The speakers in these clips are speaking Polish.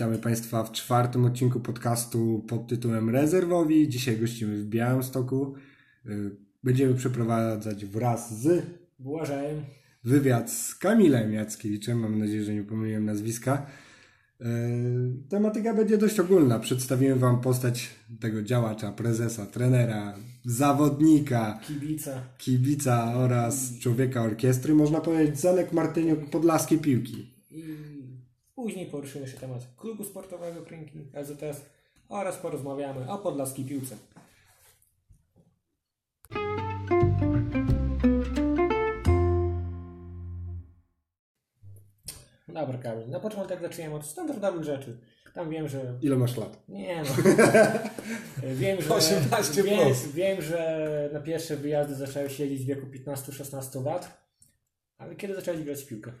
Witamy Państwa w czwartym odcinku podcastu pod tytułem Rezerwowi. Dzisiaj gościmy w Białymstoku. Y, Będziemy przeprowadzać wraz z Błażejem. wywiad z Kamilem Jackiewiczem. Mam nadzieję, że nie pomyliłem nazwiska. Y, Tematyka będzie dość ogólna. Przedstawiłem Wam postać tego działacza, prezesa, trenera, zawodnika, Kibica. kibica oraz człowieka orkiestry. Można powiedzieć Zanek Martyniuk podlaskiej piłki. I później poruszymy się temat klubu sportowego Krynki LZS oraz porozmawiamy o podlaskiej piłce. Dobra, Kamil. Na początek zaczniemy od standardowych rzeczy. Tam wiem, że Ile masz lat? Nie no. wiem, że, 18 wiem, wiem, że na pierwsze wyjazdy zacząłeś jeździć w wieku 15-16 lat. Ale kiedy zacząłeś grać w piłkę?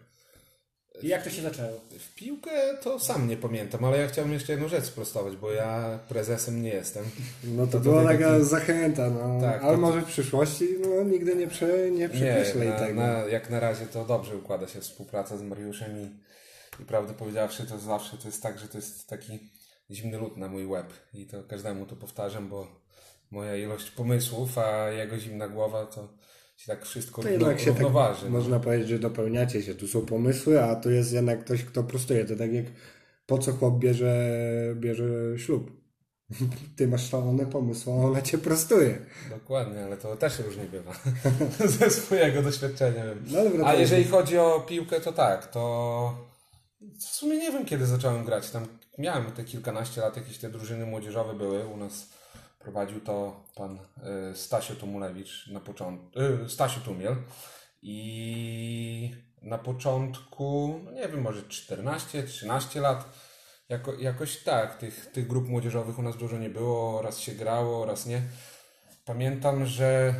I jak to się zaczęło? W piłkę to sam nie pamiętam, ale ja chciałbym jeszcze jedną rzecz sprostować, bo ja prezesem nie jestem. No to, To była taka taki- zachęta, no. Tak, ale to- może w przyszłości no, nigdy nie, prze, nie Nie, przekreślaj na, tego. na, jak na razie to dobrze układa się współpraca z Mariuszem i, i prawdę powiedziawszy to zawsze to jest tak, że to jest taki zimny lód na mój łeb i to każdemu to powtarzam, bo moja ilość pomysłów, a jego zimna głowa to się tak wszystko równo, jednak się tak, no. można powiedzieć, że dopełniacie się. Tu są pomysły, a tu jest jednak ktoś, kto prostuje. To tak jak po co chłop bierze, bierze ślub. Ty masz szalony pomysł, a ona cię prostuje. Dokładnie, ale to też różnie bywa. Ze swojego doświadczenia wiem. No ale A jeżeli chodzi o piłkę, to tak, to w sumie nie wiem kiedy zacząłem grać. Tam miałem te kilkanaście lat, jakieś te drużyny młodzieżowe były. U nas prowadził to pan y, Stasio Tumulewicz na początku, y, Stasiu Tumiel. I na początku, no nie wiem, może 14-13 lat, jako, jakoś tak, tych, tych grup młodzieżowych u nas dużo nie było, raz się grało, raz nie. Pamiętam, że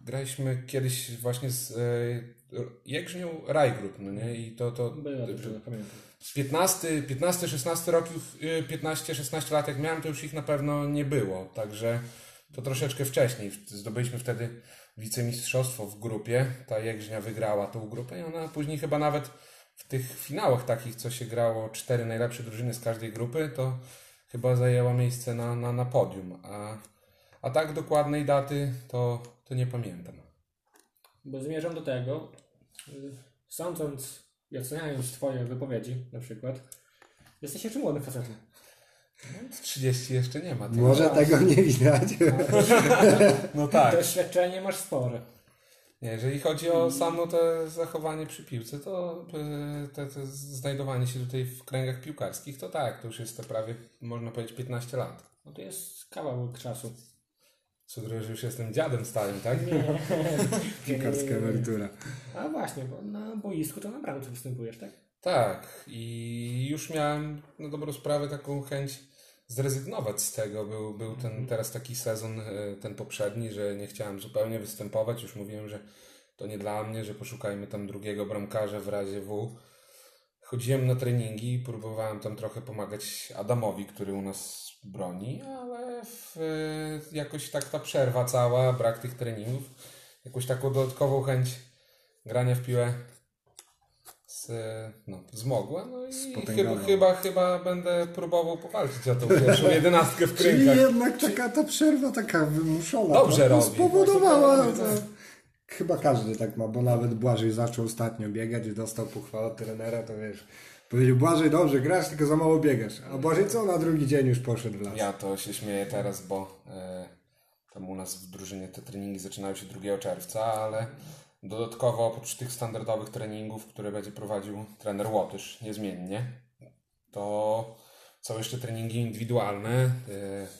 graliśmy kiedyś właśnie z e, Jęgrznią Rajgrup, no nie? I to, to Była drużyna, pamiętam. 15, 15, 16 roków, y, 15, 16 lat jak miałem, to już ich na pewno nie było. Także to troszeczkę wcześniej. Zdobyliśmy wtedy wicemistrzostwo w grupie. Ta Jęgrznia wygrała tą grupę i ona później chyba nawet w tych finałach takich, co się grało, cztery najlepsze drużyny z każdej grupy, to chyba zajęła miejsce na, na, na podium. A, a tak dokładnej daty to, to nie pamiętam. Bo zmierzam do tego, y, sądząc i oceniając Twoje wypowiedzi na przykład, jesteś jeszcze młodym facetem. 30 jeszcze nie ma. to- Może tego nie widać. No tak. Doświadczenie masz spore. Nie, jeżeli chodzi o samo te zachowanie przy piłce, to y, te, te znajdowanie się tutaj w kręgach piłkarskich, to tak, to już jest to prawie, można powiedzieć, 15 lat. No to jest kawałek czasu. Sugeruję, że już jestem dziadem stałym, tak? Nie, nie. emerytura. A właśnie, bo na boisku to na bramce występujesz, tak? Tak, i już miałem na dobrą sprawę taką chęć zrezygnować z tego. Był, był ten teraz taki sezon, e, ten poprzedni, że nie chciałem zupełnie występować. Już mówiłem, że to nie dla mnie, że poszukajmy tam drugiego bramkarza w razie W. Chodziłem na treningi, próbowałem tam trochę pomagać Adamowi, który u nas broni, ale w, e, jakoś tak ta przerwa cała, brak tych treningów, jakąś taką dodatkową chęć grania w piłę z, no, zmogła. No i chyba, chyba, chyba będę próbował powalczyć o tą pierwszą jedenastkę w Czyli krynkach. jednak taka ta przerwa taka wymuszona. Dobrze robi. Spowodowała. Właśnie No, tak. Chyba każdy tak ma, bo nawet Błażej zaczął ostatnio biegać i dostał pochwałę od trenera, to wiesz. Powiedział, Błażej, dobrze, grasz, tylko za mało biegasz. A Błażej co na drugi dzień już poszedł w las. Ja to się śmieję teraz, bo e, tam u nas w drużynie te treningi zaczynają się 2 czerwca, ale dodatkowo oprócz tych standardowych treningów, które będzie prowadził trener Łotysz niezmiennie, to są jeszcze treningi indywidualne. E,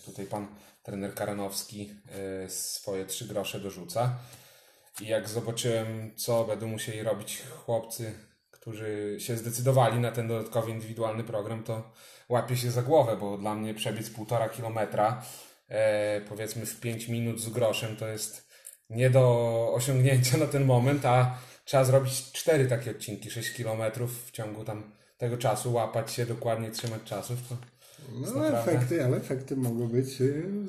tutaj pan trener Karanowski e, swoje trzy grosze dorzuca. I jak zobaczyłem, co będą musieli robić chłopcy, którzy się zdecydowali na ten dodatkowy indywidualny program, to łapię się za głowę, bo dla mnie przebiec półtora kilometra, e, powiedzmy w 5 minut z groszem, to jest nie do osiągnięcia na ten moment, a trzeba zrobić cztery takie odcinki, 6 kilometrów w ciągu tam tego czasu, łapać się, dokładnie trzymać czasów. To No naprawdę- efekty, ale efekty mogą być e,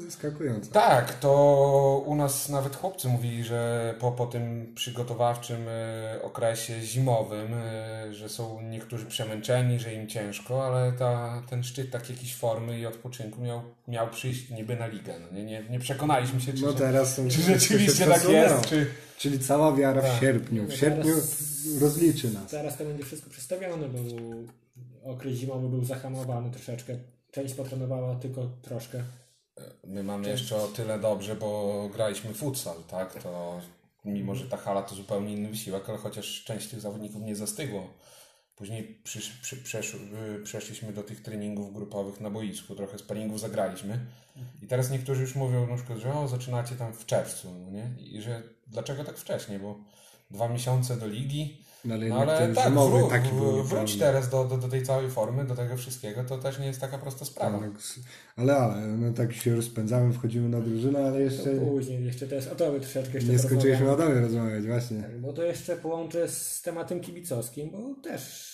zaskakujące. Tak, to u nas nawet chłopcy mówili, że po, po tym przygotowawczym e, okresie zimowym, e, że są niektórzy przemęczeni, że im ciężko, ale ta, ten szczyt takiej jakiejś formy i odpoczynku miał, miał przyjść niby na ligę. No nie, nie, nie przekonaliśmy się, czy, No że- teraz czy wszystko rzeczywiście się tak jest, czy... Czyli cała wiara w Tak. sierpniu. W No sierpniu teraz- rozliczy nas. Teraz to będzie wszystko przestawione, bo okres zimowy był zahamowany troszeczkę. Część potrenowała tylko troszkę. My mamy jeszcze o tyle dobrze, bo graliśmy futsal, tak? To mimo, że ta hala to zupełnie inny wysiłek, ale chociaż część tych zawodników nie zastygło. Później przysz, przy, przesz, y, przeszliśmy do tych treningów grupowych na boisku, trochę sparingów zagraliśmy. I teraz niektórzy już mówią na przykład, że o, zaczynacie tam w czerwcu, no nie? I że dlaczego tak wcześnie, bo dwa miesiące do ligi, No ale, no ale ten tak, zimowy wró- taki był wróć teraz do, do, do tej całej formy, do tego wszystkiego, to też nie jest taka prosta sprawa. Tak, ale, ale, no tak się rozpędzamy, wchodzimy na drużynę, ale To jeszcze później jeszcze też o to by troszeczkę jeszcze nie skończyliśmy o tobie rozmawiać, właśnie. Tak, bo to jeszcze połączę z tematem kibicowskim, bo też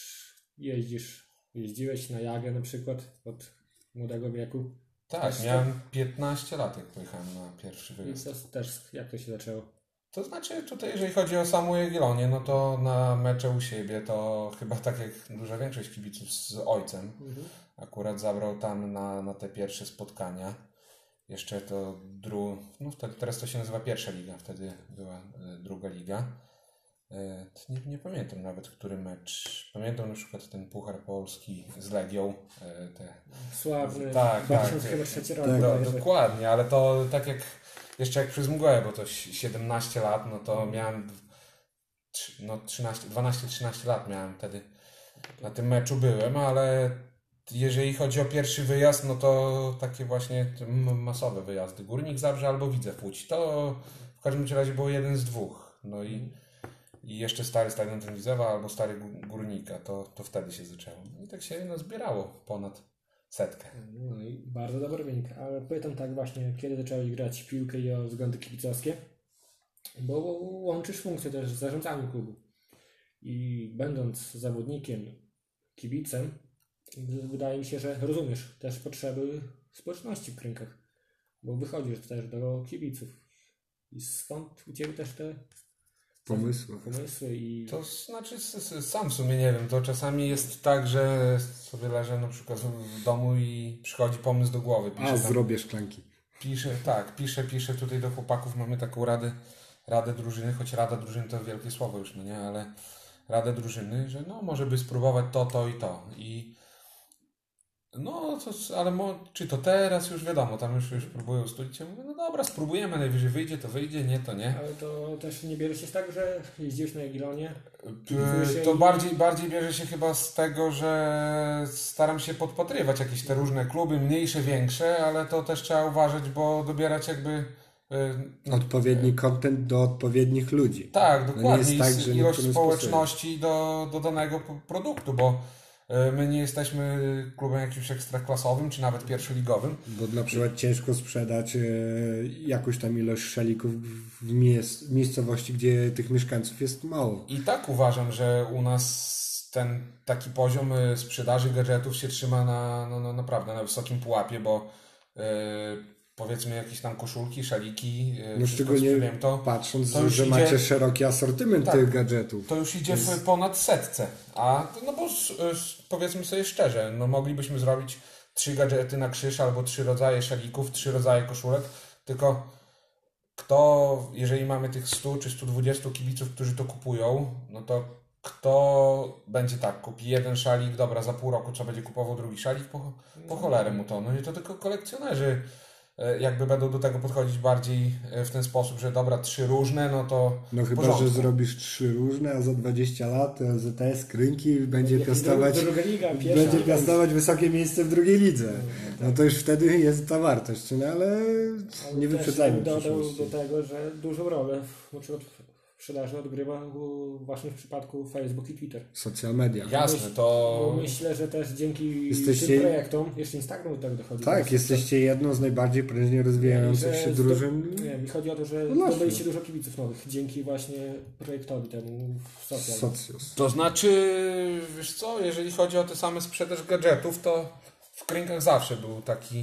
jeździsz, jeździłeś na jagę na przykład od młodego wieku. Tak, Też to- miałem 15 lat, jak pojechałem na pierwszy I wyjazd. to też jak to się zaczęło? To znaczy, tutaj jeżeli chodzi o samą Jagiellonię, no to na mecze u siebie to chyba tak jak duża większość kibiców z ojcem. Akurat zabrał tam na, na te pierwsze spotkania. Jeszcze to dru... no wtedy, teraz to się nazywa pierwsza liga, wtedy była e, druga liga. E, nie, nie pamiętam nawet, który mecz. Pamiętam na przykład ten Puchar Polski z Legią. E, te Sławny, Tak, tak. 2003 rok. Tak, do, bodajże. dokładnie, ale to tak jak jeszcze jak przez mgłę, bo to si- 17 lat, no to miałem tr- no 13, 12-13 lat miałem wtedy. Na tym meczu byłem, ale jeżeli chodzi o pierwszy wyjazd, no to takie właśnie masowe wyjazdy. Górnik Zabrze albo Widzew Łódź. To w każdym razie było jeden z dwóch. No i, i jeszcze stary stadion Widzewa albo stary Gó- Górnika. To, to wtedy się zaczęło. I tak się no, zbierało ponad setkę. No i bardzo dobry wynik. Ale pytam tak właśnie, kiedy zacząłeś grać w piłkę i o względy kibicowskie? Bo łączysz funkcję też z zarządzaniem klubu. I będąc zawodnikiem, kibicem, wydaje mi się, że rozumiesz też potrzeby społeczności w Krynkach. Bo wychodzisz też do kibiców. I skąd u Ciebie też te Pomysły. pomysły i... To znaczy, sam w sumie nie wiem, to czasami jest tak, że sobie leżę na przykład w domu i przychodzi pomysł do głowy. A, Piszę, tam, zrobię szklanki. piszę tak, piszę, piszę tutaj do chłopaków, mamy taką radę, radę drużyny, choć rada drużyny to wielkie słowo już, no nie, ale radę drużyny, że no może by spróbować to, to i to. I no, to, ale mo, czy to teraz już wiadomo, tam już, już próbują ustulić, ja mówię, no dobra, spróbujemy, najwyżej wyjdzie, to wyjdzie, nie, to nie. Ale to też nie bierze się tak, że jeździłeś na Jagiellonie Yy, To bardziej, bardziej bierze się chyba z tego, że staram się podpatrywać jakieś te różne kluby, mniejsze, większe, ale to też trzeba uważać, bo dobierać jakby. yy, Odpowiedni content do odpowiednich ludzi. tak, No nie dokładnie. jest tak, I że ilość społeczności do, do danego produktu, bo my nie jesteśmy klubem jakimś ekstraklasowym, czy nawet pierwszoligowym. Bo na przykład ciężko sprzedać e, jakąś tam ilość szalików w mies- miejscowości, gdzie tych mieszkańców jest mało. I tak uważam, że u nas ten taki poziom y, sprzedaży gadżetów się trzyma na, no, no, naprawdę na wysokim pułapie, bo y, powiedzmy jakieś tam koszulki, szaliki, y, No szczególnie to, patrząc, to że idzie- macie szeroki asortyment Tak. tych gadżetów. to już idzie w ponad setce. A no bo powiedzmy sobie szczerze, no moglibyśmy zrobić trzy gadżety na krzyż albo trzy rodzaje szalików, trzy rodzaje koszulek, tylko kto, jeżeli mamy tych 100 czy 120 kibiców, którzy to kupują, no to kto będzie tak, kupi jeden szalik, dobra, za pół roku co będzie kupował drugi szalik, po, po cholerę mu to. No i to tylko kolekcjonerzy e, jakby będą do tego podchodzić bardziej e, w ten sposób, że dobra, trzy różne, no to No chyba, porządku. że zrobisz trzy różne, a za 20 lat ZTS Krynki będzie piastować, druga liga, pierwsza. będzie piastować wysokie miejsce w drugiej lidze. No to już wtedy jest ta wartość, no ale Ale nie wyprzedzajmy dodał do tego, że dużą rolę na przykład w sprzedaży odgrywa właśnie w przypadku Facebook i Twitter. Social media. Jasne, Bo to myślę, że też dzięki Jesteście- tym projektom, jeszcze Instagram do tego dochodzi. Tak, jesteście jedną z najbardziej prężnie rozwijających się zdo- drużyn. Nie, mi chodzi o to, że No zdobyliście dużo kibiców nowych dzięki właśnie projektowi temu w social. Socios. To znaczy, wiesz co, jeżeli chodzi o tę samą sprzedaż gadżetów, to w Krynkach zawsze był taki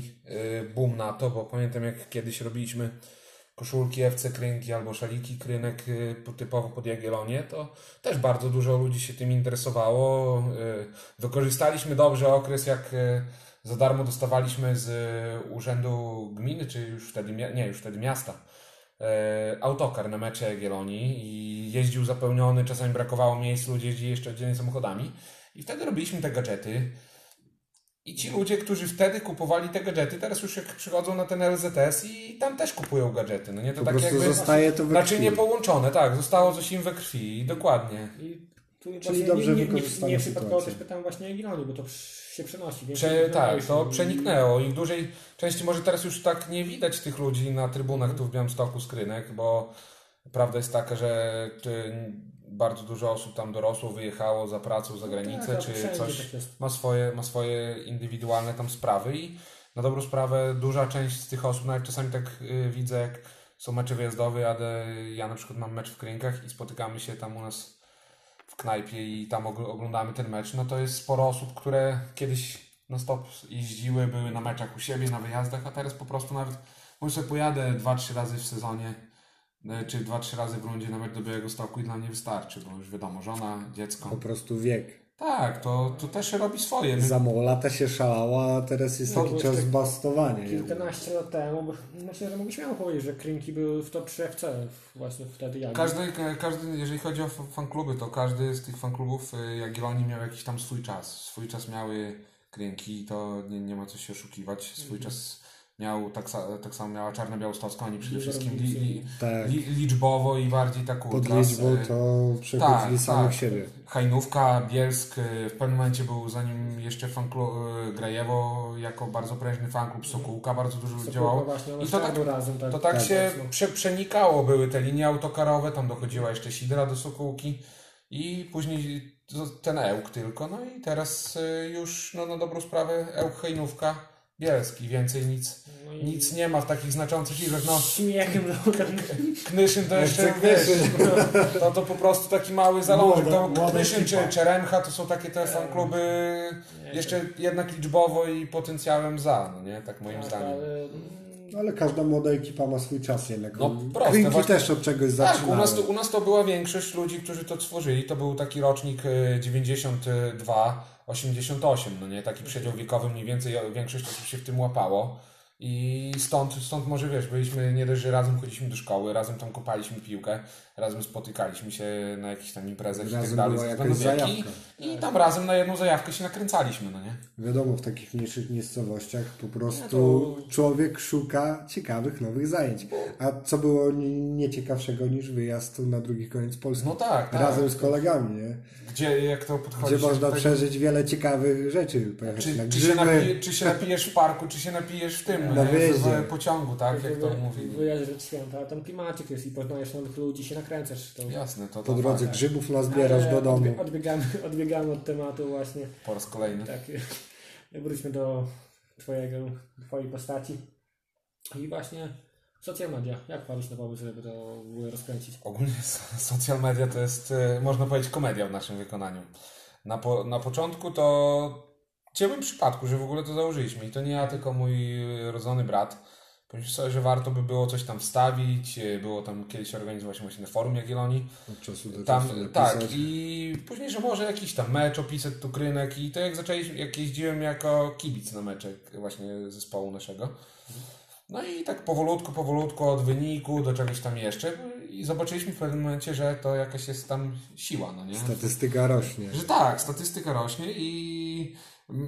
y, boom na to, bo pamiętam jak kiedyś robiliśmy koszulki FC Krynki albo szaliki Krynek y, po- typowo pod Jagiellonię, to też bardzo dużo ludzi się tym interesowało. Y, Wykorzystaliśmy dobrze okres, jak y, za darmo dostawaliśmy z urzędu gminy, czy już wtedy, nie, już wtedy miasta, autokar na mecze Jagiellonii i jeździł zapełniony, czasami brakowało miejsc, ludzie jeździli jeszcze oddzielnie samochodami i wtedy robiliśmy te gadżety i ci ludzie, którzy wtedy kupowali te gadżety, teraz już jak przychodzą na ten LZS i tam też kupują gadżety, no nie? To Po tak jakby zostaje to we znaczy połączone, tak, zostało coś im we krwi, dokładnie. I tu Czyli dobrze nie, nie, nie, nie przypadkowo też pytam właśnie o Jagiellonii, bo to się przenosi. więc Prze, tak, to przeniknęło i w dużej części może teraz już tak nie widać tych ludzi na trybunach tu w Białymstoku skrynek, bo prawda jest taka, że bardzo dużo osób tam dorosło, wyjechało za pracą za granicę, tak, czy coś tak ma swoje, ma swoje indywidualne tam sprawy i na dobrą sprawę duża część z tych osób, nawet czasami tak y, widzę, jak są mecze wyjazdowe, jadę, ja na przykład mam mecz w Krynkach i spotykamy się tam u nas w knajpie i tam ogl- oglądamy ten mecz, no to jest sporo osób, które kiedyś na stop jeździły, były na meczach u siebie, na wyjazdach, a teraz po prostu nawet, może sobie pojadę 2-3 razy w sezonie, y, czy 2-3 razy w rundzie na mecz do Białego Stoku i dla mnie wystarczy, bo już wiadomo, żona, dziecko. Po prostu wiek. Tak, to, to też robi swoje. My Za mało lata się szalała, a teraz jest No, taki czas jeszcze bastowania. Kilkanaście lat temu, bo myślę, że mogę śmiało powiedzieć, że Krynki były w top 3 FC właśnie wtedy jak. Każdy, każdy, jeżeli chodzi o fankluby, to każdy z tych fanklubów y, Jagiellonii miał jakiś tam swój czas. Swój czas miały Krynki, to nie, nie ma co się oszukiwać. Swój Mhm. czas miał, tak, tak samo miała Czarna Białostocka, oni przede wszystkim li, li, Tak. li, liczbowo i bardziej tak Pod liczbą to przechodzili tak, samych tak. siebie. Hajnówka, Bielsk, y, w pewnym momencie był zanim jeszcze fanklub y, Grajewo jako bardzo prężny fanklub, Sokółka bardzo dużo Sokółka działało. właśnie, I to tak- razem, tak. To tak, Tak, się mocno. prze, przenikało, były te linie autokarowe, tam dochodziła jeszcze Sidra do Sokółki i później ten Ełk tylko, no i teraz y, już no, na dobrą sprawę Ełk Hejnówka, Bielski, więcej nic, No i nic nie ma w takich znaczących liczbach, no śmiechem do Knyszyn to jeszcze, wiesz, Knyszyn. to, to po prostu taki mały zalążek, to Knyszyn czy, czy Remcha to są takie te fankluby jeszcze jednak liczbowo i potencjałem za, no nie, tak moim tak, zdaniem. ale No, Ale każda młoda ekipa ma swój czas jednak. No, proste, Krynki właśnie- też od czegoś Tak, zaczynały. u nas, to, u nas to była większość ludzi, którzy to stworzyli. To był taki rocznik e, 92, 88, no nie? Taki przedział wiekowy mniej więcej, większość osób się w tym łapało. I stąd, stąd może wiesz, byliśmy nie dość, że razem chodziliśmy do szkoły, razem tam kopaliśmy piłkę, razem spotykaliśmy się na jakichś tam imprezach i tak Razem dalej. była zajawka. I tam razem na jedną zajawkę się nakręcaliśmy, no nie? Wiadomo, w takich mniejszych miejscowościach po prostu No to- człowiek szuka ciekawych nowych zajęć. A co było ni- nieciekawszego niż wyjazd na drugi koniec Polski? No tak, tak. Razem z kolegami, nie? Gdzie, jak to podchodzi Gdzie można przeżyć wiele ciekawych rzeczy. Pojechać Czy, na czy, się napije, czy się napijesz w parku, czy się napijesz w tym, Na no w pociągu, tak? Jak to mówi. Wyjazd rzecz święta, ten klimacik jest i poznajesz nowych ludzi, się nakręcasz. To... Jasne, to, Po drodze fakt. grzybów nazbierasz do domu. odbie- Odbiegamy, odbiegamy od tematu właśnie. Po raz kolejny. Tak, wróćmy do twojego, twojej postaci. I właśnie social media. Jak wpadłeś na pomysł, żeby to rozkręcić? Ogólnie so- social media to jest, e, można powiedzieć, komedia w naszym wykonaniu. Na, po, na początku to w ciemnym przypadku, że w ogóle to założyliśmy. I to nie ja, tylko mój rodzony brat. Pomyślałem sobie, że warto by było coś tam wstawić. e, Było tam kiedyś organizować właśnie na forum Jagiellonii. Od czasu do Tam, czasu tak, i później, że może jakiś tam mecz opisać, tu krynek i to jak zaczęliśmy, jak jeździłem jako kibic na meczek właśnie zespołu naszego. No i tak powolutku, powolutku od wyniku do czegoś tam jeszcze i zobaczyliśmy w pewnym momencie, że to jakaś jest tam siła, no nie? Statystyka rośnie. Że tak, statystyka rośnie i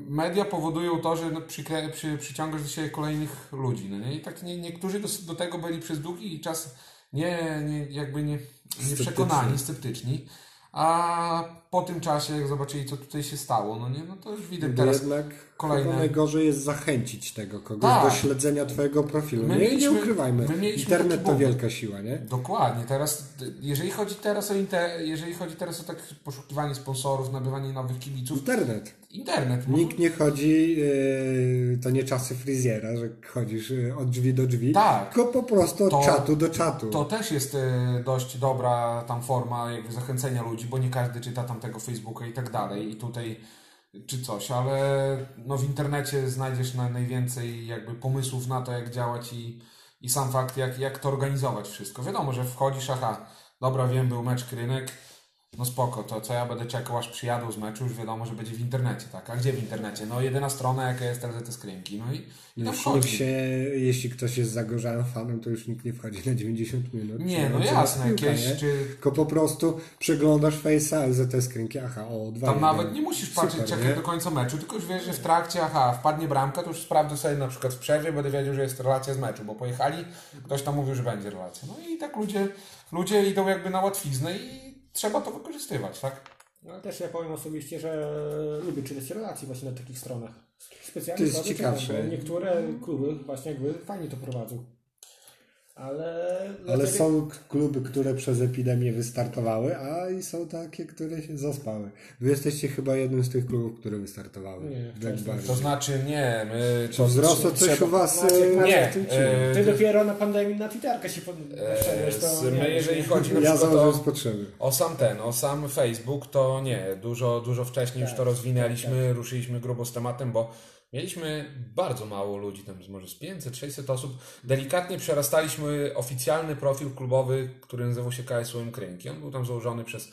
media powodują to, że no, przykrę- przy, przyciągasz do siebie kolejnych ludzi, no nie? I tak nie, niektórzy do, do tego byli przez długi czas nie, nie jakby nie, nie Sceptyczni. przekonani, sceptyczni, a po tym czasie, jak zobaczyli, co tutaj się stało, no nie, no to już widać Bo teraz jednak kolejne- najgorzej jest zachęcić tego kogoś Tak. do śledzenia twojego profilu. My nie, nie mieliśmy- ukrywajmy. my mieliśmy Internet to wielka siła, nie? Dokładnie. Teraz, jeżeli chodzi teraz o inter, jeżeli chodzi teraz o tak poszukiwanie sponsorów, nabywanie nowych kibiców, Internet. internet. Nikt nie chodzi, yy, to nie czasy fryzjera, że chodzisz yy, od drzwi do drzwi, Tak. tylko po prostu od To- czatu do czatu. To też jest e, dość dobra tam forma jakby zachęcenia ludzi, bo nie każdy czyta tam tego Facebooka i tak dalej. I tutaj czy coś, ale no w internecie znajdziesz na najwięcej jakby pomysłów na to, jak działać i, i sam fakt, jak, jak to organizować wszystko. Wiadomo, że wchodzisz, aha, dobra, wiem, był mecz Krynek, no spoko, to co ja będę czekał aż przyjadą z meczu, już wiadomo, że będzie w internecie, tak? A gdzie w internecie? No jedyna strona, jaka jest LZT Skrzynki, no i, i wchodzi. nikt się, jeśli ktoś jest zagorzałym fanem, to już nikt nie wchodzi na 90 minut. Nie, no jasne, jakieś, nie? czy Tylko po prostu przeglądasz Face'a, LZT skrzynki, aha, o, dwa Tam jeden. nawet nie musisz patrzeć, Super, czekać nie? do końca meczu, tylko już wiesz, że w trakcie, aha, wpadnie bramka, to już sprawdzę sobie na przykład w przerwie, będę wiedział, że jest relacja z meczu, bo pojechali, ktoś tam mówił, że będzie relacja. No i tak ludzie, ludzie idą jakby na łatwiznę i trzeba to wykorzystywać, tak? No ale też ja powiem osobiście, że lubię czytać relacje właśnie na takich stronach. Specjalnie To jest ciekawsze. niektóre kluby właśnie jakby fajnie to prowadzą. Ale... Ale są kluby, które przez epidemię wystartowały, a i są takie, które się zaspały. Wy jesteście chyba jednym z tych klubów, które wystartowały. Nie, Tak. To znaczy nie, my... Czy wzrosło coś trzeba- u Was e, nie, w tym e? Ty dopiero na pandemii na Twitterkę się pod... E, to my, jeżeli chodzi na Ja przykład założę o, z potrzeby. o sam ten, o sam Facebook, to nie, dużo, dużo wcześniej już Tak, to rozwinęliśmy, ruszyliśmy grubo z tematem, bo mieliśmy bardzo mało ludzi, tam może z 500-600 osób. Delikatnie przerastaliśmy oficjalny profil klubowy, który nazywał się KSUM Krynki. On był tam założony przez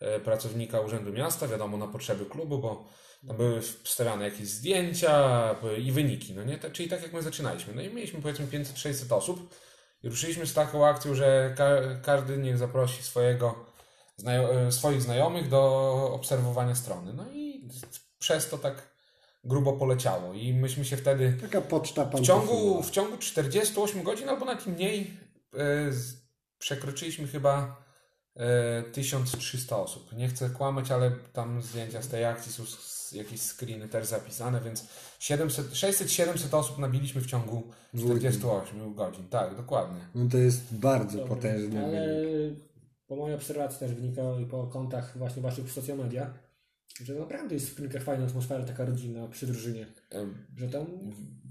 e, pracownika Urzędu Miasta, wiadomo, na potrzeby klubu, bo tam były wstawiane jakieś zdjęcia i wyniki, no nie? Tak- Czyli tak jak my zaczynaliśmy. No i mieliśmy powiedzmy 500-600 osób i ruszyliśmy z taką akcją, że ka- każdy niech zaprosi swojego, e, swoich znajomych do obserwowania strony. No i przez to tak grubo poleciało i myśmy się wtedy Taka poczta w ciągu, w ciągu 48 godzin albo nawet mniej e, z, przekroczyliśmy chyba e, 1300 osób. Nie chcę kłamać, ale tam zdjęcia z tej akcji są jakieś screeny też zapisane, więc 700, 600-700 osób nabiliśmy w ciągu 48 godzin. Tak, dokładnie. No to jest bardzo Dobry. potężny Ale po mojej obserwacji też wynika i po kontach właśnie waszych w social media, że naprawdę jest w klinikach fajna atmosfera, taka rodzinna przy drużynie. Że tam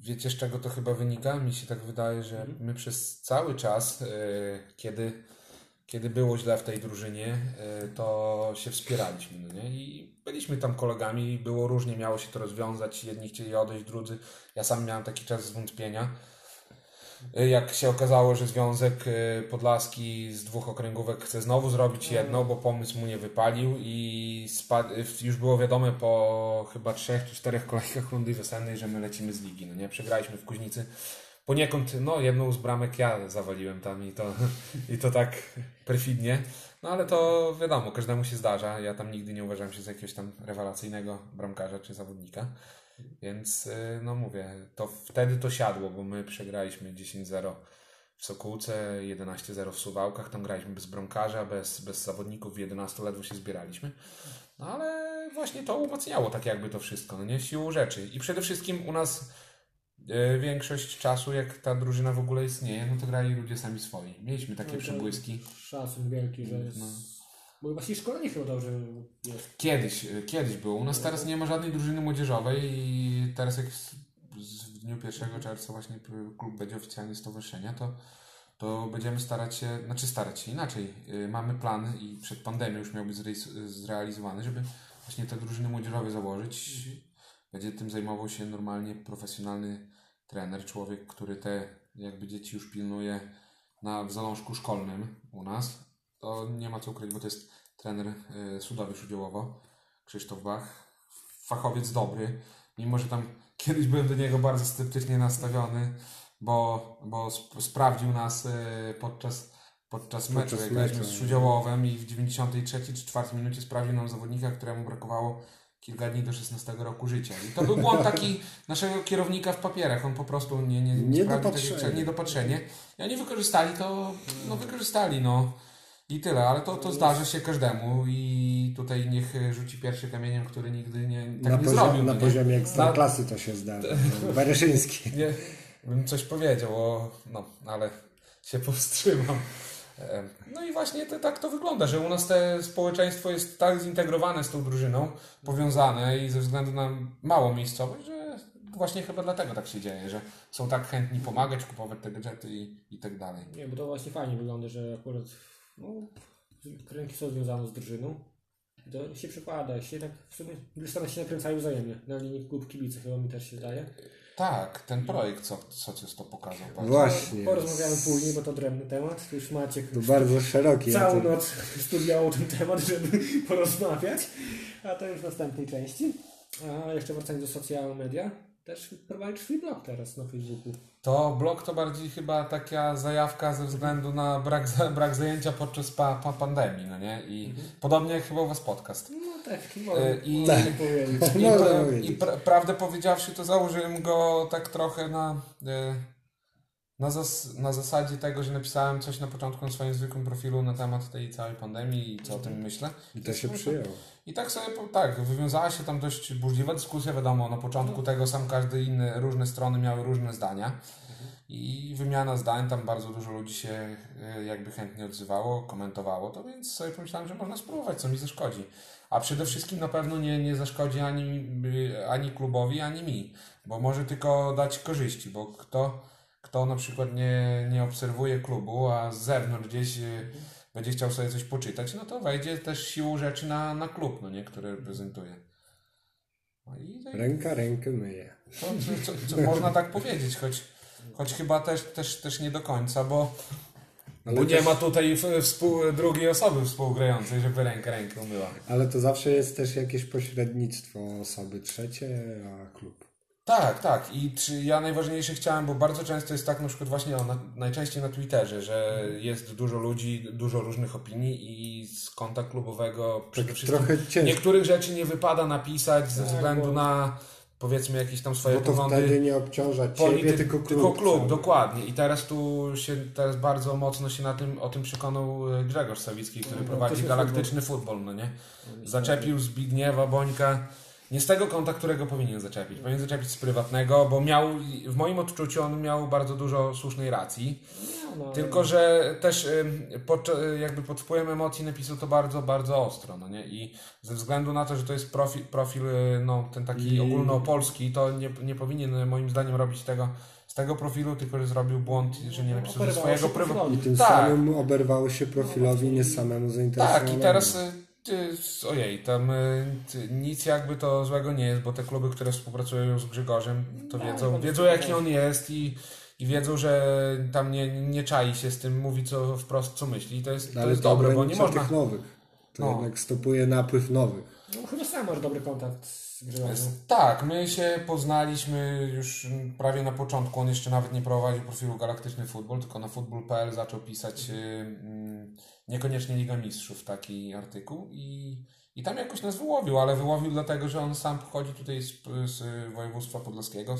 Wiecie, z czego to chyba wynika? Mi się tak wydaje, że my przez cały czas, e, kiedy, kiedy było źle w tej drużynie, e, to się wspieraliśmy, no nie? I byliśmy tam kolegami, było różnie, miało się to rozwiązać. Jedni chcieli odejść, drudzy. Ja sam miałem taki czas zwątpienia. E, Jak się okazało, że Związek e, Podlaski z dwóch okręgówek chce znowu zrobić jedno, bo pomysł mu nie wypalił i spad... już było wiadome po chyba trzech czy czterech kolejkach rundy wiosennej, że my lecimy z ligi. No nie, przegraliśmy w Kuźnicy. Poniekąd, no jedną z bramek ja zawaliłem tam i to, i to tak perfidnie. No ale to wiadomo, każdemu się zdarza. Ja tam nigdy nie uważałem się za jakiegoś tam rewelacyjnego bramkarza czy zawodnika. Więc y, no mówię, to wtedy to siadło, bo my przegraliśmy 10-0 w Sokółce, 11-0 w Suwałkach, tam graliśmy bez bramkarza, bez, bez zawodników, w 11 ledwo się zbieraliśmy. No ale właśnie to umacniało tak jakby to wszystko, no nie? Siłą rzeczy. I przede wszystkim u nas y, większość czasu, jak ta drużyna w ogóle istnieje, no to grali ludzie sami swoi. Mieliśmy takie No przebłyski. szacun wielki, że jest... No. Bo właśnie szkolenie chyba dobrze jest. Kiedyś, kiedyś było. U nas teraz nie ma żadnej drużyny młodzieżowej i teraz jak w dniu 1 czerwca właśnie klub będzie oficjalnie stowarzyszenia, to, to będziemy starać się, znaczy starać się inaczej. Y, Mamy plan i przed pandemią już miał być zrealizowany, żeby właśnie te drużyny młodzieżowe założyć. Będzie tym zajmował się normalnie profesjonalny trener, człowiek, który te jakby dzieci już pilnuje na, w zalążku szkolnym u nas. To nie ma co ukryć, bo to jest trener y, Sudowisz Udziełowo, Krzysztof Bach. Fachowiec dobry, mimo że tam kiedyś byłem do niego bardzo sceptycznie nastawiony, bo, bo sp- sprawdził nas y, podczas, podczas meczu, Podczas jak graliśmy z no. Szudziałowem i w 93 czy 4 minucie sprawdził nam zawodnika, któremu brakowało kilka dni do 16 roku życia. I to był błąd taki naszego kierownika w papierach. On po prostu nie, nie, nie sprawdził tego, jak- niedopatrzenie. I oni wykorzystali to, no wykorzystali, no. I tyle, ale to, to zdarza się każdemu i tutaj niech rzuci pierwszy kamieniem, który nigdy nie, tak na, nie poziom, zrobił. na no nie? poziomie ekstraklasy to się zdarza. Bereszyński. Nie, bym coś powiedział, o, no, ale się powstrzymam. No i właśnie to, tak to wygląda, że u nas te społeczeństwo jest tak zintegrowane z tą drużyną, powiązane i ze względu na małą miejscowość, że właśnie chyba dlatego tak się dzieje, że są tak chętni pomagać, kupować te gadżety i, i tak dalej. Nie, bo to właśnie fajnie wygląda, że akurat no, rynki są związane z drużyną. To się przekłada, się jednak w sumie dwie strony się nakręcają wzajemnie. Na linii klub kibice chyba mi też się zdaje. Tak, ten projekt co, Socjus to pokazał. bardzo. Właśnie. Porozmawiamy później, bo to odrębny temat. Tu już Maciek To bardzo szeroki. ja całą to- noc studiował ten temat, żeby porozmawiać. A to już w następnej części. A jeszcze wracając do social media. Też prowadzisz swój blog teraz na Facebooku. To blog to bardziej chyba taka zajawka ze względu na brak, brak zajęcia podczas pa, pa pandemii, no nie? I podobnie jak chyba u was podcast. No tak, można E, i- można powiedzieć. I, Można pra- i pra, prawdę powiedziawszy, to założyłem go tak trochę na, e, na, zas, na zasadzie tego, że napisałem coś na początku na swoim zwykłym profilu na temat tej całej pandemii i co o tym myślę. I to się przyjęło. I tak sobie, tak, wywiązała się tam dość burzliwa dyskusja, wiadomo, na początku tego sam każdy inny, różne strony miały różne zdania i wymiana zdań, tam bardzo dużo ludzi się e, jakby chętnie odzywało, komentowało to, więc sobie pomyślałem, że można spróbować, co mi zaszkodzi. A przede wszystkim na pewno nie, nie zaszkodzi ani, ani klubowi, ani mi, bo może tylko dać korzyści, bo kto, kto na przykład nie, nie obserwuje klubu, a z zewnątrz gdzieś y, będzie chciał sobie coś poczytać, no to wejdzie też siłą rzeczy na, na klub, no nie, który reprezentuje. No i Ręka rękę myje. to, co, co, co można tak powiedzieć, choć, choć chyba też, też, też nie do końca, bo, Ale bo nie też- ma tutaj współ, drugiej osoby współgrającej, żeby rękę rękę umyła. Ale to zawsze jest też jakieś pośrednictwo osoby trzecie, a klub. Tak, tak. I czy ja najważniejsze chciałem, bo bardzo często jest tak na przykład właśnie o, na, najczęściej na Twitterze, że jest dużo ludzi, dużo różnych opinii i z konta klubowego przede Tak wszystkim niektórych rzeczy nie wypada napisać ze Tak, względu bo- na powiedzmy jakieś tam swoje Bo to poglądy wtedy nie obciąża ciebie, polityk- tylko klub. Tylko klub, cały. dokładnie. I teraz tu się teraz bardzo mocno się na tym, o tym przekonał e, Grzegorz Sawicki, który No, prowadzi galaktyczny galaktyczny futbol, no nie? Zaczepił Zbigniewa Bońka nie z tego konta, którego powinien zaczepić. Powinien zaczepić z prywatnego, bo miał, w moim odczuciu on miał bardzo dużo słusznej racji. No, no, Tylko, że też pod, jakby pod wpływem emocji napisał to bardzo, bardzo ostro, no nie? I ze względu na to, że to jest profil, profil y, no, ten taki I- ogólnopolski, to nie, nie powinien y, moim zdaniem robić tego z tego profilu, tylko że zrobił błąd, że nie napisał ze swojego prywatnego. I tym Tak. samym oberwało się profilowi nie samemu zainteresowanemu. Tak, i teraz y, ojej, tam y, nic jakby to złego nie jest, bo te kluby, które współpracują z Grzegorzem, to No, wiedzą, wiedzą jaki on jest i, i wiedzą, że tam nie, nie czai się z tym, mówi co wprost co myśli i to jest, to jest dobre, bo nie można... tych nowych. To No. jednak stopuje napływ nowych. No, chyba sam masz dobry kontakt z Grzegorzem. Tak, my się poznaliśmy już prawie na początku. On jeszcze nawet nie prowadził profilu Galaktyczny Futbol, tylko na futbol.pl zaczął pisać y, mm, niekoniecznie Liga Mistrzów taki artykuł i, i tam jakoś nas wyłowił, ale wyłowił dlatego, że on sam pochodzi tutaj z, z województwa podlaskiego.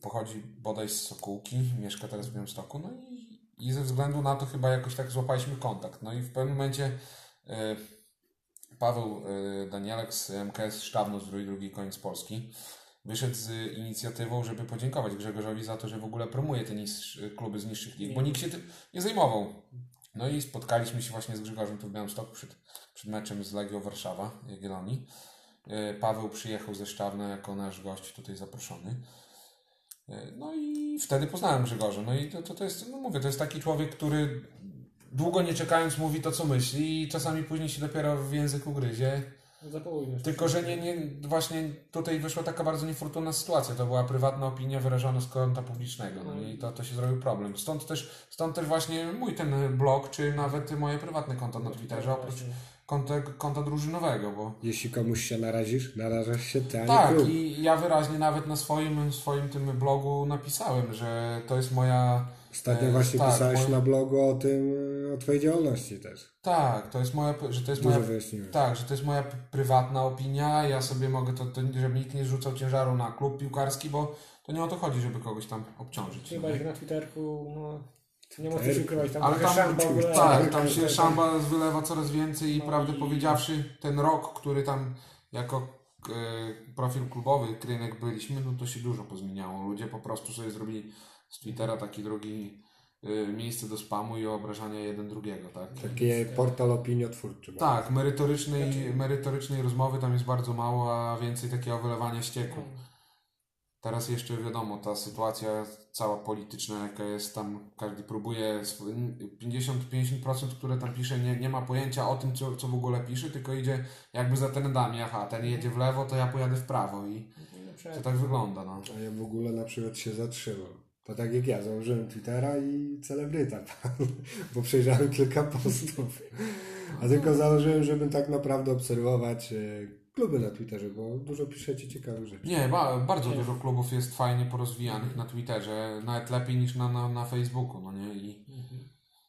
Pochodzi bodaj z Sokółki, mieszka teraz w Białymstoku, no i, i ze względu na to chyba jakoś tak złapaliśmy kontakt. No i w pewnym momencie y, Paweł y, Danielek z MKS Sztabno z drugi, drugi koniec Polski wyszedł z inicjatywą, żeby podziękować Grzegorzowi za to, że w ogóle promuje te niż, kluby z niższych lig, bo nikt się tym nie zajmował. No i spotkaliśmy się właśnie z Grzegorzem tu w Białymstoku przed, przed meczem z Legią Warszawa, Jagiellonii. Y, Paweł przyjechał ze Sztabna jako nasz gość tutaj zaproszony. Y, No i wtedy poznałem Grzegorza. No i to, to, to jest, no mówię, to jest taki człowiek, który długo nie czekając mówi to, co myśli i czasami później się dopiero w języku gryzie. Tylko, że nie, nie, właśnie tutaj wyszła taka bardzo niefortunna sytuacja. To była prywatna opinia wyrażona z konta publicznego. No i to, to się zrobił problem. Stąd też, stąd też właśnie mój ten blog, czy nawet moje prywatne konto na Twitterze, oprócz konta, konta drużynowego, bo Jeśli komuś się narazisz, narażasz się ty, tak, i ja wyraźnie nawet na swoim, swoim tym blogu napisałem, że to jest moja. Ostatnio e, właśnie tak, pisałeś moja- na blogu o tym, o twojej działalności też. Tak, to jest moja, że to jest Dużo moja wyjaśniłeś. Tak, że to jest moja prywatna opinia. Ja sobie mogę to, to, żeby nikt nie rzucał ciężaru na klub piłkarski, bo to nie o to chodzi, żeby kogoś tam obciążyć. Chyba, no. że na Twitterku, no, nie się ukrywać, tam Ale tam, szamba w ogóle. tak, tam tak, się tak. szamba wylewa coraz więcej i No prawdę i- powiedziawszy, ten rok, który tam jako e, profil klubowy Krynek byliśmy, no to się dużo pozmieniało. Ludzie po prostu sobie zrobili z Twittera taki drugi e, miejsce do spamu i obrażania jeden drugiego, tak? Taki portal opiniotwórczy. Tak, merytorycznej, merytorycznej rozmowy tam jest bardzo mało, a więcej takiego wylewania ścieku. Teraz jeszcze wiadomo, ta sytuacja cała polityczna, jaka jest tam, każdy próbuje, sw- 50-50%, które tam pisze, nie, nie ma pojęcia o tym, co, co w ogóle pisze, tylko idzie jakby za trendami, aha, ten jedzie w lewo, to ja pojadę w prawo i to tak wygląda, no. A ja w ogóle na przykład się zatrzymam. To tak jak ja, założyłem Twittera i celebryta, bo przejrzałem kilka postów. A tylko założyłem, żeby tak naprawdę obserwować e, kluby na Twitterze, bo dużo piszecie ciekawych rzeczy. Nie, ba, bardzo dużo klubów jest fajnie porozwijanych na Twitterze, nawet lepiej niż na, na, na Facebooku, no nie? I,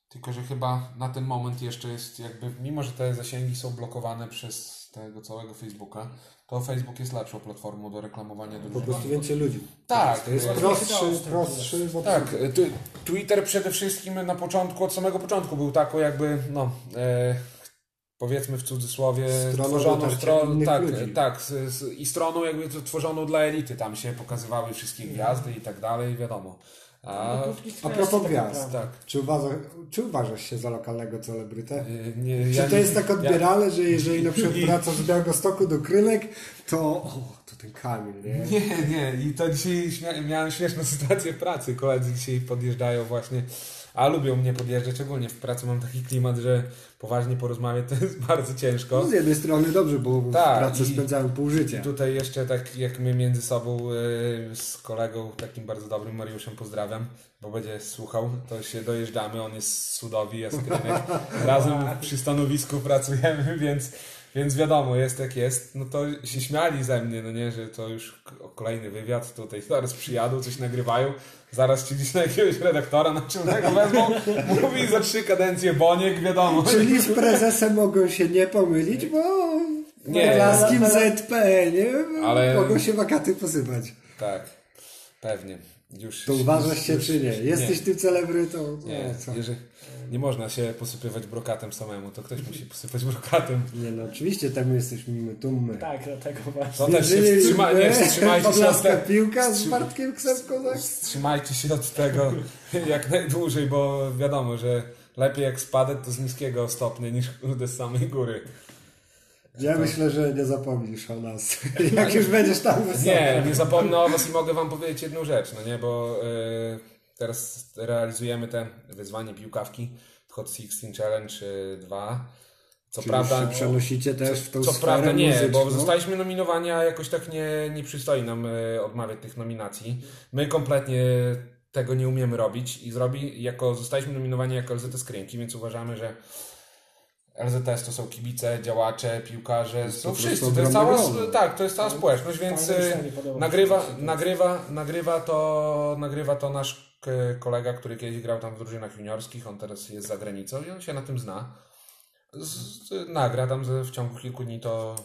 Tylko, że chyba na ten moment jeszcze jest jakby, mimo że te zasięgi są blokowane przez tego całego Facebooka, to Facebook jest lepszą platformą do reklamowania Po drużyny. prostu więcej ludzi. Tak, To jest prostszy, prostszy w Tak, obsłudze. Twitter przede wszystkim na początku, od samego początku był taką jakby, no, e, powiedzmy w cudzysłowie, Stroną tworzoną innych tak, ludzi. tak, z, z, i stroną jakby tworzoną dla elity, tam się pokazywały wszystkie gwiazdy i tak dalej, wiadomo. A, A propos gwiazd, tak. czy, uważa, czy uważasz się za lokalnego celebrytę? e, Nie, Czy ja to nie- jest tak odbierane, że jeżeli na przykład wracasz z Białegostoku do Krynek, to o, to ten Kamil, nie? Nie, nie. I to dzisiaj śmia- miałem śmieszną sytuację w pracy. Koledzy dzisiaj podjeżdżają właśnie, a lubią mnie podjeżdżać. Ogólnie w pracy mam taki klimat, że poważnie porozmawiać to jest bardzo ciężko. No z jednej strony dobrze, bo w Tak, pracy i- spędzałem pół życia. I tutaj jeszcze tak jak my między sobą e, z kolegą takim bardzo dobrym Mariuszem pozdrawiam, bo będzie słuchał, to się dojeżdżamy, on jest z Sudowi, ja z. Razem przy stanowisku pracujemy, więc, więc wiadomo, jest jak jest. No to się śmiali ze mnie, no nie, że to już kolejny wywiad, tutaj zaraz przyjadą, coś nagrywają, zaraz ci gdzieś na jakiegoś redaktora naczelnego wezmą, mówi za trzy kadencje Boniek, wiadomo. Czyli z prezesem mogą się nie pomylić, bo Nie. podlaskim ZPN-ie Ale- mogą się wakaty posypać. Tak, pewnie. Już, To uważasz się czy nie? Jesteś Nie. ty celebrytą? Nie, No, co? jeżeli, nie można się posypywać brokatem samemu, to ktoś musi posypać brokatem. nie no, oczywiście tak my jesteśmy my, tu my. Tak, dlatego właśnie. To też się wstrzyma, nie, wstrzymajcie się od tego. piłka z Bartkiem Ksepką, tak? Wstrzymajcie się od tego jak najdłużej, bo wiadomo, że lepiej jak spadek to z niskiego stopnia niż kurde z samej góry. Ja myślę, że nie zapomnisz o nas, jak już będziesz tam wysoko. Nie, nie zapomnę o was i mogę wam powiedzieć jedną rzecz, no nie, bo e, teraz realizujemy te wyzwanie piłkawki Hot 16 Challenge e, 2. Co Czyli prawda, się przenosicie też w tą Co sferę prawda nie, muzyczną. bo zostaliśmy nominowani, a jakoś tak nie, nie przystoi nam e, odmawiać tych nominacji. My kompletnie tego nie umiemy robić i zrobi, jako, zostaliśmy nominowani jako LZS Kręki, więc uważamy, że LZS to są kibice, działacze, piłkarze, są po prostu wszyscy. To jest cała, tak, to jest cała społeczność, więc się nagrywa, to, to nagrywa, nagrywa, to, nagrywa to nasz kolega, który kiedyś grał tam w drużynach juniorskich, on teraz jest za granicą i on się na tym zna z, z, nagra tam w ciągu kilku dni to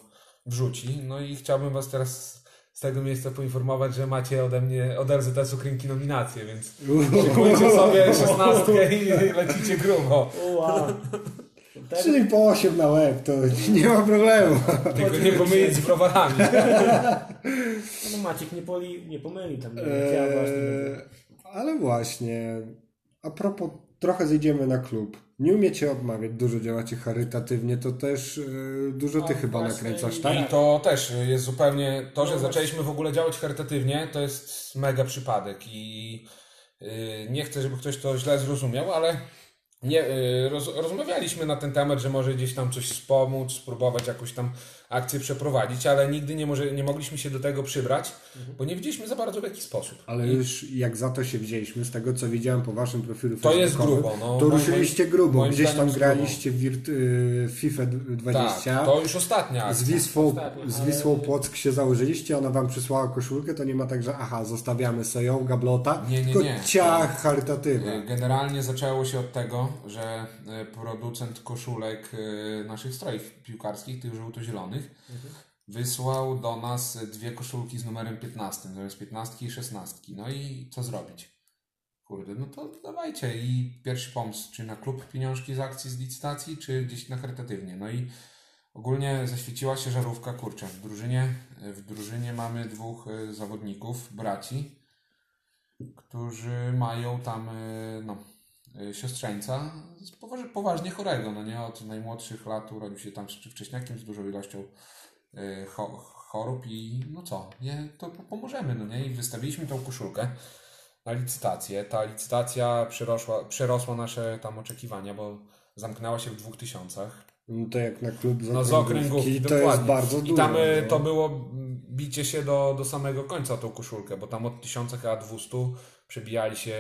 wrzuci. No i chciałbym Was teraz z tego miejsca poinformować, że macie ode mnie, od LZS-u Krynki nominacje, więc szykujcie sobie szesnastkę i lecicie grubo. Wow. Tego, Czyli po 8 na łeb, to nie ma problemu. Tylko nie pomylić z browarami. no Maciek nie, poli, nie pomyli tam. jak Ja właśnie. Ale właśnie, a propos, trochę zejdziemy na klub. Nie umiecie odmawiać, dużo działacie charytatywnie, to też e, dużo ty No, chyba właśnie nakręcasz, i- tak? I to też jest zupełnie, to, że No zaczęliśmy w ogóle działać charytatywnie, to jest mega przypadek i yy, nie chcę, żeby ktoś to źle zrozumiał, ale nie, yy, roz, rozmawialiśmy na ten temat, że może gdzieś tam coś wspomóc, spróbować jakąś tam akcję przeprowadzić, ale nigdy nie, może, nie mogliśmy się do tego przybrać, bo nie wiedzieliśmy za bardzo w jaki sposób. Ale już jak za to się wzięliśmy, z tego co widziałem po waszym profilu To jest grubo, no. to Moim- ruszyliście grubo. moim Gdzieś tam graliście w wirt- y, FIFA 20. Tak, to już ostatnia Z akcja. Wisłą, Ostatnio, z ale- Wisłą Płock się założyliście, ona wam przysłała koszulkę, to nie ma tak, że aha, zostawiamy sobie ją, gablota, Nie, nie, tylko nie. ciach charytatywna. E, Generalnie zaczęło się od tego, że e, producent koszulek naszych strojów piłkarskich, tych żółto-zielonych, wysłał do nas dwie koszulki z numerem 15, zamiast 15 i 16. No i co zrobić? Kurde, no to dawajcie. I pierwszy pomysł, czy na klub pieniążki z akcji, z licytacji, czy gdzieś na charytatywnie. No i ogólnie zaświeciła się żarówka, kurczę, w drużynie, w drużynie mamy dwóch e, zawodników, braci, którzy mają tam e, no, siostrzeńca z poważ, poważnie chorego, no nie od najmłodszych lat urodził się tam wcześniakiem z dużą ilością cho, chorób i no co, nie, to pomożemy, no nie? I wystawiliśmy tą koszulkę na licytację. Ta licytacja przerosła, przerosła nasze tam oczekiwania, bo zamknęła się w dwóch tysiącach. No to jak na klub z No z okręgówki, to dokładnie. jest bardzo dużo. I tam y, no. to było bicie się do, do samego końca tą koszulkę, bo tam od 1000 a 200 przebijali się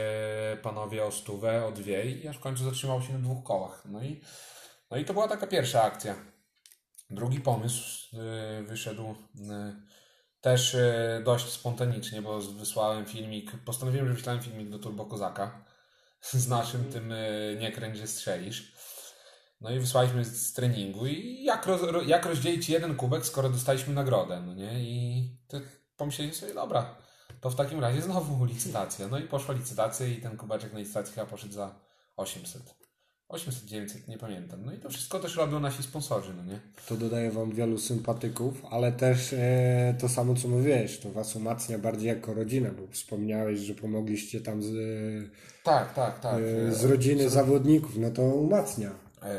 panowie o stówę, o dwie i aż w końcu zatrzymało się na dwóch kołach. No i, no i to była taka pierwsza akcja. Drugi pomysł y, wyszedł y, też y, dość spontanicznie, bo wysłałem filmik, postanowiłem, że wyślałem filmik do Turbo Kozaka z naszym tym y, nie kręć, że strzelisz. No i wysłaliśmy z treningu i jak, roz, ro- jak rozdzielić jeden kubek, skoro dostaliśmy nagrodę, no nie? I to pomyśleliśmy sobie, dobra, to w takim razie znowu licytacja. No i poszła licytacja i ten kubeczek na licytacji chyba poszedł za 800. 800, 900, nie pamiętam. No i to wszystko też robią nasi sponsorzy, no nie? To dodaje wam wielu sympatyków, ale też e, to samo co mówiłeś, to was umacnia bardziej jako rodzinę, bo wspomniałeś, że pomogliście tam z, Tak, tak, tak. e, z rodziny zawodników, no to umacnia.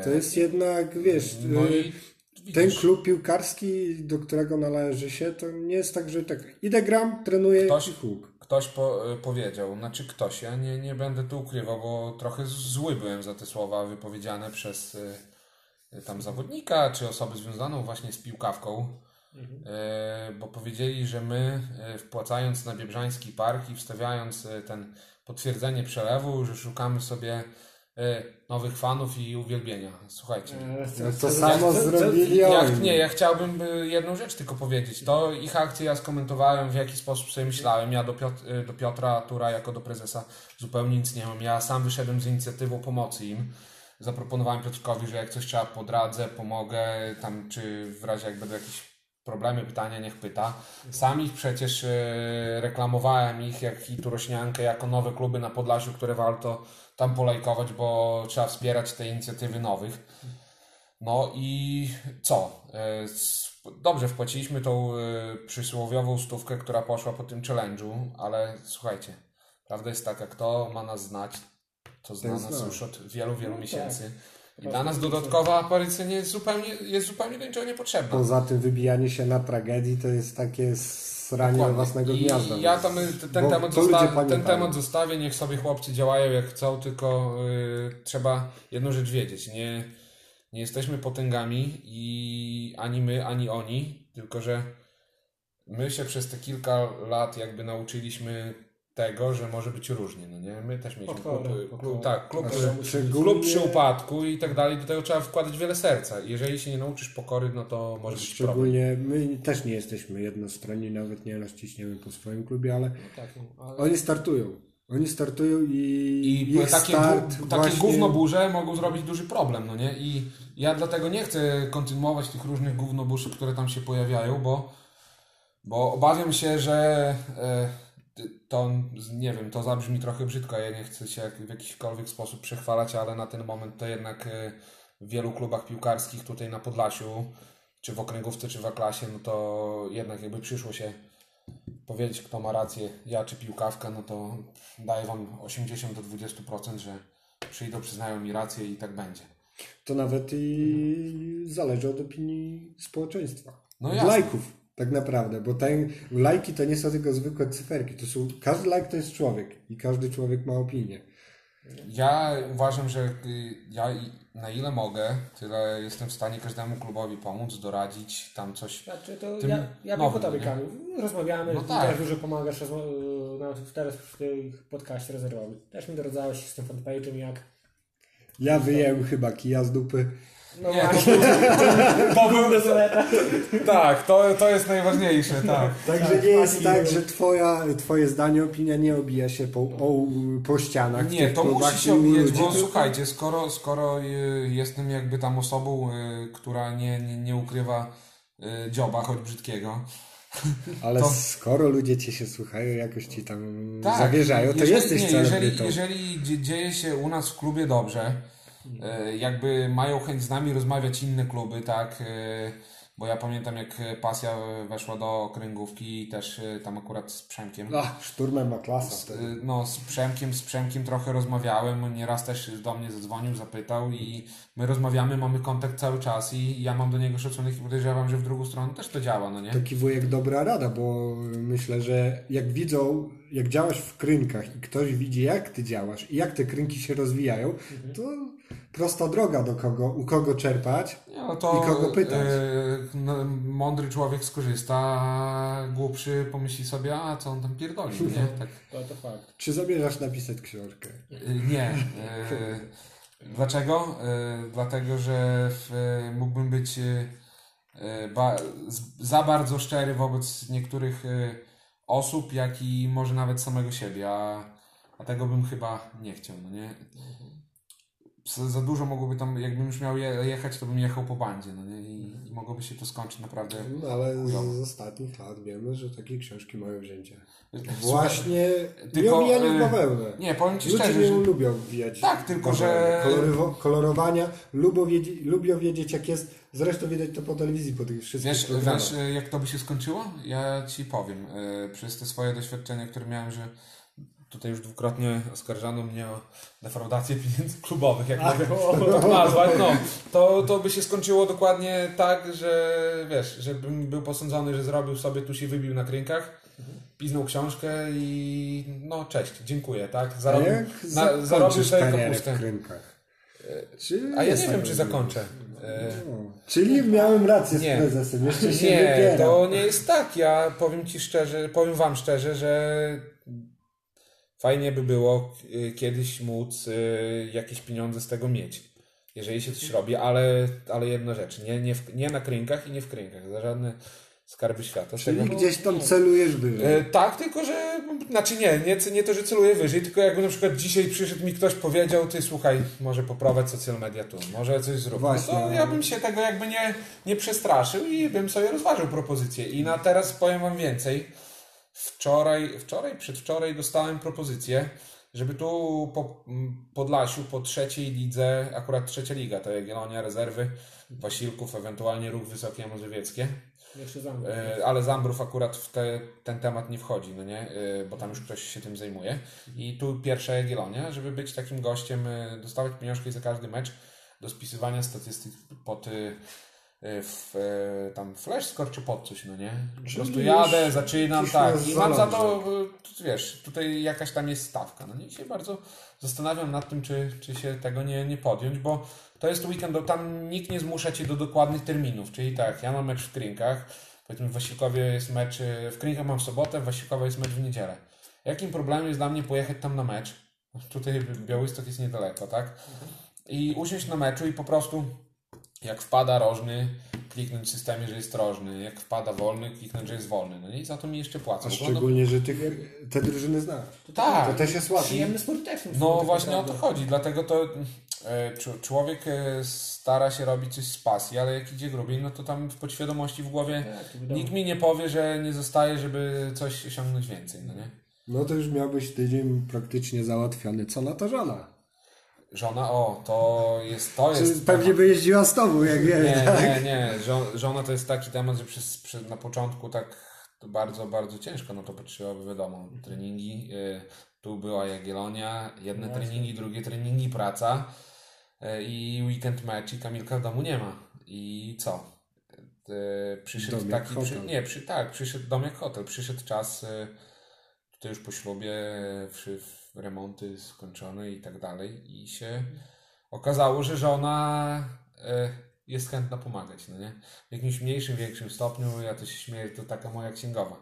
To jest jednak, wiesz, No e, i ten klub piłkarski, do którego należy się, to nie jest tak, że tak. Idę gram, trenuję Ktoś- i huk. Ktoś po, y, powiedział, znaczy ktoś, ja nie, nie będę tu ukrywał, bo trochę zły byłem za te słowa wypowiedziane przez y, tam zawodnika, czy osobę związaną właśnie z piłkawką, y, bo powiedzieli, że my y, wpłacając na Biebrzański Park i wstawiając ten potwierdzenie przelewu, że szukamy sobie nowych fanów i uwielbienia. Słuchajcie, No to samo zrobili ja, oni. nie, ja chciałbym y, jedną rzecz tylko powiedzieć. To ich akcję ja skomentowałem, w jaki sposób sobie myślałem. Ja do, Piot- y, do Piotra Tura jako do prezesa zupełnie nic nie mam. Ja sam wyszedłem z inicjatywą pomocy im. Zaproponowałem Piotrkowi, że jak coś trzeba podradzę, pomogę, tam czy w razie jak będą jakieś problemy, pytania, niech pyta. Sam ich przecież reklamowałem ich, jak i Turośniankę, jako nowe kluby na Podlasiu, które warto tam polajkować, bo trzeba wspierać te inicjatywy nowych. No i co? E, Dobrze, wpłaciliśmy tą e, przysłowiową stówkę, która poszła po tym challenge'u, ale słuchajcie, prawda jest taka, kto ma nas znać, to zna Ten nas zna. już od wielu, wielu No miesięcy. I Chyba dla nas dodatkowa aparycja nie jest zupełnie, jest zupełnie do niczego niepotrzebna. Poza tym wybijanie się na tragedii to jest takie sranie do Dokładnie. własnego I gniazda. Ja tam ten, temat, zosta- ten temat zostawię, niech sobie chłopcy działają jak chcą, tylko y, trzeba jedną rzecz wiedzieć. Nie, nie jesteśmy potęgami i ani my, ani oni, tylko że my się przez te kilka lat jakby nauczyliśmy tego, że może być różnie, no nie? My też mieliśmy klub, klub, tak, klub, Znaczy, szczególnie- klub przy upadku i tak dalej, do tego trzeba wkładać wiele serca. Jeżeli się nie nauczysz pokory, no to może być problem. Szczególnie my też nie jesteśmy jednostronni, nawet nie rozciśniemy po swoim klubie, ale No tak, no, ale... oni startują. Oni startują i, I ich takie, start takie właśnie... gównoburze mogą zrobić duży problem, no nie? I ja dlatego nie chcę kontynuować tych różnych gównoburzy, które tam się pojawiają, bo, bo obawiam się, że e, to, nie wiem, to zabrzmi trochę brzydko, ja nie chcę się w jakikolwiek sposób przechwalać, ale na ten moment to jednak e, w wielu klubach piłkarskich tutaj na Podlasiu, czy w okręgówce, czy w A-klasie, no to jednak jakby przyszło się powiedzieć, kto ma rację, ja czy piłkawka, no to daję Wam 80 do 20%, że przyjdą, przyznają mi rację i tak będzie. To nawet i zależy od opinii społeczeństwa. No jasne. lajków, tak naprawdę, bo ten, lajki to nie są tylko zwykłe cyferki. To są, każdy lajk to jest człowiek i każdy człowiek ma opinię. Ja uważam, że ja na ile mogę, tyle jestem w stanie każdemu klubowi pomóc, doradzić, tam coś. Znaczy to Tym ja, ja nowym, po tobie? Kamil. Rozmawiamy, No tak. też dużo pomagasz rozmo- nawet teraz w tych podcaście rezerwowych. Też mi doradzałeś z tym fanpage'em jak... Ja wyjąłem chyba kija z dupy. No Nie, to właśnie, To był, tak, to, to jest najważniejsze, tak. Także Tak, nie jest tak, był. że twoja, twoje zdanie, opinia nie obija się po, o, po ścianach. Nie, to musi się ludzi, bo tylko- słuchajcie, skoro, skoro y, jestem jakby tam osobą, y, która nie, nie, nie ukrywa y, dzioba, choć brzydkiego, Ale to- skoro ludzie cię się słuchają, jakoś ci tam Tak, zawierzają, to jeżeli, jesteś nie, celebrytą. jeżeli, jeżeli dzie- dzieje się u nas w klubie dobrze, jakby mają chęć z nami rozmawiać inne kluby, tak, e, Bo ja pamiętam, jak e, pasja weszła do okręgówki i też e, tam akurat z Przemkiem. Ach, szturmem ma klasa Z, no, z Przemkiem, z Przemkiem trochę rozmawiałem, nieraz też do mnie zadzwonił, zapytał i my rozmawiamy, mamy kontakt cały czas i ja mam do niego szacunek i podejrzewam, że w drugą stronę też to działa, no nie? Taki wujek dobra rada, bo myślę, że jak widzą, jak działasz w krynkach i ktoś widzi, jak ty działasz i jak te krynki się rozwijają, to prosta droga do kogo, u kogo czerpać. No to I kogo pytać? y, no, mądry człowiek skorzysta, a głupszy pomyśli sobie, a co on tam pierdoli, nie? Tak. To, to fakt. Czy zamierzasz napisać książkę? Y, Nie. Y, Dlaczego? Dlatego, że w- mógłbym być ba, z- za bardzo szczery wobec niektórych osób, jak i może nawet samego siebie, a, a tego bym chyba nie chciał, no nie? Za, za dużo mogłoby tam, jakbym już miał je, jechać, to bym jechał po bandzie, no nie? I, i mogłoby się to skończyć naprawdę. No, ale z, z ostatnich lat wiemy, że takie książki mają wzięcie. Właśnie tylko, nie omijanie w y, bawełnę. Nie, powiem Ci Ludzie szczerze, nie że... lubią wbijać. Tak, tylko bawełnę. że- Kolorywo, kolorowania, lubią wiedzieć, lubią wiedzieć jak jest. Zresztą widać to po telewizji, po tych wszystkich Wiesz, wiesz, y, jak to by się skończyło? Ja ci powiem. y, Przez te swoje doświadczenia, które miałem, że tutaj już dwukrotnie oskarżano mnie o defraudację pieniędzy klubowych, jak mogę to tak nazwać. No, to, to by się skończyło dokładnie tak, że wiesz, żebym był posądzony, że zrobił sobie, tu się wybił na krynkach, piznął książkę i no cześć, dziękuję, tak? Zarobił, na, zarobił sobie kapustę. w krynkach? Czy A ja nie wiem, czy zakończę. No. Czyli miałem rację z Nie. prezesem, jeszcze się Nie, to nie jest tak. Ja powiem Ci szczerze, powiem Wam szczerze, że fajnie by było y, kiedyś móc y, jakieś pieniądze z tego mieć. Jeżeli się coś robi, ale, ale jedna rzecz, nie, nie, w, nie na krynkach i nie w krynkach, za żadne skarby świata. Czyli tego, gdzieś tam celujesz wyżej. E, tak, tylko że, znaczy nie, nie, nie to, że celuję wyżej, tylko jakby na przykład dzisiaj przyszedł mi ktoś powiedział, ty słuchaj, może poprowadź social media tu, może coś zrób. Właśnie. No to ja bym się tego jakby nie, nie przestraszył i bym sobie rozważył propozycję. I na teraz powiem wam więcej. Wczoraj, wczoraj, przedwczoraj dostałem propozycję, żeby tu po Podlasiu, po trzeciej lidze, akurat trzecia liga, to Jagiellonia, rezerwy, Wasilków, ewentualnie Ruch Wysokie Mazowieckie, zamówił. E, ale Zambrów akurat w te, ten temat nie wchodzi, no nie? E, bo tam już ktoś się tym zajmuje. I tu pierwsza Jagiellonia, żeby być takim gościem, e, dostawać pieniążki za każdy mecz do spisywania statystyk pod w, e, tam flash score czy pod coś, no nie? Po prostu jadę, zaczynam, tak. I mam za to, e, wiesz, tutaj jakaś tam jest stawka. No nie? Się bardzo zastanawiam nad tym, czy, czy się tego nie, nie podjąć, bo to jest weekend, bo tam nikt nie zmusza cię do dokładnych terminów. Czyli tak, ja mam mecz w Krynkach, powiedzmy w Wasilkowie jest mecz, w Krynkach mam w sobotę, w Wasilkowie jest mecz w niedzielę. Jakim problemem jest dla mnie pojechać tam na mecz? Tutaj Białystok jest niedaleko, tak? I usiąść na meczu i po prostu jak wpada rożny, kliknąć w systemie, że jest rożny. Jak wpada wolny, kliknąć, że jest wolny. No nie? i za to mi jeszcze płacą. A szczególnie, że ty te drużyny znasz. no, tak. To też jest łatwiej. Przyjemny sport technik. No właśnie o to chodzi, dlatego to e, człowiek e, stara się robić coś z pasji, ale jak idzie grubiej, no to tam w podświadomości w głowie Tak, to nikt mi nie powie, że nie zostaje, żeby coś osiągnąć więcej, no nie? No to już miałbyś tydzień praktycznie załatwiony. Co na to żona? O, to jest, to jest... pewnie by jeździła z tobą, jak wiesz. Nie, tak? nie, nie, Żo- żona to jest taki temat, że przez, przez, na początku tak bardzo, bardzo ciężko, no to potrzeba, wiadomo, treningi, y, tu była Jagiellonia, jedne No treningi, drugie treningi, praca y, i weekend mecz i Kamilka w domu nie ma. I co? Y, przyszedł Dom taki, przy, nie, przy, tak, przyszedł dom jak hotel, przyszedł czas, tutaj już po ślubie, przy, remonty skończone i tak dalej i się okazało, że żona e, jest chętna pomagać, no nie? W jakimś mniejszym, większym stopniu, ja to się śmieję, to taka moja księgowa.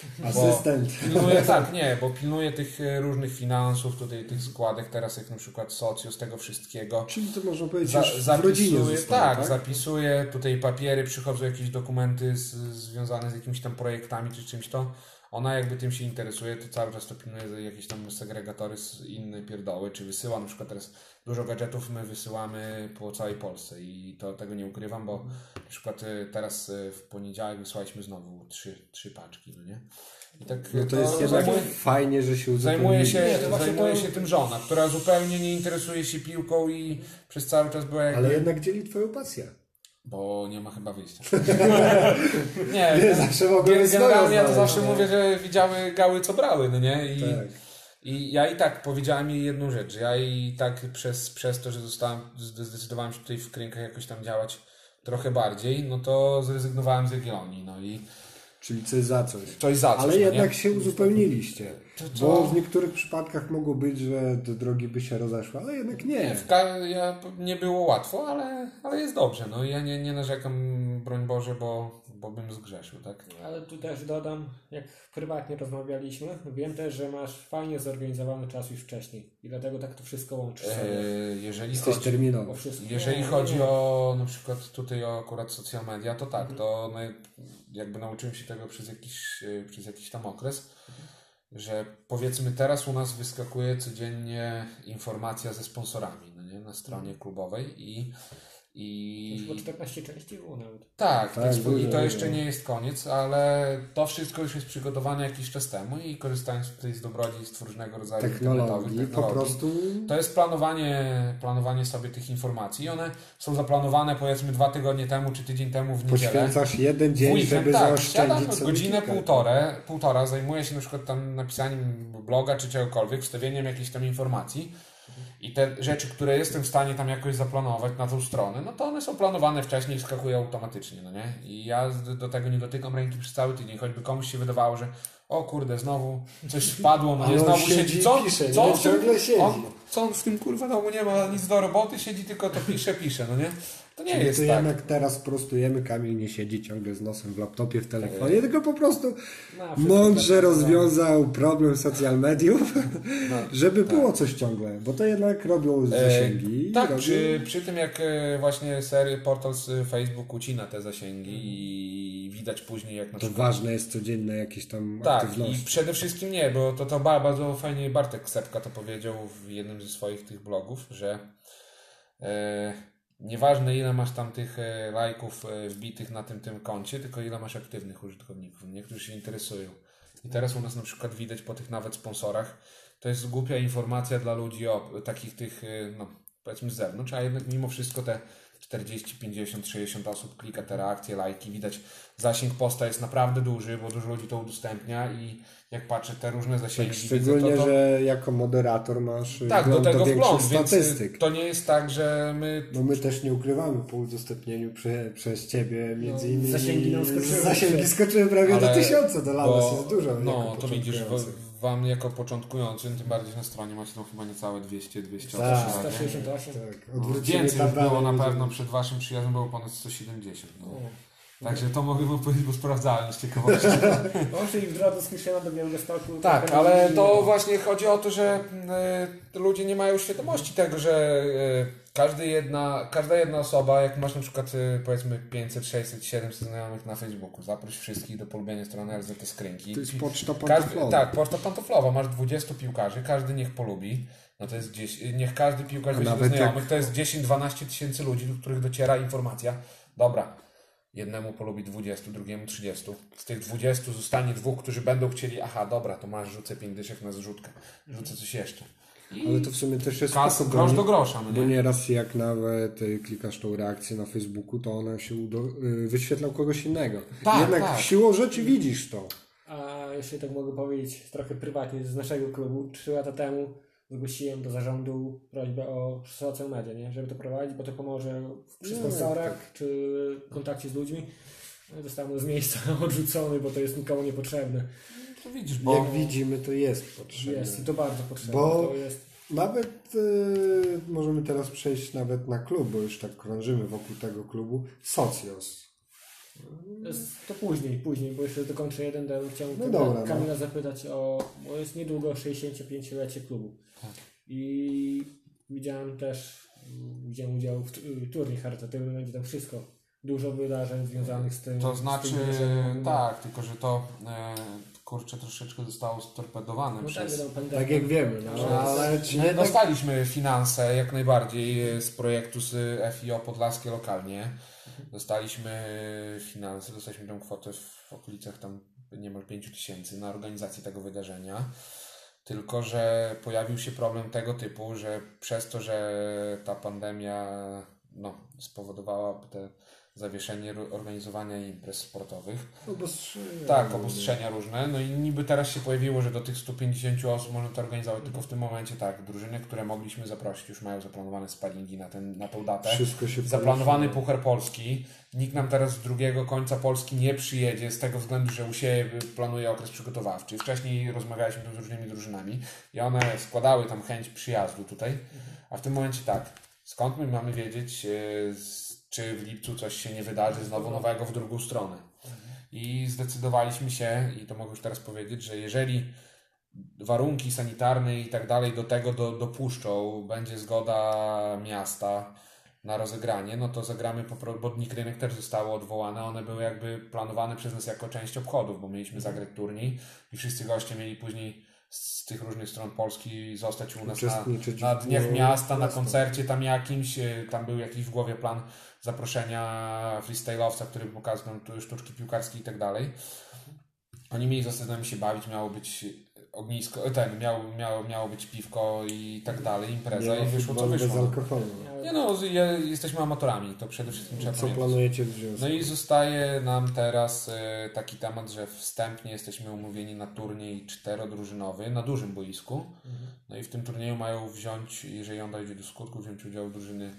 Asystent. Pilnuje, tak, nie, bo pilnuje tych e, różnych finansów, tutaj tych składek, teraz jak na przykład socjo z tego wszystkiego. Czyli to można powiedzieć, Za, już w rodzinie zapisuje, zostało, tak, tak? zapisuje, tutaj papiery, przychodzą jakieś dokumenty z, związane z jakimiś tam projektami czy czymś to. Ona jakby tym się interesuje, to cały czas to pilnuje jakieś tam segregatory, z inne pierdoły, czy wysyła, na przykład teraz dużo gadżetów my wysyłamy po całej Polsce i to tego nie ukrywam, bo na przykład y, teraz y, w poniedziałek wysłaliśmy znowu trzy, trzy paczki, no nie? I tak No to jest jednak zajmuje, fajnie, że się Zajmuje się, Nie, to zajmuje to- się tym żona, która zupełnie nie interesuje się piłką i przez cały czas była jakby... Ale jednak dzieli twoją pasję. Bo nie ma chyba wyjścia. nie, Nie, zawsze mogą być generalnie ja to zawsze zdanie. mówię, że widziały gały co brały, no nie? I, Tak. I ja i tak powiedziałem jej jedną rzecz, że ja i tak przez, przez to, że zostałem, zdecydowałem się tutaj w Krynkach jakoś tam działać trochę bardziej, no to zrezygnowałem z Jagiellonii, no i Czyli coś za coś. coś za coś, Ale no jednak nie? się uzupełniliście. To Bo co? w niektórych przypadkach mogło być, że te drogi by się rozeszły, ale jednak nie. W ka- ja, nie było łatwo, ale, ale jest dobrze, no ja nie, nie narzekam, broń Boże, bo, bo bym zgrzeszył, tak? Ale tu też dodam, jak prywatnie rozmawialiśmy, wiem też, że masz fajnie zorganizowany czas już wcześniej i dlatego tak to wszystko łączysz E, sobie. jeżeli Jesteś chodzi, terminowy. O wszystko. Jeżeli chodzi o na przykład tutaj o akurat social media, to tak, to no, jakby nauczyłem się tego przez jakiś, e, przez jakiś tam okres, że powiedzmy teraz u nas wyskakuje codziennie informacja ze sponsorami no nie? na stronie klubowej i, i Chyba 14 części było nawet. tak, Tak, i to jeszcze dużo. nie jest koniec, ale to wszystko już jest przygotowane jakiś czas temu i korzystając tutaj z dobrodziejstw różnego rodzaju Technologii, internetowych po prostu to jest planowanie, planowanie sobie tych informacji. One są zaplanowane powiedzmy dwa tygodnie temu czy tydzień temu w niedzielę. poświęcasz jeden W dzień, weekend, żeby tak, zaoszczędzić godzinę, półtorę, półtora, zajmuję się na przykład tam napisaniem bloga czy czegokolwiek, wstawieniem jakiejś tam informacji i te rzeczy, które jestem w stanie tam jakoś zaplanować na tą stronę, no to one są planowane wcześniej i skakują automatycznie, no nie? I ja do tego nie dotykam ręki przez cały tydzień, choćby komuś się wydawało, że o kurde, znowu coś wpadło, no nie, znowu siedzi co, on- pisze, co on w tym, on, co on w tym kurwa domu nie ma nic do roboty, siedzi tylko to pisze, pisze, no nie? To nie Czyli jest to tak. jednak teraz prostujemy, Kamil nie siedzi ciągle z nosem w laptopie, w Tak. telefonie, tylko po prostu Ma wszystko mądrze tak rozwiązał problem social mediów, No, żeby było coś ciągle, bo to jednak robią zasięgi. E, tak, robią... przy, przy tym jak e, właśnie sery portal z Facebook ucina te zasięgi i widać później jak na To przykład... ważne jest codzienne jakieś tam Tak, aktywności. i przede wszystkim nie, bo to, to ba- bardzo fajnie Bartek Sepka to powiedział w jednym ze swoich tych blogów, że e, nieważne ile masz tam tych e, lajków e, wbitych na tym, tym koncie, tylko ile masz aktywnych użytkowników, niektórzy się interesują. I teraz u nas na przykład widać po tych nawet sponsorach, to jest głupia informacja dla ludzi o takich tych, e, no powiedzmy z zewnątrz, a jednak mimo wszystko te 40, 50, 60 osób klika te reakcje, lajki, widać zasięg posta jest naprawdę duży, bo dużo ludzi to udostępnia i jak patrzę te różne zasięgi, Tak, widzę, szczególnie, to, to, że jako moderator masz tak, do wgląd tego do wgląd, więc statystyk. y, to nie jest tak, że my No my też nie ukrywamy po udostępnieniu prze, przez Ciebie między No, innymi zasięgi nam skoczyły. zasięgi skoczyły prawie do Ale- tysiąca, to dla nas bo- jest dużo. No, to widzisz, wam jako początkującym, tym bardziej na stronie macie tam chyba niecałe 200, 200 Tak. osób. nie? 168. Tak, No, odwrócimy Więcej było na pewno, przed waszym przyjazdem było ponad 170. No. Także to mogę wam powiedzieć, bo sprawdzałem z ciekawości. Może i w drodze z Kiszena do Białegostoku. Tak, ale to właśnie chodzi o to, że y, ludzie nie mają świadomości tego, że y, każdy jedna, każda jedna osoba, jak masz na przykład y, powiedzmy 500, 600, 700 znajomych na Facebooku, zaproś wszystkich do polubienia strony RZT Skrzynki. To jest poczta Każdy, pantoflowa. tak, poczta pantoflowa, masz 20 piłkarzy, każdy niech polubi. No to jest gdzieś, niech każdy piłkarz weźmie do znajomych, jak- to jest 10-12 tysięcy ludzi, do których dociera informacja. Dobra, jednemu polubi 20, drugiemu 30. Z tych 20 zostanie dwóch, którzy będą chcieli, aha, dobra, to masz, rzucę 5 dyszek na zrzutkę, rzucę coś jeszcze. I Ale to w sumie też jest kas, spoko, grosz bo do nie- grosza, no Bo nie? nieraz jak nawet y, klikasz tą reakcję na Facebooku, to ona się udo- y, wyświetla u kogoś innego. Tak, Jednak tak. siłą rzeczy widzisz to. A jeśli tak mogę powiedzieć trochę prywatnie z naszego klubu, trzy lata temu zgłosiłem do zarządu prośbę o social media, nie? żeby to prowadzić, bo to pomoże przy sponsorach czy kontakcie z ludźmi. No Zostałem z miejsca odrzucony, bo to jest nikomu niepotrzebne. To widzisz, bo... Jak widzimy, to jest potrzebne. Jest i to bardzo potrzebne. Bo- To jest, Nawet y, możemy teraz przejść nawet na klub, bo już tak krążymy wokół tego klubu. Socios. To później, później, bo jeszcze dokończę jeden, to bym chciał No Kamila, dobra, no. Kamila zapytać o, bo jest niedługo 65-lecie klubu. Tak. I widziałem też, mm, wziąłem udział w tu- turniej charytatywnym, będzie tam wszystko. Dużo wydarzeń związanych z tym. To znaczy, tym wydarzeniem. tak, tylko że to e, kurczę troszeczkę zostało storpedowane No tak, przez... wiadomo, pandemia. Tak jak wiemy, no, Że- ale czy No, jednak Dostaliśmy finanse jak najbardziej z projektu z FIO Podlaskie lokalnie. Dostaliśmy finanse, dostaliśmy tą kwotę w okolicach tam niemal 5 tysięcy na organizację tego wydarzenia. Tylko, że pojawił się problem tego typu, że przez to, że ta pandemia no, spowodowała te zawieszenie organizowania imprez sportowych. Obostrzenia. Tak, obostrzenia różne. No i niby teraz się pojawiło, że do tych 150 osób można to organizować, tylko w tym momencie tak, drużyny, które mogliśmy zaprosić, już mają zaplanowane sparingi na, ten, na tą datę. Wszystko się Zaplanowany poruszyło. Puchar Polski. Nikt nam teraz z drugiego końca Polski nie przyjedzie z tego względu, że u siebie planuje okres przygotowawczy. Wcześniej rozmawialiśmy tu z różnymi drużynami i one składały tam chęć przyjazdu tutaj, a w tym momencie tak, skąd my mamy wiedzieć, e, z- czy w lipcu coś się nie wydarzy znowu nowego w drugą stronę. I zdecydowaliśmy się, i to mogę już teraz powiedzieć, że jeżeli warunki sanitarne i tak dalej do tego do, dopuszczą, będzie zgoda miasta na rozegranie, no to zagramy po bo Dni Krynek też zostało odwołane, one były jakby planowane przez nas jako część obchodów, bo mieliśmy zagrać turniej i wszyscy goście mieli później z tych różnych stron Polski zostać u nas na, na w Dniach Miasta, na koncercie tam jakimś, e, tam był jakiś w głowie plan zaproszenia freestyle'owca, który pokazał sztuczki piłkarskie i tak dalej. Oni mieli zostać z nami się bawić, miało być ognisko, ten, miało, miało, miało być piwko i tak dalej, impreza i wyszło co wyszło. no. bezalkoholny. Nie no, je, jesteśmy amatorami, to przede wszystkim trzeba Co pamiętać. planujecie w związku? No i zostaje nam teraz e, taki temat, że wstępnie jesteśmy umówieni na turniej czterodrużynowy na dużym boisku. No i w tym turnieju mają wziąć, jeżeli on dojdzie do skutku, wziąć udział drużyny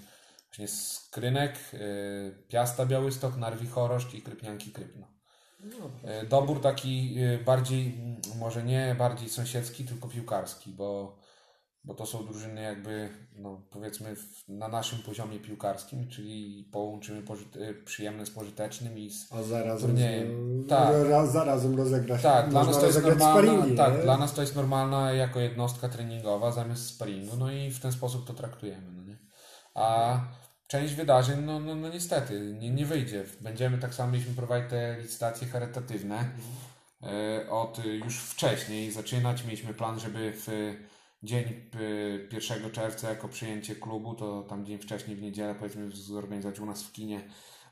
właśnie z Krynek, e, Piasta Białystok, Narwi Choroszcz i Krypnianki Krypno. No, E, Dobór taki e, bardziej, może nie bardziej sąsiedzki, tylko piłkarski, bo, bo to są drużyny jakby, no powiedzmy, na naszym poziomie piłkarskim, czyli połączymy pożyte, e, przyjemne z pożytecznym i z A zarazem, turniejem. Tak. ra, zarazem rozegra się. tak, dla nas to jest normalna, sparingi, tak, nie? dla nas to jest normalna jako jednostka treningowa zamiast sparingu, no i w ten sposób to traktujemy, no nie? A część wydarzeń, no, no, no niestety, nie, nie wyjdzie. Będziemy tak samo, mieliśmy prowadzić te licytacje charytatywne e, od e, już wcześniej zaczynać. Mieliśmy plan, żeby w dzień e, 1 czerwca jako przyjęcie klubu, to tam dzień wcześniej w niedzielę powiedzmy zorganizować u nas w kinie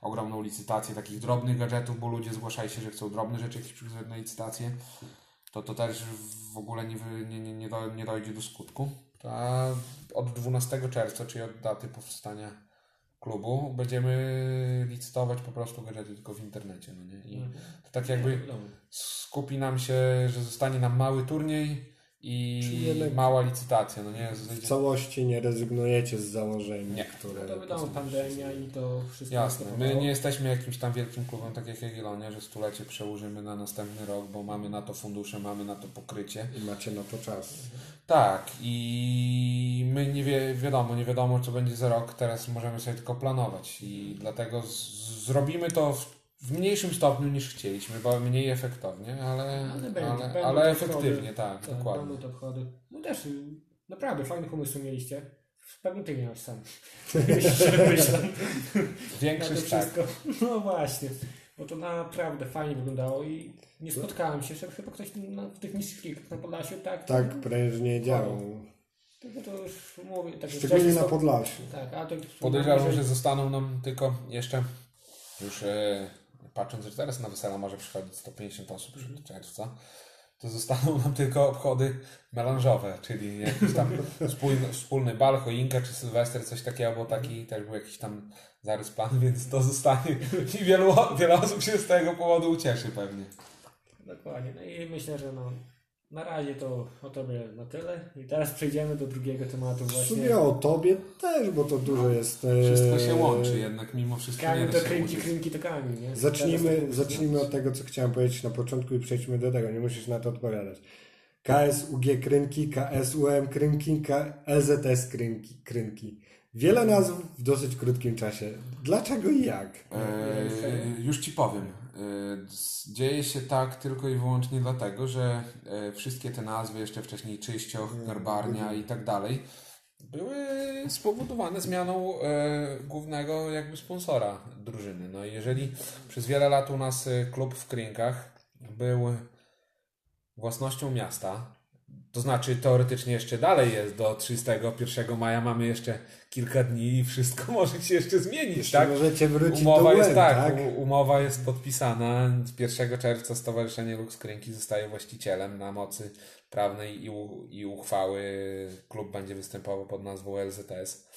ogromną licytację takich drobnych gadżetów, bo ludzie zgłaszali się, że chcą drobne rzeczy jakieś przygotować na licytację. To to też w ogóle nie, nie, nie, nie, do, nie dojdzie do skutku. A od 12 czerwca, czyli od daty powstania klubu, będziemy licytować po prostu gadżety tylko w internecie. No nie? I to tak jakby skupi nam się, że zostanie nam mały turniej i mała licytacja. No nie? W całości nie rezygnujecie z założeń, Nie. które... To wiadomo, pandemia i to wszystko Jasne. My nie jesteśmy jakimś tam wielkim klubem, tak jak Jagiellonia, że stulecie przełożymy na następny rok, bo mamy na to fundusze, mamy na to pokrycie. I macie na to czas. Tak, i my nie wie, wiadomo, nie wiadomo co będzie za rok, teraz możemy sobie tylko planować i dlatego z, zrobimy to w, w mniejszym stopniu niż chcieliśmy, bo mniej efektownie, ale, Ale ale, będzie, ale, będą te efektywnie, tak, Tak, dokładnie. będą te obchody. No też naprawdę fajny pomysł mieliście. Pewnie ty miałeś sam. Myślę. Większość tak. wszystko. No właśnie. Bo to naprawdę fajnie wyglądało i nie spotkałem się, że chyba ktoś na, w tych niższych ligach na Podlasiu tak. Tak prężnie działał. Tylko to już mówię. Tak Szczególnie na Podlasiu. Tak, a to Podejrzewam, że zostaną nam tylko jeszcze, już e, patrząc, że teraz na wesela może przychodzić 150 osób przed czerwca, to zostaną nam tylko obchody melanżowe, czyli jakiś tam wspólny, wspólny bal, choinka czy sylwester, coś takiego, bo taki też był jakiś tam zarys plan, więc to zostanie i wielu, wiele osób się z tego powodu ucieszy pewnie. Dokładnie. No i myślę, że no, na razie to o tobie na tyle. I teraz przejdziemy do drugiego tematu W właśnie. sumie o tobie też, bo to dużo jest... e, Wszystko się łączy jednak mimo wszystko Kamień to użyć. kręci to kamień, nie? Zacznijmy, zacznijmy od tego, co chciałem powiedzieć na początku i przejdźmy do tego. Nie musisz na to odpowiadać. KSUG Krynki, KSUM Krynki, KLZS Krynki. Krynki. Wiele nazw w dosyć krótkim czasie. Dlaczego i jak? E, już ci powiem. Z- dzieje się tak tylko i wyłącznie dlatego, że e, wszystkie te nazwy, jeszcze wcześniej Czyścioch, Garbarnia i tak dalej, były spowodowane zmianą e, głównego jakby sponsora drużyny. No i jeżeli przez wiele lat u nas klub w Krynkach był własnością miasta, to znaczy teoretycznie jeszcze dalej jest, do 31 maja mamy jeszcze kilka dni i wszystko może się jeszcze zmienić, Jeszcze tak? możecie wrócić Umowa do jest UN, tak, tak? u- umowa jest podpisana. 1 czerwca Stowarzyszenie Lux Krynki zostaje właścicielem na mocy prawnej i, u, i uchwały. Klub będzie występował pod nazwą LZS.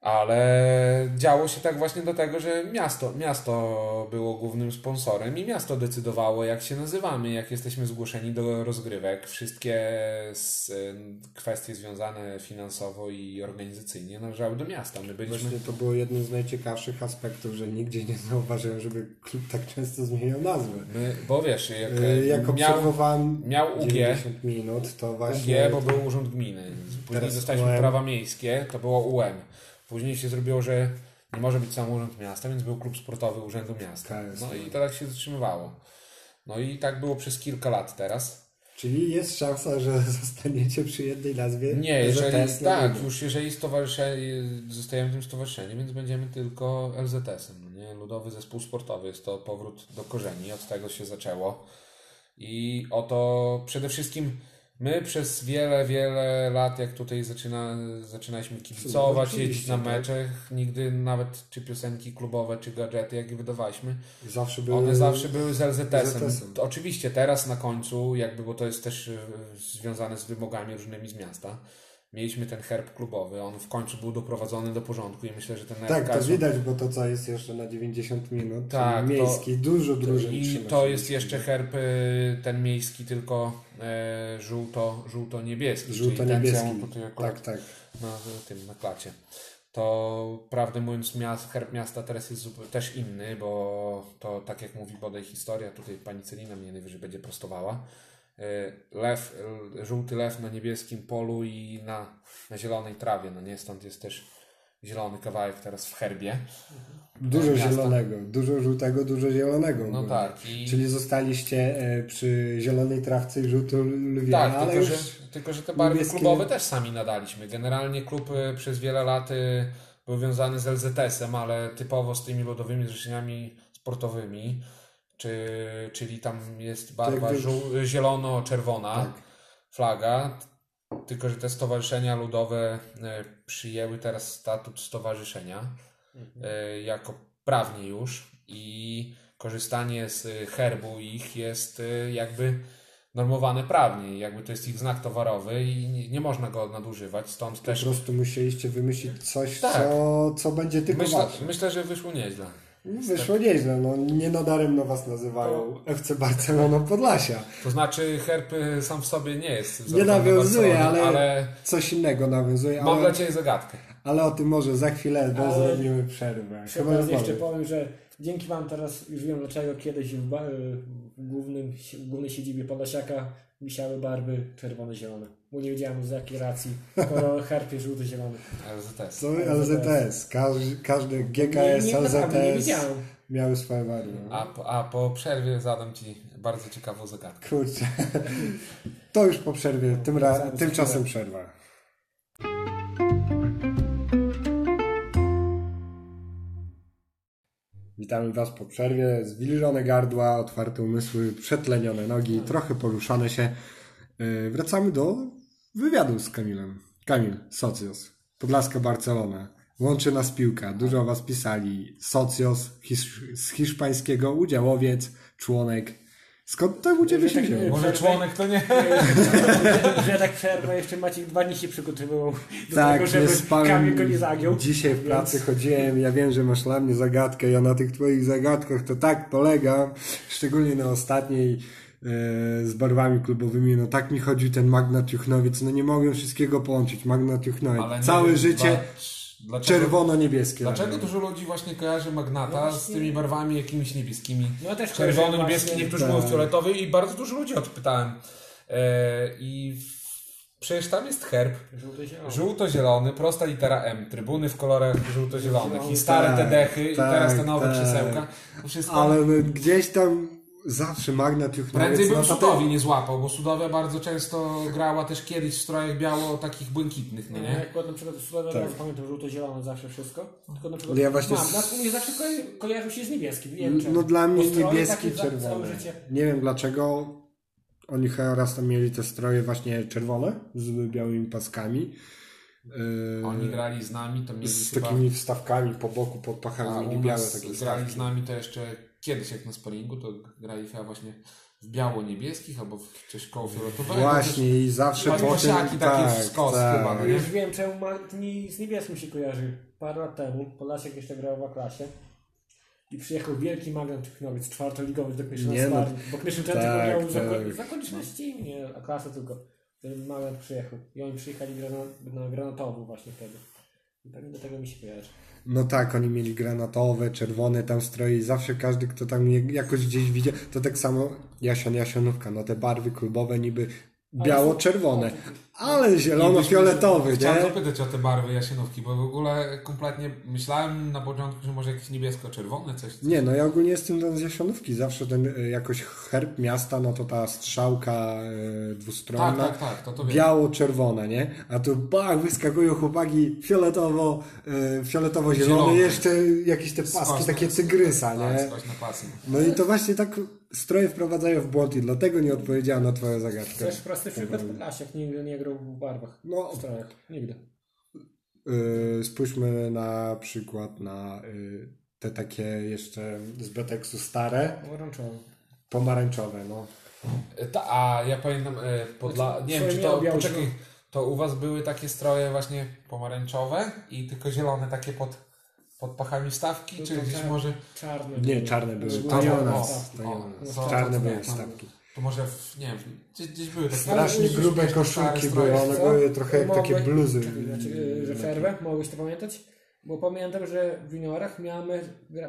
Ale działo się tak właśnie do tego, że miasto, miasto było głównym sponsorem i miasto decydowało, jak się nazywamy, jak jesteśmy zgłoszeni do rozgrywek. Wszystkie y, kwestie związane finansowo i organizacyjnie należały do miasta. My byliśmy. Właśnie to było jednym z najciekawszych aspektów, że nigdzie nie zauważyłem, żeby klub tak często zmieniał nazwę. My, bo wiesz, jak, Yy, Jak miał, obserwowałem miał UG, 90 minut, to właśnie... UG, bo był Urząd Gminy. Później dostaliśmy prawa miejskie, to było UM. Później się zrobiło, że nie może być sam Urząd Miasta, więc był klub sportowy Urzędu Miasta. KS. No i to tak się zatrzymywało. No i tak było przez kilka lat teraz. Czyli jest szansa, że zostaniecie przy jednej nazwie? Nie, jeżeli, LZS tak, już jeżeli stowarzyszenie, zostajemy tym stowarzyszeniem, więc będziemy tylko LZS-em, no nie? Ludowy Zespół Sportowy, jest to powrót do korzeni, od tego się zaczęło. I oto przede wszystkim my przez wiele, wiele lat, jak tutaj zaczyna, zaczynaliśmy kibicować, jeździć na tak. meczach, nigdy nawet czy piosenki klubowe, czy gadżety, jakie wydawaliśmy, Zawsze były... one zawsze były z LZS-em. To Oczywiście teraz na końcu, jakby, bo to jest też e, związane z wymogami różnymi z miasta, mieliśmy ten herb klubowy, on w końcu był doprowadzony do porządku i myślę, że ten Tak, to widać, bo to co jest jeszcze na 90 minut, Tak, czyli to- miejski, dużo drużyn I to jest jeszcze herb y, ten miejski, tylko e, żółto, żółto-niebieski. Żółto-niebieski. Tak, tak. na tym, na klacie. To prawdę mówiąc, miast, herb miasta teraz jest też inny, bo to tak jak mówi bodaj historia, tutaj pani Celina mnie najwyżej będzie prostowała. E, Lew, e, żółty lew na niebieskim polu i na, na zielonej trawie, no nie? Stąd jest też zielony kawałek teraz w herbie. Dużo miasta. zielonego, dużo żółtego, dużo zielonego. No ogólnie. tak. I... Czyli zostaliście e, przy zielonej trawce i żółtym lwie, Tak, ale tylko, że, tylko że te barwy niebieskie- klubowe też sami nadaliśmy. Generalnie klub przez wiele lat był wiązany z LZS-em, ale typowo z tymi lodowymi zrzeszeniami sportowymi, czy, czyli tam jest barwa jakby- żół- zielono-czerwona Tak. flaga, tylko że te stowarzyszenia ludowe y, przyjęły teraz statut stowarzyszenia y, jako prawnie już i korzystanie z herbu ich jest y, jakby normowane prawnie, jakby to jest ich znak towarowy i nie, nie można go nadużywać, stąd Po też prostu musieliście wymyślić coś, Tak. co, co będzie tylko myślę, wasze. myślę, że wyszło nieźle. No, Wyszło nieźle, no nie nadaremno was nazywają FC Barceloną Podlasia. To znaczy herb y, sam w sobie nie jest Nie nawiązuje, ale, ale coś innego nawiązuje, mam dla ale, Ciebie zagadkę. ale o tym może za chwilę, bo Ale- zrobimy przerwę. Przy Chyba jeszcze powiem, że dzięki Wam teraz już wiem dlaczego kiedyś w, ba- w, głównym, w głównej siedzibie Podlasiaka wisiały barwy czerwone-zielone. Bo nie wiedziałem z jakiej racji, herb jest żółto-zielony. LZS. To LZS, każdy, każdy Nie, GKS, nie, nie LZS wiedziałem. miały swoje barwy. A, po- a po przerwie zadam Ci bardzo ciekawą zagadkę. Kurczę. To już po przerwie, tym ra- tymczasem przerwa. Witamy Was po przerwie. Zwilżone gardła, otwarte umysły, przetlenione nogi, trochę poruszane się. Yy, Wracamy do wywiadu z Kamilem. Kamil, Socios, Podlaska Barcelona. Łączy nas piłka. Dużo Was pisali. Socios, hisz- z hiszpańskiego udziałowiec, członek. Skąd to u Ciebie się Tak, wzięło? Może członek to nie? że ja tak przerwę, jeszcze Maciek dwa dni się przygotowywał do Tak, tego, żeby. Kamil go nie zagiął. Dzisiaj w pracy Więc- chodziłem, ja wiem, że masz dla mnie zagadkę, ja na tych twoich zagadkach to tak polegam, szczególnie na ostatniej e, z barwami klubowymi, no tak mi chodził ten Magnat Juchnowiec, no nie mogłem wszystkiego połączyć, Magnat Juchnowiec, całe wiem, życie dla- dlaczego- czerwono-niebieskie. Dlaczego dużo ludzi właśnie kojarzy magnata No z tymi barwami jakimiś niebieskimi? No ja też Czerwony, kojarzę niebieski, właśnie- niektórzy Tak. mówią fioletowy i bardzo dużo ludzi o to pytałem. E, I w, przecież tam jest herb Żółto-zielony. żółto-zielony, prosta litera M, trybuny w kolorach żółto-zielonych i stare te Tak, dechy i tak, teraz te nowe tak. krzesełka. Wszystko Ale gdzieś tam zawsze Magnat Juchnowiec... Prędzej bym no Sudowi nie złapał, bo Sudowa bardzo często grała też kiedyś w strojach biało takich błękitnych, no Nie? nie? Jak na przykład Sudowa, Tak. ja pamiętam żółto-zielone zawsze wszystko. Tylko na przykład Ale ja właśnie Magnat z- u mnie zawsze ko- kojarzył się z niebieskim. Nie. No dla mnie niebieski, czerwony. Nie wiem dlaczego oni chyba raz tam mieli te stroje właśnie czerwone z białymi paskami. Yy, Oni grali z nami, to mieli z chyba... takimi wstawkami po boku, pod pachami białe takie grali wstawki. z nami to jeszcze kiedyś jak na sparingu, to grali chyba właśnie w biało-niebieskich albo w coś koło fioletowego. Właśnie i zawsze po tym... takie w skos chyba, no nie? Już wiem, czemu Martini z niebieskim się kojarzy. Parę lat temu Podlasiak jeszcze grał w klasie i przyjechał wielki magnet technologii, czwartoligowy do Knyszyn Nie, no, Sparring, bo Knyszyn tak, miał tak. zako- zakończności, nie, a klasa tylko. Ten magnet przyjechał i oni przyjechali na granatową właśnie wtedy. Tak do tego mi się kojarzy. No tak, oni mieli granatowe, czerwone tam stroje i zawsze każdy, kto tam jakoś gdzieś widział, to tak samo Jasion, Jasionówka, no te barwy klubowe niby biało-czerwone, ale zielono-fioletowy, Chciałem nie? zapytać o te barwy jasienówki, bo w ogóle kompletnie myślałem na początku, że może jakieś niebiesko-czerwone coś. Nie, no ja ogólnie jestem ten z Jasionówki, zawsze ten y, jakoś herb miasta, no to ta strzałka y, dwustronna, Tak, tak, tak, to to wiem. biało-czerwona, nie? A tu bach, wyskakują chłopaki fioletowo, y, fioletowo-zielone, Zielone. jeszcze jakieś te paski, Skośne. takie tygrysa, Tak, nie? na pasy. No i to właśnie tak stroje wprowadzają w błąd i dlatego nie odpowiedziałem na twoją zagadkę. Chcesz prosty przykład Podlasiak nigdy nie grał w barwach. No. W strojach. Nigdy. Yy, spójrzmy na przykład na yy, te takie jeszcze z Beteksu stare, Pomarańczowy. pomarańczowe, no. E, Ta, a ja pamiętam, e, podla... nie wiem czy to, poczekaj, to u was były takie stroje właśnie pomarańczowe i tylko zielone takie pod, pod pachami stawki, To czy to gdzieś tak. może... Czarny. Nie, czarne były. Nie u czarne. nas. O, To nie o, u nas. to- Czarne to były nie, no. stawki. To może, w, nie wiem, gdzieś, gdzieś były takie... Strasznie grube koszulki były, one były trochę jak takie bluzy. Znaczy, że przerwę, mogłeś to pamiętać? Bo pamiętam, że w juniorach miałem,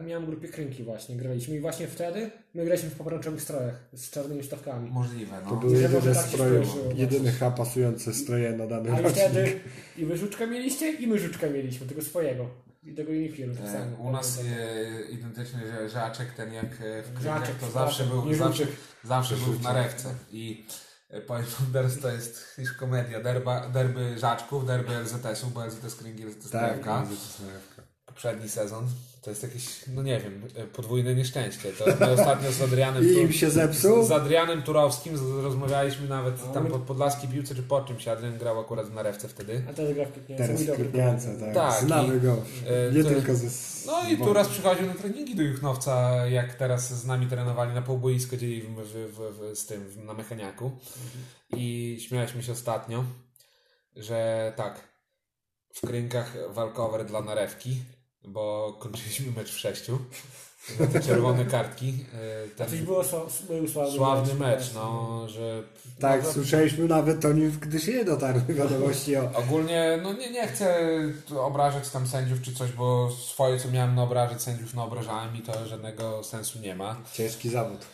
miałem grupie krynki właśnie, graliśmy i właśnie wtedy my graliśmy w pomarańczowych strojach z czarnymi stawkami. Możliwe, To no. były Że może jedyne tak stroje, jedyne chyba pasujące stroje na dany A i rocznik. wtedy i wy żuczka mieliście i my żuczka mieliśmy, tego swojego. I tego E. U nas e, identyczny że żaczek, ten jak e, w Żaczek, to zawsze był, nie zawsze, zawsze był w narewce. I e, powiem wam, teraz to jest już komedia. Derba, derby Żaczków, derby LZS-ów, bo LZS Kręgi, LZS Tak. Poprzedni sezon. To jest jakieś, no nie wiem, podwójne nieszczęście. To my ostatnio z Adrianem... I im się zepsuł? Z Adrianem Turowskim z- rozmawialiśmy nawet A tam my- po podlaskiej piłce, czy po czymś. Adrian grał akurat w narewce wtedy. A teraz gra w. Teraz w kolega. tak. Tak, Znamy i- go. e, Nie to- tylko ze... No i tu raz przychodził na treningi do Juchnowca, jak teraz z nami trenowali na półboisko, dzieliliśmy w, w, w, z tym, w, na mechaniaku. I śmialiśmy się ostatnio, że tak, w krynkach walkover dla narewki, bo kończyliśmy mecz w sześciu. Te czerwone kartki. e, A coś Ten było był sławny, sławny mecz, no, że... Tak, no, słyszeliśmy nawet o nim, gdy się dotarły wiadomości o... Ogólnie, no nie, nie chcę obrażać tam sędziów czy coś, bo swoje co miałem na obrażać sędziów na obrażałem i to żadnego sensu nie ma. Ciężki zawód.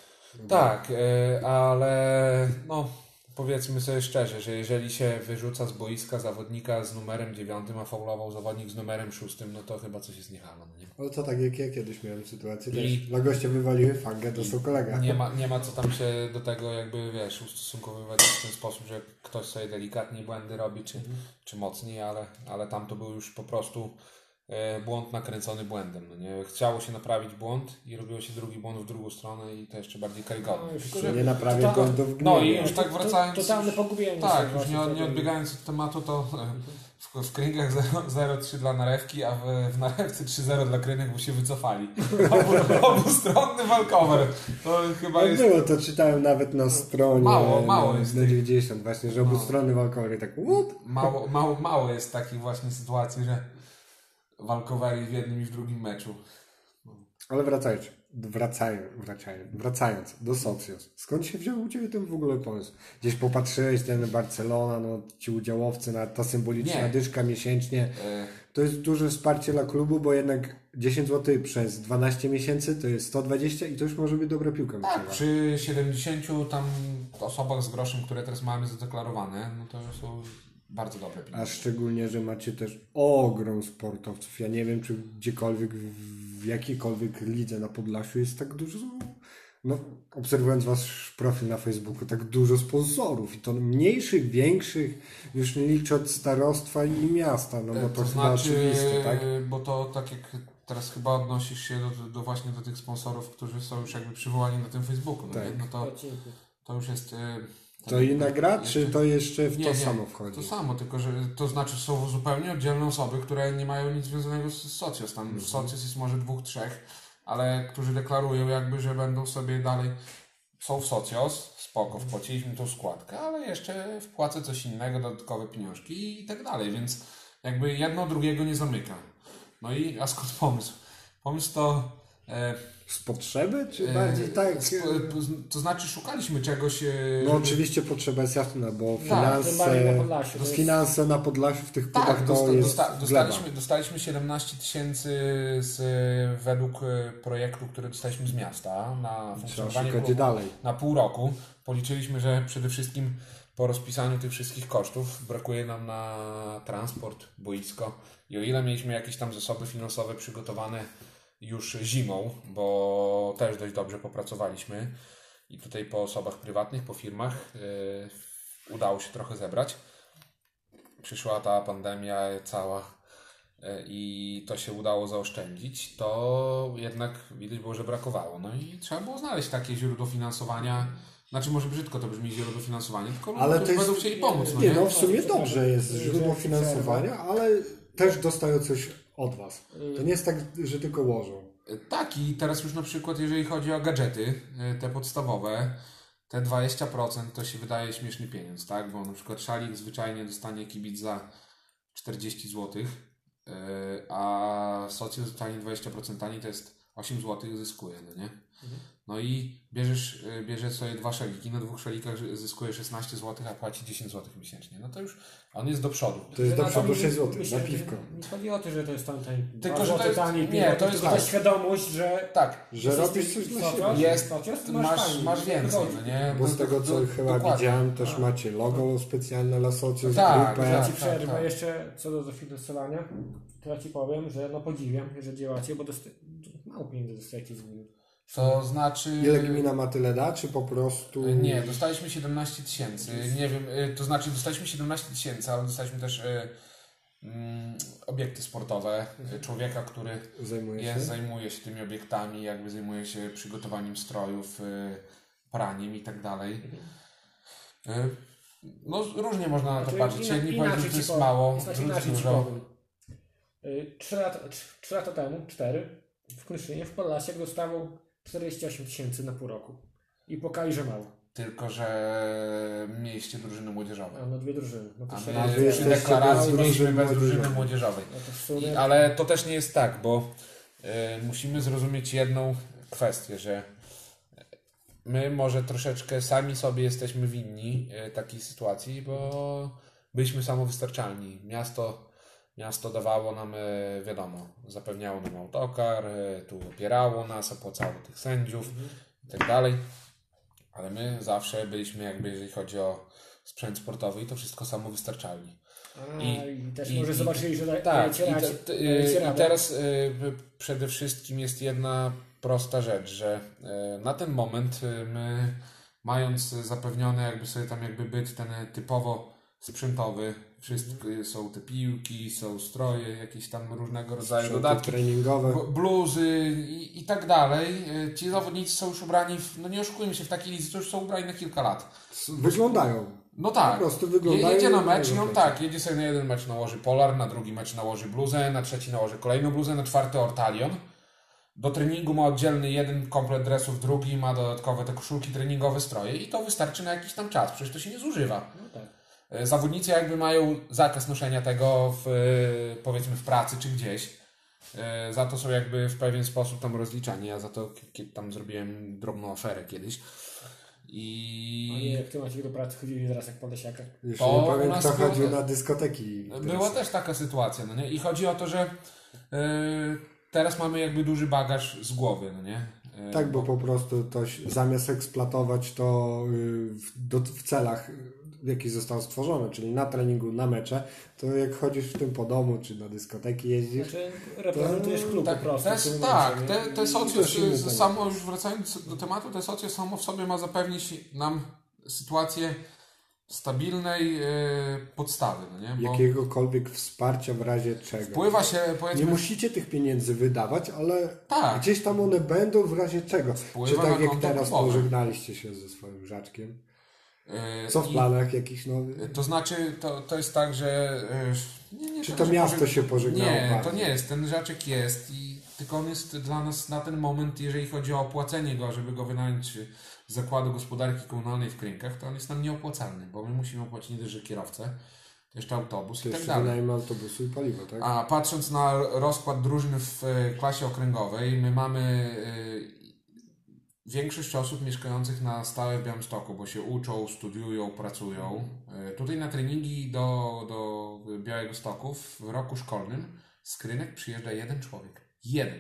Tak, y, ale no powiedzmy sobie szczerze, że jeżeli się wyrzuca z boiska zawodnika z numerem 9, a faulował zawodnik z numerem 6, no to chyba coś jest niehalo. No nie, No to tak jak ja kiedyś miałem sytuację I-. Dla gościa wywaliły fangę, dostał kolega. nie, ma, nie ma co tam się do tego jakby, wiesz, ustosunkowywać w ten sposób, że ktoś sobie delikatnie błędy robi, czy, czy mocniej, ale, ale tam to był już po prostu błąd nakręcony błędem. No nie? Chciało się naprawić błąd i robiło się drugi błąd w drugą stronę i to jeszcze bardziej karygodne. No, już Nie naprawię To- błędów w No i już tak wracając. Totalne pogubienie. Tak, już nie, nie odbiegając od tematu, to e, w, w krynkach 0-3 dla narewki, a w, w narewce 3-0 dla krynek, bo się wycofali. Obu, obustronny walkover. To chyba No jest... było, to czytałem nawet na stronie Mało, mało na, jest na tych. 90 właśnie, że obu strony walkowery tak what? Mało, mało, mało jest takich właśnie sytuacji, że walkowery w jednym i w drugim meczu. Ale wracając, wracając, wracając, wracając do Socios. Skąd się wziął u Ciebie ten w ogóle pomysł? Gdzieś popatrzyłeś, ten Barcelona, no ci udziałowcy, na, ta symboliczna Nie. dyszka miesięcznie. E, To jest duże wsparcie dla klubu, bo jednak 10 zł przez 12 miesięcy to jest 120 i to już może być dobra piłka. tak, przy 70 tam osobach z groszem, które teraz mamy zadeklarowane, no to są bardzo dobre A pieniądze. szczególnie, że macie też ogrom sportowców. Ja nie wiem, czy gdziekolwiek, w jakiejkolwiek lidze na Podlasiu jest tak dużo. No, obserwując wasz profil na Facebooku, tak dużo sponsorów i to mniejszych, większych, już nie licząc starostwa i miasta, no bo to, to chyba znaczy, oczywiste, tak? bo to tak jak teraz chyba odnosisz się do, do właśnie do tych sponsorów, którzy są już jakby przywołani na tym Facebooku, no, Tak. nie? no to, to już jest... e, To inna gra, czy to jeszcze w Nie, to nie, samo wchodzi? To samo, tylko że to znaczy są zupełnie oddzielne osoby, które nie mają nic związanego z Socios. Tam w Socios jest może dwóch, trzech, ale którzy deklarują jakby, że będą sobie dalej są w Socios, spoko, wpłaciliśmy tą składkę, ale jeszcze wpłacę coś innego, dodatkowe pieniążki i tak dalej, więc jakby jedno drugiego nie zamyka. No i a skąd pomysł? Pomysł to e, Z potrzeby, czy bardziej tak? to znaczy szukaliśmy czegoś. e, No oczywiście potrzeba jest jasna, bo bardziej finanse, na Podlasiu, to no, jest- finanse na Podlasiu w tych Tak, to dosta, jest dosta, dostaliśmy, dostaliśmy 17 tysięcy z, według e, projektu, który dostaliśmy z miasta na funkcjonowanie dalej. na pół roku. Policzyliśmy, że przede wszystkim po rozpisaniu tych wszystkich kosztów brakuje nam na transport, boisko i o ile mieliśmy jakieś tam zasoby finansowe przygotowane już zimą, bo też dość dobrze popracowaliśmy i tutaj po osobach prywatnych, po firmach e, udało się trochę zebrać. Przyszła ta pandemia cała e, i to się udało zaoszczędzić, to jednak widać było, że brakowało. No i trzeba było znaleźć takie źródło finansowania. Znaczy, może brzydko to brzmi źródło finansowania, tylko ludzie, Ale jest, będą chcieli pomóc. No nie, nie? no w sumie dobrze jest źródło finansowania, ale też dostają coś od was. To nie jest tak, że tylko łożą. Tak, i teraz już na przykład, jeżeli chodzi o gadżety, y, te podstawowe, te 20% to się wydaje śmieszny pieniądz, tak? Bo na przykład szalik zwyczajnie dostanie kibic za 40 zł, a socjal zwyczajnie 20% taniej to jest 8 zł zyskuje, no nie? No i bierzesz, y, bierzesz sobie dwa szaliki, na dwóch szalikach zyskuje 16 zł, a płaci 10 zł miesięcznie. No to już on jest do przodu. To jest do przodu mi- 6 zł myślę, na piwko. Nie chodzi o to, że to jest tam taniej. Tylko, że to jest- taniej, nie, piwo, to jest tylko tak. ta świadomość, że Tak, Że robisz coś dla socios, siebie. jest, socios, masz, masz więcej, no nie? Bo z tego co Do- chyba dokładnie. widziałem, też macie logo specjalne dla socjus, Tak, grupę. Ja tak. ci przerwę jeszcze co do dofinansowania, to ja ci powiem, że no podziwiam, że działacie, bo dosta- mało pieniędzy dostajecie z gminy. To znaczy... Ile gmina ma tyle da, czy po prostu... Nie, dostaliśmy 17 tysięcy. Nie wiem, y, to znaczy dostaliśmy 17 tysięcy, ale dostaliśmy też y, mm, obiekty sportowe. Człowieka, który Zajmuje się? jest, zajmuje się tymi obiektami, jakby zajmuje się przygotowaniem strojów, y, praniem i tak dalej. No różnie można na to Znaczy, patrzeć. Jedni powiedzą, że to jest mało, Znaczy, drudzy ci dużo. Trzy lata, trzy- trzy lata temu, cztery, w Knyszynie, w Podlasiak dostawał 48 tysięcy na pół roku. I pokali, że mało. Tylko, że mieliście drużyny młodzieżowe. A no dwie drużyny. No to A się my wy przy deklaracji mieliśmy bez drużyny młodzieżowej. no to sumie... I, ale to też nie jest tak, bo y, musimy zrozumieć jedną kwestię, że my może troszeczkę sami sobie jesteśmy winni y, takiej sytuacji, bo byliśmy samowystarczalni. Miasto, miasto dawało nam, y, wiadomo, zapewniało nam autokar, y, tu opierało nas, opłacało tych sędziów i tak dalej. Ale my zawsze byliśmy jakby, jeżeli chodzi o sprzęt sportowy i to wszystko samowystarczalni. A, i- i, też i- może i- zobaczyli, że Tak, i, radzie. te, te, dajecie i teraz y, przede wszystkim jest jedna prosta rzecz, że y, na ten moment y, my mając zapewniony jakby sobie tam jakby byt ten typowo sprzętowy, wszystko są te piłki, są stroje, jakieś tam różnego rodzaju Sprzęty dodatki, treningowe. bluzy i, i tak dalej. Y, Ci zawodnicy są już ubrani, w, no nie oszukujmy się, w takiej lizy to już są ubrani na kilka lat. Wyglądają. No tak. Po prostu wyglądają. Jedzie na mecz i on wyglądają. tak, jedzie sobie na jeden mecz nałoży polar, na drugi mecz nałoży bluzę, na trzeci nałoży kolejną bluzę, na czwarty ortalion. Do treningu ma oddzielny jeden komplet dresów, drugi ma dodatkowe te koszulki treningowe, stroje i to wystarczy na jakiś tam czas, przecież to się nie zużywa. No tak. E, Zawodnicy jakby mają zakaz noszenia tego w, e, powiedzmy w pracy czy gdzieś. E, Za to są jakby w pewien sposób tam rozliczani. Ja za to k- k- tam zrobiłem drobną aferę kiedyś. A nie, I jak ty macie do pracy chodzili zaraz jak podesiaka. Już To nie nas kto było chodził na dyskoteki. Była też taka sytuacja, no nie? I chodzi o to, że e, teraz mamy jakby duży bagaż z głowy, no nie? E, Tak, bo po prostu to się- zamiast eksploatować to y, w, do, w celach, w jakich zostało stworzone, czyli na treningu, na mecze, to jak chodzisz w tym po domu, czy na dyskoteki jeździsz, Znaczy, reprezentujesz klub tak, po prostu. tak, momencie, te, nie? te temat. samo już wracając do tematu, te socjus samo w sobie ma zapewnić nam sytuację stabilnej e, podstawy, no nie? Bo jakiegokolwiek wsparcia w razie czego. wpływa się, Nie powiedzmy, musicie tych pieniędzy wydawać, ale Tak. gdzieś tam one będą w razie czego. Wpływa Czy tak jak teraz pożegnaliście się ze swoim żaczkiem? E, Co w i- planach jakichś nowych? To znaczy, to, to jest tak, że... e, Nie, nie Czy to miasto pożeg- się pożegnało Nie, to bardzo? nie jest. Ten rzeczek jest i tylko on jest dla nas na ten moment, jeżeli chodzi o opłacenie go, żeby go wynająć z Zakładu Gospodarki Komunalnej w Krynkach, to on jest nam nieopłacalny, bo my musimy opłacić nie tylko kierowcę, to jeszcze autobus To i tak dalej. wynajem autobusu i paliwo, tak? A patrząc na rozkład drużyny w e, klasie okręgowej, my mamy większość osób mieszkających na stałe w Białymstoku, bo się uczą, studiują, pracują. E, Tutaj na treningi do, do Białego Stoku w roku szkolnym z Krynek przyjeżdża jeden człowiek. Jeden.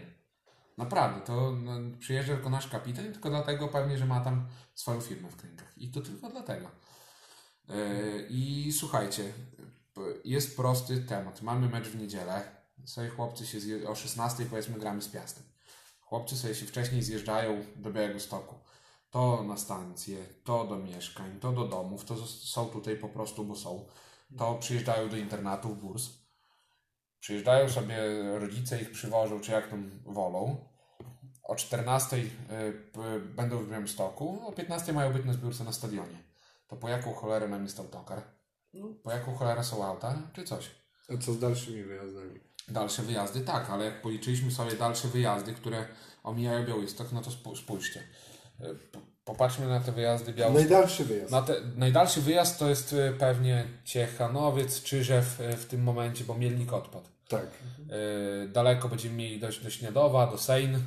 Naprawdę, to no, przyjeżdża tylko nasz kapitan, tylko dlatego pewnie, że ma tam swoją firmę w Krynkach. I to tylko dlatego. E, I słuchajcie, jest prosty temat. Mamy mecz w niedzielę. Sobie chłopcy się zje... o 16 powiedzmy gramy z Piastem. Chłopcy sobie się wcześniej zjeżdżają do Białego Stoku. To na stację, to do mieszkań, to do domów, to są tutaj po prostu, bo są. To przyjeżdżają do internatów, burs. Przyjeżdżają sobie, rodzice ich przywożą, czy jak tam wolą. O 14 y, będą w Białymstoku, o 15 mają być na zbiórce na stadionie. To po jaką cholerę nam jest autokar? Po jaką cholerę są auta, czy coś? A co z dalszymi wyjazdami? Dalsze wyjazdy, tak, ale jak policzyliśmy sobie dalsze wyjazdy, które omijają Białystok, no to spójrzcie. P- Popatrzmy na te wyjazdy Białystok. Najdalszy wyjazd. Na te, najdalszy wyjazd to jest y, pewnie Ciechanowiec, Czyżew y, w tym momencie, bo Mielnik odpadł. Tak. Daleko będziemy mieli dojść do Śniadowa, do Sejn.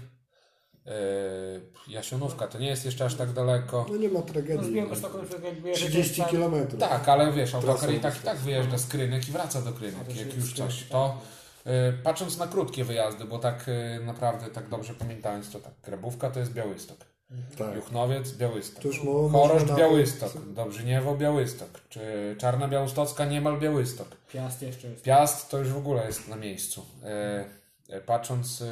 Jasionówka to nie jest jeszcze aż tak daleko. No nie ma No z tragedii. Jeżeli 30 tam- kilometrów. Tak, ale wiesz, autokar i tak, i tak wyjeżdża z Krynek i wraca do Krynek, jak już coś. tak. To y, patrząc na krótkie wyjazdy, bo tak y, naprawdę, tak dobrze pamiętając, to tak, Grabówka to jest Białystok. Tak. Juchnowiec, Białystok. Mo- Choroszcz, Białystok. Dobrzyniewo, Białystok. Czy Czarna Białostocka, niemal Białystok. Piast jeszcze jest. Piast to już w ogóle jest na miejscu. E, e, patrząc e,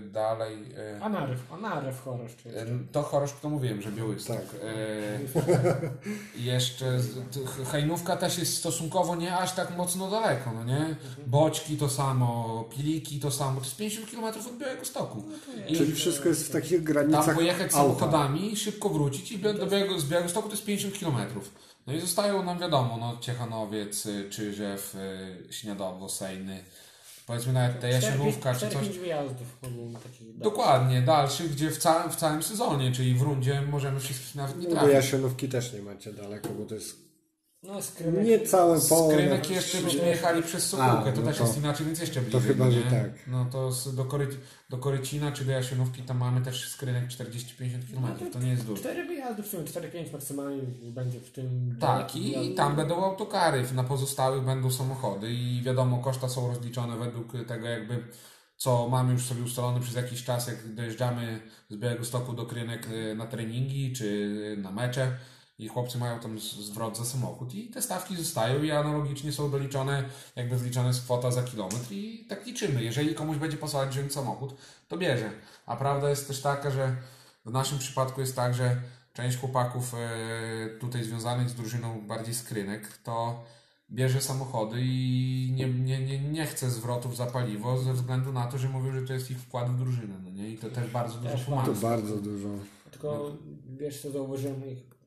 dalej, e, A naryw, a naryw choroszcz e, jest. to Choroszcz to mówiłem, że Białystok. Tak. E, jeszcze z- t- Hajnówka też jest stosunkowo nie aż tak mocno daleko, no nie? Boćki to samo, Piliki to samo, to jest 50 km od Białego Stoku. I Czyli wszystko jest w takich granicach tam pojechać samochodami, szybko wrócić i do Białego, z Białego Stoku to jest 50 km. No i zostają nam wiadomo, no Ciechanowiec, Czyżew, Śniadowo, Sejny, powiedzmy nawet ta Jasionówka czy coś. 4-5 wyjazdów takich Dokładnie, dalszych, gdzie w całym, w całym sezonie, czyli w rundzie możemy wszystkich nawet nie No bo trafić. Jasionówki też nie macie daleko, bo to jest No skrynek. nie całe. Skrynek jeszcze byśmy jechali przez Sokółkę, to no też to- jest inaczej, więc jeszcze bliżej. chyba, no że nie? tak. No to z, do, Kory, do Korycina czy do Jasionówki tam mamy też skrynek 40-50 km, to nie jest dużo. 4 wyjazdy w sumie, 4-5 maksymalnie będzie w tym. Tak, i, i tam będą autokary, na pozostałych będą samochody i wiadomo, koszta są rozliczone według tego jakby co mamy już sobie ustalone przez jakiś czas, jak dojeżdżamy z Białego Stoku do Krynek y, na treningi czy na mecze i chłopcy mają tam zwrot za samochód i te stawki zostają i analogicznie są doliczone, jakby wliczona jest kwota za kilometr i tak liczymy. Jeżeli komuś będzie pasować wziąć samochód, to bierze. A prawda jest też taka, że w naszym przypadku jest tak, że część chłopaków e, tutaj związanych z drużyną bardziej skrynek, to bierze samochody i nie, nie, nie, nie chce zwrotów za paliwo ze względu na to, że mówią, że to jest ich wkład w drużynę. No nie? I to też bardzo dużo pomaga. To bardzo dużo. Tylko wiesz co zauważyłem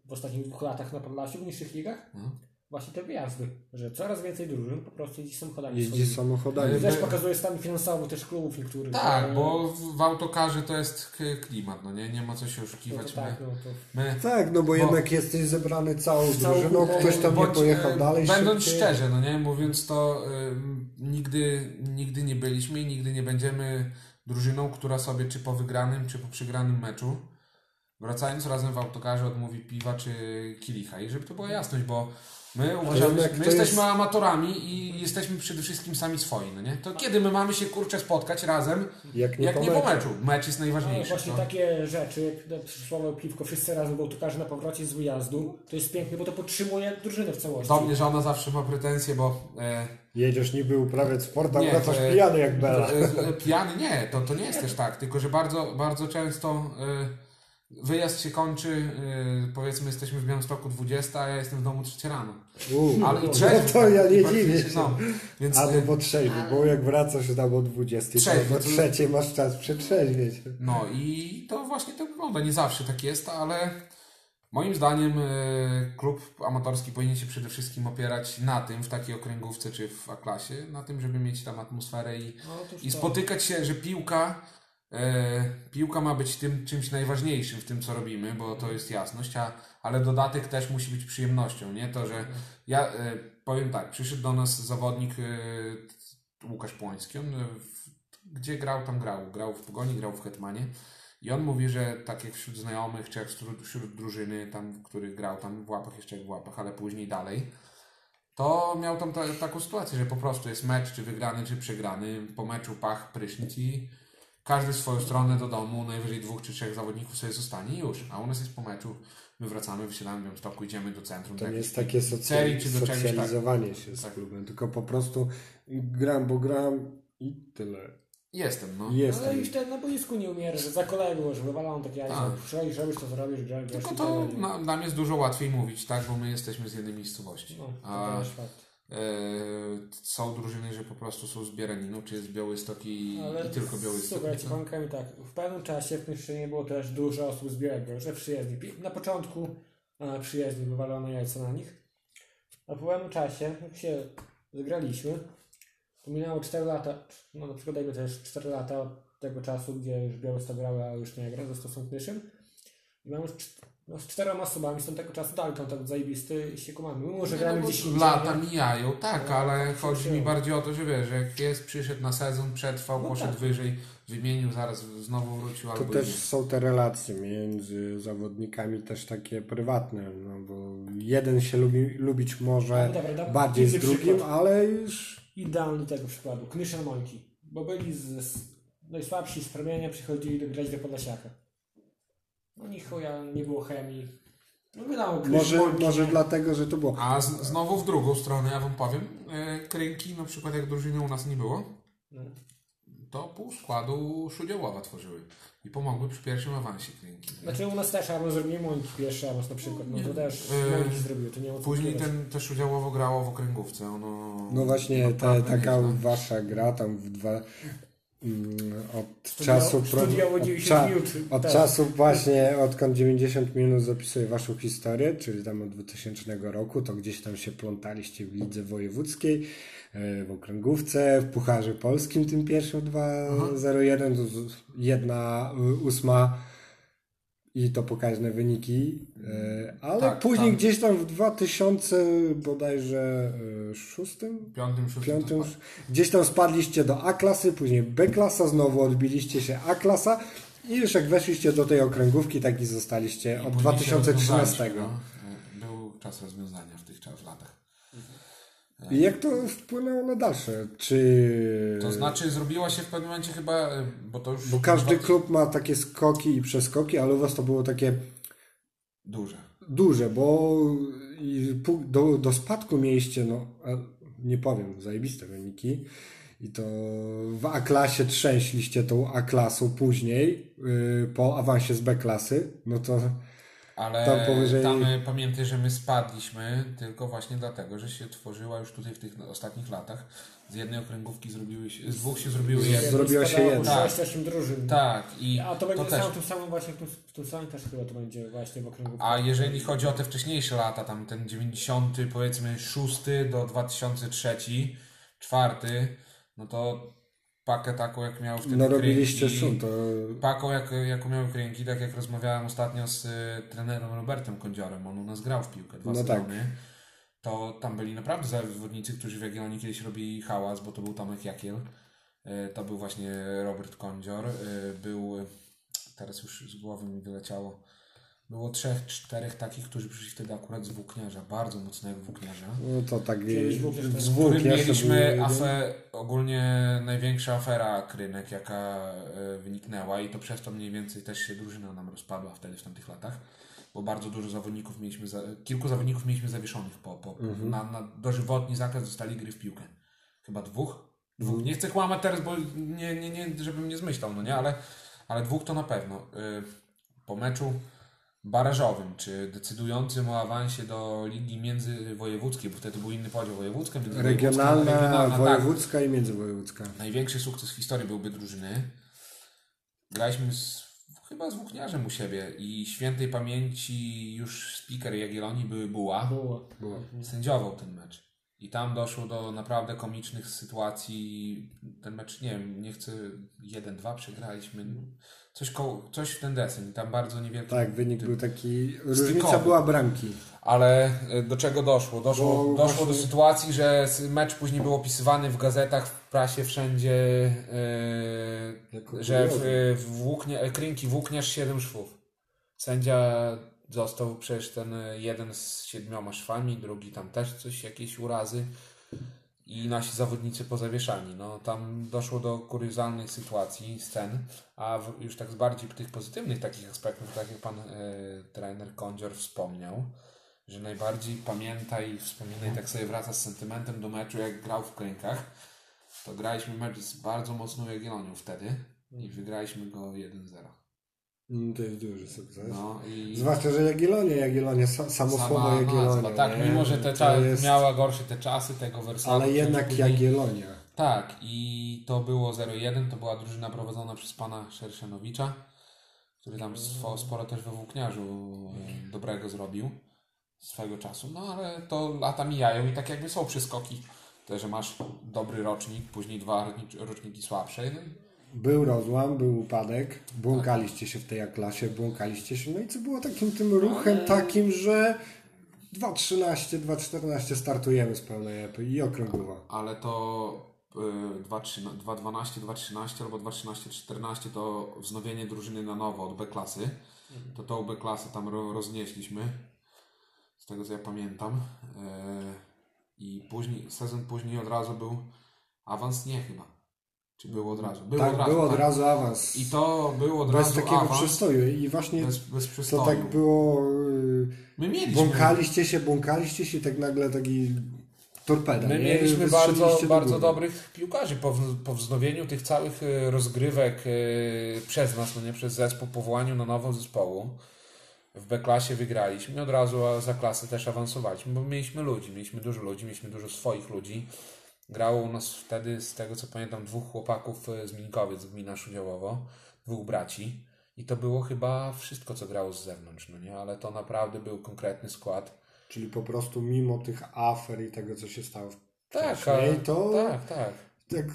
w ostatnich dwóch latach na Podlasiu w niższych ligach? Mhm. Właśnie te wyjazdy, że coraz więcej drużyn po prostu jeździ samochodami Jeździ swoimi. samochodami. Ale- Też pokazuje stan finansowy też klubów niektórych. Tak, bo w, autokarze to jest klimat, no nie? Nie ma co się no oszukiwać. to tak, my, no to my, Tak, no bo, Bo- jednak jesteś zebrany całą drużyną, ktoś tam nie Bądź, pojechał e, dalej Będąc szybciej. szczerze, no nie, mówiąc to, ym, nigdy, nigdy nie byliśmy i nigdy nie będziemy drużyną, która sobie czy po wygranym, czy po przegranym meczu, wracając razem w autokarze odmówi piwa czy kielicha. I żeby to była jasność, bo my uważamy, jednak my to jesteśmy jest- amatorami i jesteśmy przede wszystkim sami swoi, no nie? To kiedy my mamy się kurczę spotkać razem, Jak nie, jak po nie po meczu. meczu? Mecz jest no, najważniejszy. właśnie no. takie rzeczy, jak na przysłowie piwko, wszyscy razem w autokarze na powrocie z wyjazdu, to jest piękne, bo to podtrzymuje drużynę w całości. Do mnie żona zawsze ma pretensje, bo e, Jedziesz niby uprawiać sport, a Nie, wracasz to- pijany jak Bela. E, e, Pijany nie, to, to nie jest też tak, tylko że bardzo, bardzo często e, wyjazd się kończy, e, powiedzmy jesteśmy w Białymstoku 20, a ja jestem w domu 3 rano. Uuu, Ale i no trzeźwy. to ja nie dziwię się. No, więc Albo po trzeźwy, bo jak wracasz tam o 20, Trzeźwy, to o to- trzeciej masz czas przetrzeźwieć. no i to właśnie tak wygląda. Nie zawsze tak jest, ale moim zdaniem e, klub amatorski powinien się przede wszystkim opierać na tym, w takiej okręgówce czy w A-klasie, na tym, żeby mieć tam atmosferę i No, I to. spotykać się, że piłka piłka ma być tym czymś najważniejszym w tym, co robimy, bo to jest jasność, a, ale dodatek też musi być przyjemnością, nie? To, że ja e, powiem tak, przyszedł do nas zawodnik e, Łukasz Płoński, on e, w, gdzie grał, tam grał. Grał w Pogoni, grał w Hetmanie. I on mówi, że tak jak wśród znajomych, czy jak wśród, wśród drużyny, tam, w których grał, tam w łapach jeszcze jak w łapach, ale później dalej, to miał tam ta, taką sytuację, że po prostu jest mecz, czy wygrany, czy przegrany, po meczu pach, prysznic i każdy swoją stronę do domu, najwyżej dwóch czy trzech zawodników sobie zostanie i już. A u nas jest po meczu, my wracamy, wysiadamy w Białymstoku, idziemy do centrum. To do nie jest takie socjali- czy do czegoś tak. socjalizowanie się z Tak. klubem, tylko po prostu gram, bo gram i tyle. Jestem, no. Jestem. Ale już ten na boisku nie umiera, że za kolegą, że wywalają takie jajca. A. Przychodzisz, robisz to, co robisz, grasz, Tylko to na, nam jest dużo łatwiej mówić, tak, bo my jesteśmy z jednej miejscowości. No, to A fakt. E, są drużyny, że po prostu są z Bieraninu, czy jest Białystok i, Ale i tylko Białystok. Słuchajcie, No. tak, w pewnym czasie w tym nie było też dużo osób z Białego, że przyjezdni. Na początku a, przyjezdni wywalono jajca na nich, a po pewnym czasie, jak się zgraliśmy, minęło 4 lata, no na przykład dajmy też 4 lata od tego czasu, gdzie już Białystok grał, a już nie gra, został Sąknyszym. I mamy no, z czterema osobami z tamtego czasu dalej kontakt zajebisty i się kumamy. Mimo, że Nie, gramy no gdzieś indziej. Lata nie? mijają, tak, No, ale tak chodzi mi bardziej o to, że wiesz, że jak jest, przyszedł na sezon, przetrwał, No poszedł tak. wyżej, wymienił, zaraz znowu wrócił To albo też nie. są te relacje między zawodnikami też takie prywatne, no bo jeden się lubi, lubić może No dobra, bardziej z drugim, przykład. ale już idealny tego przykładu. Knyszyn Mońki. Bo byli z, z najsłabsi z promienia, przychodzili do grać do Podlasiaka. No ni chuja, nie było chemii. No wiadomo, może, może nie? dlatego, że to było. A z, znowu w drugą stronę, ja wam powiem, e, krynki, na przykład jak drużyny u nas nie było, No. to pół składu Szudziałowa tworzyły i pomogły przy pierwszym awansie krynki. Znaczy u nas też awans zrobili Mońki pierwszy awans na przykład. No to też Yy, zrobiły, to nie ma Później ten też Szudziałowo grało w okręgówce, ono... No właśnie, ta, naprawdę taka nieźle. wasza gra tam w dwa. Mm, Od Studio- czasu pro- od, 90 cza, minut. od Tak. czasu właśnie odkąd 90 minut zapisuję waszą historię, czyli tam od 2000 roku, to gdzieś tam się plątaliście w lidze wojewódzkiej, e, w okręgówce, w Pucharze Polskim tym pierwszym 2-0-1, to jedna ósma i to pokaźne wyniki, e, ale Tak, później tam- gdzieś tam w 2000 bodajże e, szóstym, Piątym, szóstym piątym, to gdzieś tam spadliście do A klasy, później B klasa, znowu odbiliście się A klasa i już jak weszliście do tej okręgówki, tak i zostaliście I od później się 2013. rozwiązaliśmy, no. Był czas rozwiązania w tych czas latach. I jak to wpłynęło na dalsze? Czy... To znaczy zrobiła się w pewnym momencie chyba, e, bo to już... Bo każdy dwa- klub ma takie skoki i przeskoki, ale u was to było takie Duże. duże, bo do, do spadku mieliście, no a nie powiem, zajebiste wyniki. I to w A-klasie trzęśliście tą A-klasą później, yy, po awansie z B-klasy, no to Ale Tam tam, powyżej- y, pamiętaj, że my spadliśmy tylko właśnie dlatego, że się tworzyła już tutaj w tych ostatnich latach. Z jednej okręgówki zrobiły się, z dwóch się zrobiły Z- jedno. zrobiło się jedno. Tak. 6-8 drużyn. Tak, i A to będzie to to też. samo, tym samym właśnie w tym, samym też chyba to będzie właśnie w okręgu. A jeżeli chodzi o te wcześniejsze lata, tam ten 90, powiedzmy 6 do 2003, 4, no to pakę taką jak miał wtedy no robiliście szum, to Paką jak, jaką miały kręgi, tak jak rozmawiałem ostatnio z y, trenerem Robertem Kondziorem, on u nas grał w piłkę dwa No sezony, to tam byli naprawdę zawodnicy, którzy w Jagiellonii kiedyś robili hałas, bo to był Tomek Jakiel, y, to był właśnie Robert Kondzior, y, był, teraz już z głowy mi wyleciało, było trzech, czterech takich, którzy przyszli wtedy akurat z włókniarza, bardzo mocnego włókniarza. no to tak z włókniarza mieliśmy afę, ogólnie największa afera krynek, jaka e, wyniknęła i to przez to mniej więcej też się drużyna nam rozpadła wtedy w tamtych latach, bo bardzo dużo zawodników mieliśmy, za, kilku zawodników mieliśmy zawieszonych po, po, Mhm. na, na dożywotni zakaz dostali gry w piłkę. Chyba dwóch? Dwóch. Mhm. Nie chcę kłamać teraz, bo nie, nie, nie, żebym nie zmyślał, no nie, ale, ale dwóch to na pewno. Y, Po meczu barażowym, czy decydującym o awansie do ligi międzywojewódzkiej, bo wtedy był inny podział wojewódzka, międzywojewódzka, Regionalna, regionalna, tak. wojewódzka i międzywojewódzka. Największy sukces w historii byłby drużyny. Graliśmy z, chyba z włókniarzem u siebie i świętej pamięci już speaker Jagiellonii były Buła. Było. Było. Sędziował ten mecz. I tam doszło do naprawdę komicznych sytuacji. Ten mecz, nie wiem, nie chcę 1-2 przegraliśmy. Coś, koło, coś w ten deseń. Tam bardzo niewielki. Tak, wynik był taki. Różnica Stykowy. była bramki. Ale y, do czego doszło? Doszło, Bo doszło do właśnie- sytuacji, że mecz później był opisywany w gazetach, w prasie, wszędzie, yy, że w, w włóknie, krynki włókniarz 7 szwów. Sędzia został przecież ten jeden z siedmioma szwami, drugi tam też coś, jakieś urazy i nasi zawodnicy pozawieszani. No, tam doszło do kuriozalnych sytuacji, scen, a już tak z bardziej tych pozytywnych takich aspektów, tak jak pan e, trener Kądzior wspomniał, że najbardziej pamięta i wspomina i tak sobie wraca z sentymentem do meczu, jak grał w krękach, to graliśmy mecz z bardzo mocną Jagiellonią wtedy i wygraliśmy go 1-0. Mm, To jest duży sukces. No i Zwłaszcza, że Jagiellonia, Jagiellonia, sa- samo sama słowo Jagiellonia. nazwa, tak, nie? mimo że te cza- jest- miała gorsze te czasy tego Wersława. Ale jednak Jagiellonia. Tak, i to było 0-1, to była drużyna prowadzona przez pana Szerszenowicza, który tam swo, sporo też we włókniarzu e, dobrego zrobił swego czasu. No ale to lata mijają i tak jakby są przeskoki. To, że masz dobry rocznik, później dwa roczni- roczniki słabsze. No, Był rozłam, był upadek, błąkaliście się w tej klasie, błąkaliście się, no i co było takim tym ruchem takim, że 2.13, 2.14 startujemy z pełnej epy i okrągłowa. ale to y, 2.13, 2.12, 2.13 albo 2.13-14 to wznowienie drużyny na nowo od B klasy. To tą B klasę tam ro, roznieśliśmy, z tego co ja pamiętam. E, I później, sezon później od razu był awans, nie chyba. Czy był od razu? Był tak, od razu. był od tak. razu awans. I to był od bez razu takiego awans. przystoju i właśnie Bez, bez to tak było, My mieliśmy, błąkaliście się, błąkaliście się i tak nagle taki torpeda. My mieliśmy bardzo, do bardzo dobrych piłkarzy po, po wznowieniu tych całych e, rozgrywek e, przez nas, no nie przez zespół, powołaniu na nowo zespołu. W B-klasie wygraliśmy, od razu a za klasę też awansowaliśmy, bo mieliśmy ludzi, mieliśmy dużo ludzi, mieliśmy dużo swoich ludzi. Grało u nas wtedy, z tego co pamiętam, dwóch chłopaków e, z Minkowiec, gmina Szudziałowo, dwóch braci. I to było chyba wszystko, co grało z zewnątrz, no nie? Ale to naprawdę był konkretny skład. Czyli po prostu mimo tych afer i tego, co się stało Tak, wcześniej, to tak, tak. tak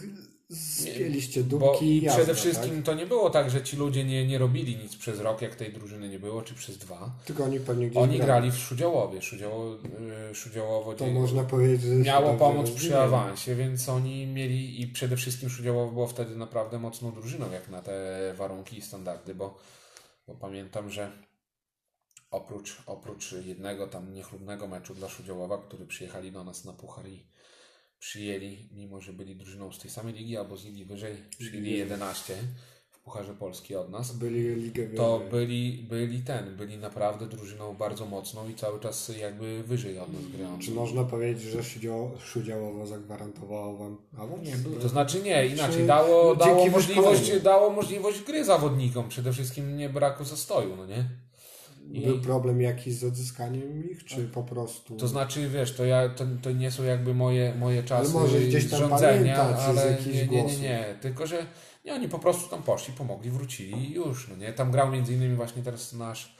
spieliście Bo dupki jazda, przede wszystkim tak? to nie było tak, że ci ludzie nie, nie robili nic przez rok, jak tej drużyny nie było, czy przez dwa. Tylko oni pewnie gdzieś Oni grali. grali w Szudziałowie. Szudziało, y, Szudziałowo To można powiedzieć, że miało pomóc przy awansie, więc oni mieli i przede wszystkim Szudziałowo było wtedy naprawdę mocną drużyną, jak na te warunki i standardy, bo, bo pamiętam, że oprócz, oprócz jednego tam niechlubnego meczu dla Szudziałowa, który przyjechali do nas na Puchar i przyjęli, mimo że byli drużyną z tej samej ligi albo z ligi wyżej, przyjęli 11 w Pucharze Polski od nas. Byli ligę To byli, byli ten, byli naprawdę drużyną bardzo mocną i cały czas jakby wyżej od nas grającą. Czy można powiedzieć, że Szudziało- Szudziałowo zagwarantowało wam awans? Nie. To znaczy nie, inaczej Czy- dało, dało, dzięki możliwość, wyszkoleniu. dało możliwość gry zawodnikom, przede wszystkim nie braku zastoju, no nie? Był problem jakiś z odzyskaniem ich, czy po prostu... To znaczy, wiesz, to, ja, to, to nie są jakby moje, moje czasy może gdzieś tam rządzenia, ale nie, nie, nie, głosów. nie, tylko że nie, oni po prostu tam poszli, pomogli, wrócili i już, no nie? Tam grał między innymi właśnie teraz nasz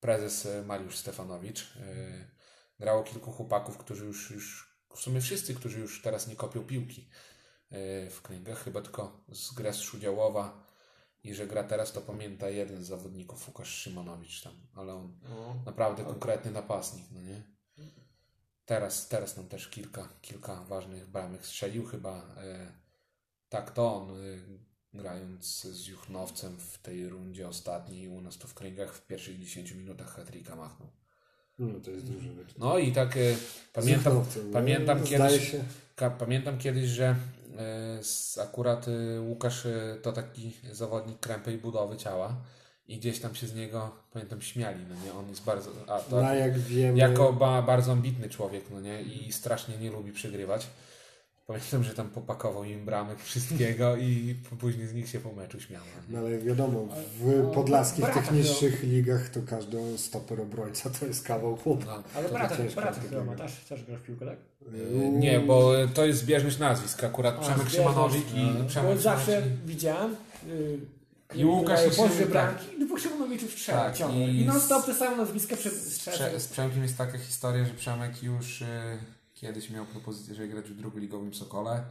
prezes e, Mariusz Stefanowicz. E, Grało kilku chłopaków, którzy już, już, w sumie wszyscy, którzy już teraz nie kopią piłki e, w kręgach, chyba tylko z Gres Szudziałowa i że gra teraz, to pamięta jeden z zawodników, Łukasz Szymanowicz tam, ale on naprawdę konkretny napastnik, no nie? Teraz, teraz nam też kilka, kilka ważnych bramek strzelił chyba. E, tak to on, e, grając z Juchnowcem w tej rundzie ostatniej u nas tu w kręgach w pierwszych 10 minutach hat-tricka machnął. No, to jest duży wyczyn. No i tak e, pamiętam, pamiętam no, kiedyś, Ka- Pamiętam kiedyś, że akurat e, Łukasz e, to taki zawodnik krępej budowy ciała i gdzieś tam się z niego, pamiętam, śmiali, no nie? On jest bardzo... A, to, no, jak wiemy... jako ba, bardzo ambitny człowiek, no nie? I strasznie nie lubi przegrywać. Pamiętam, że tam popakował im bramek wszystkiego i później z nich się po meczu śmiał. no No ale wiadomo, w no, podlaskich, tych niższych ligach to każdy stoper obrońca to jest kawał chłopa. No, Ale brata takiego. chyba ma też, też gra w piłkę, tak? e, nie, bo to jest zbieżność nazwisk. Akurat A, Przemek Szymanowicz i Bo Przemek zawsze Szymanowicz. widziałem y, I Łukasz po dwie tak. bramki i dwóch Szymonowiczów strzela Tak, ciągle. i I non stop te same nazwiska przed Prze- strzela. z Przemkiem jest taka historia, że Przemek już e, kiedyś miał propozycję, żeby grać w drugoligowym Sokole.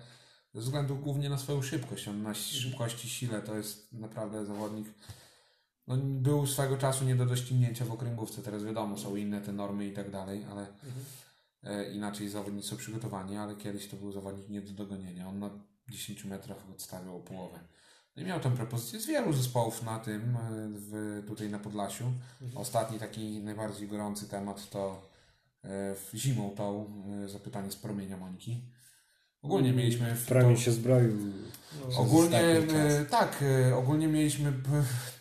Ze względu głównie na swoją szybkość. On na szybkości, sile to jest naprawdę zawodnik. No, był swego czasu nie do doścignięcia w okręgówce. Teraz wiadomo, są inne te normy i tak dalej, ale e, inaczej zawodnicy są przygotowani, ale kiedyś to był zawodnik nie do dogonienia. On na 10 metrach odstawiał o połowę. No i miał tę propozycję z wielu zespołów na tym, e, w, tutaj na Podlasiu. Ostatni taki najbardziej gorący temat to zimą tą e, zapytanie z promienia Moniki. Ogólnie mieliśmy w Prawie tą- się zbroił. przez Ogólnie e, tak, e, ogólnie mieliśmy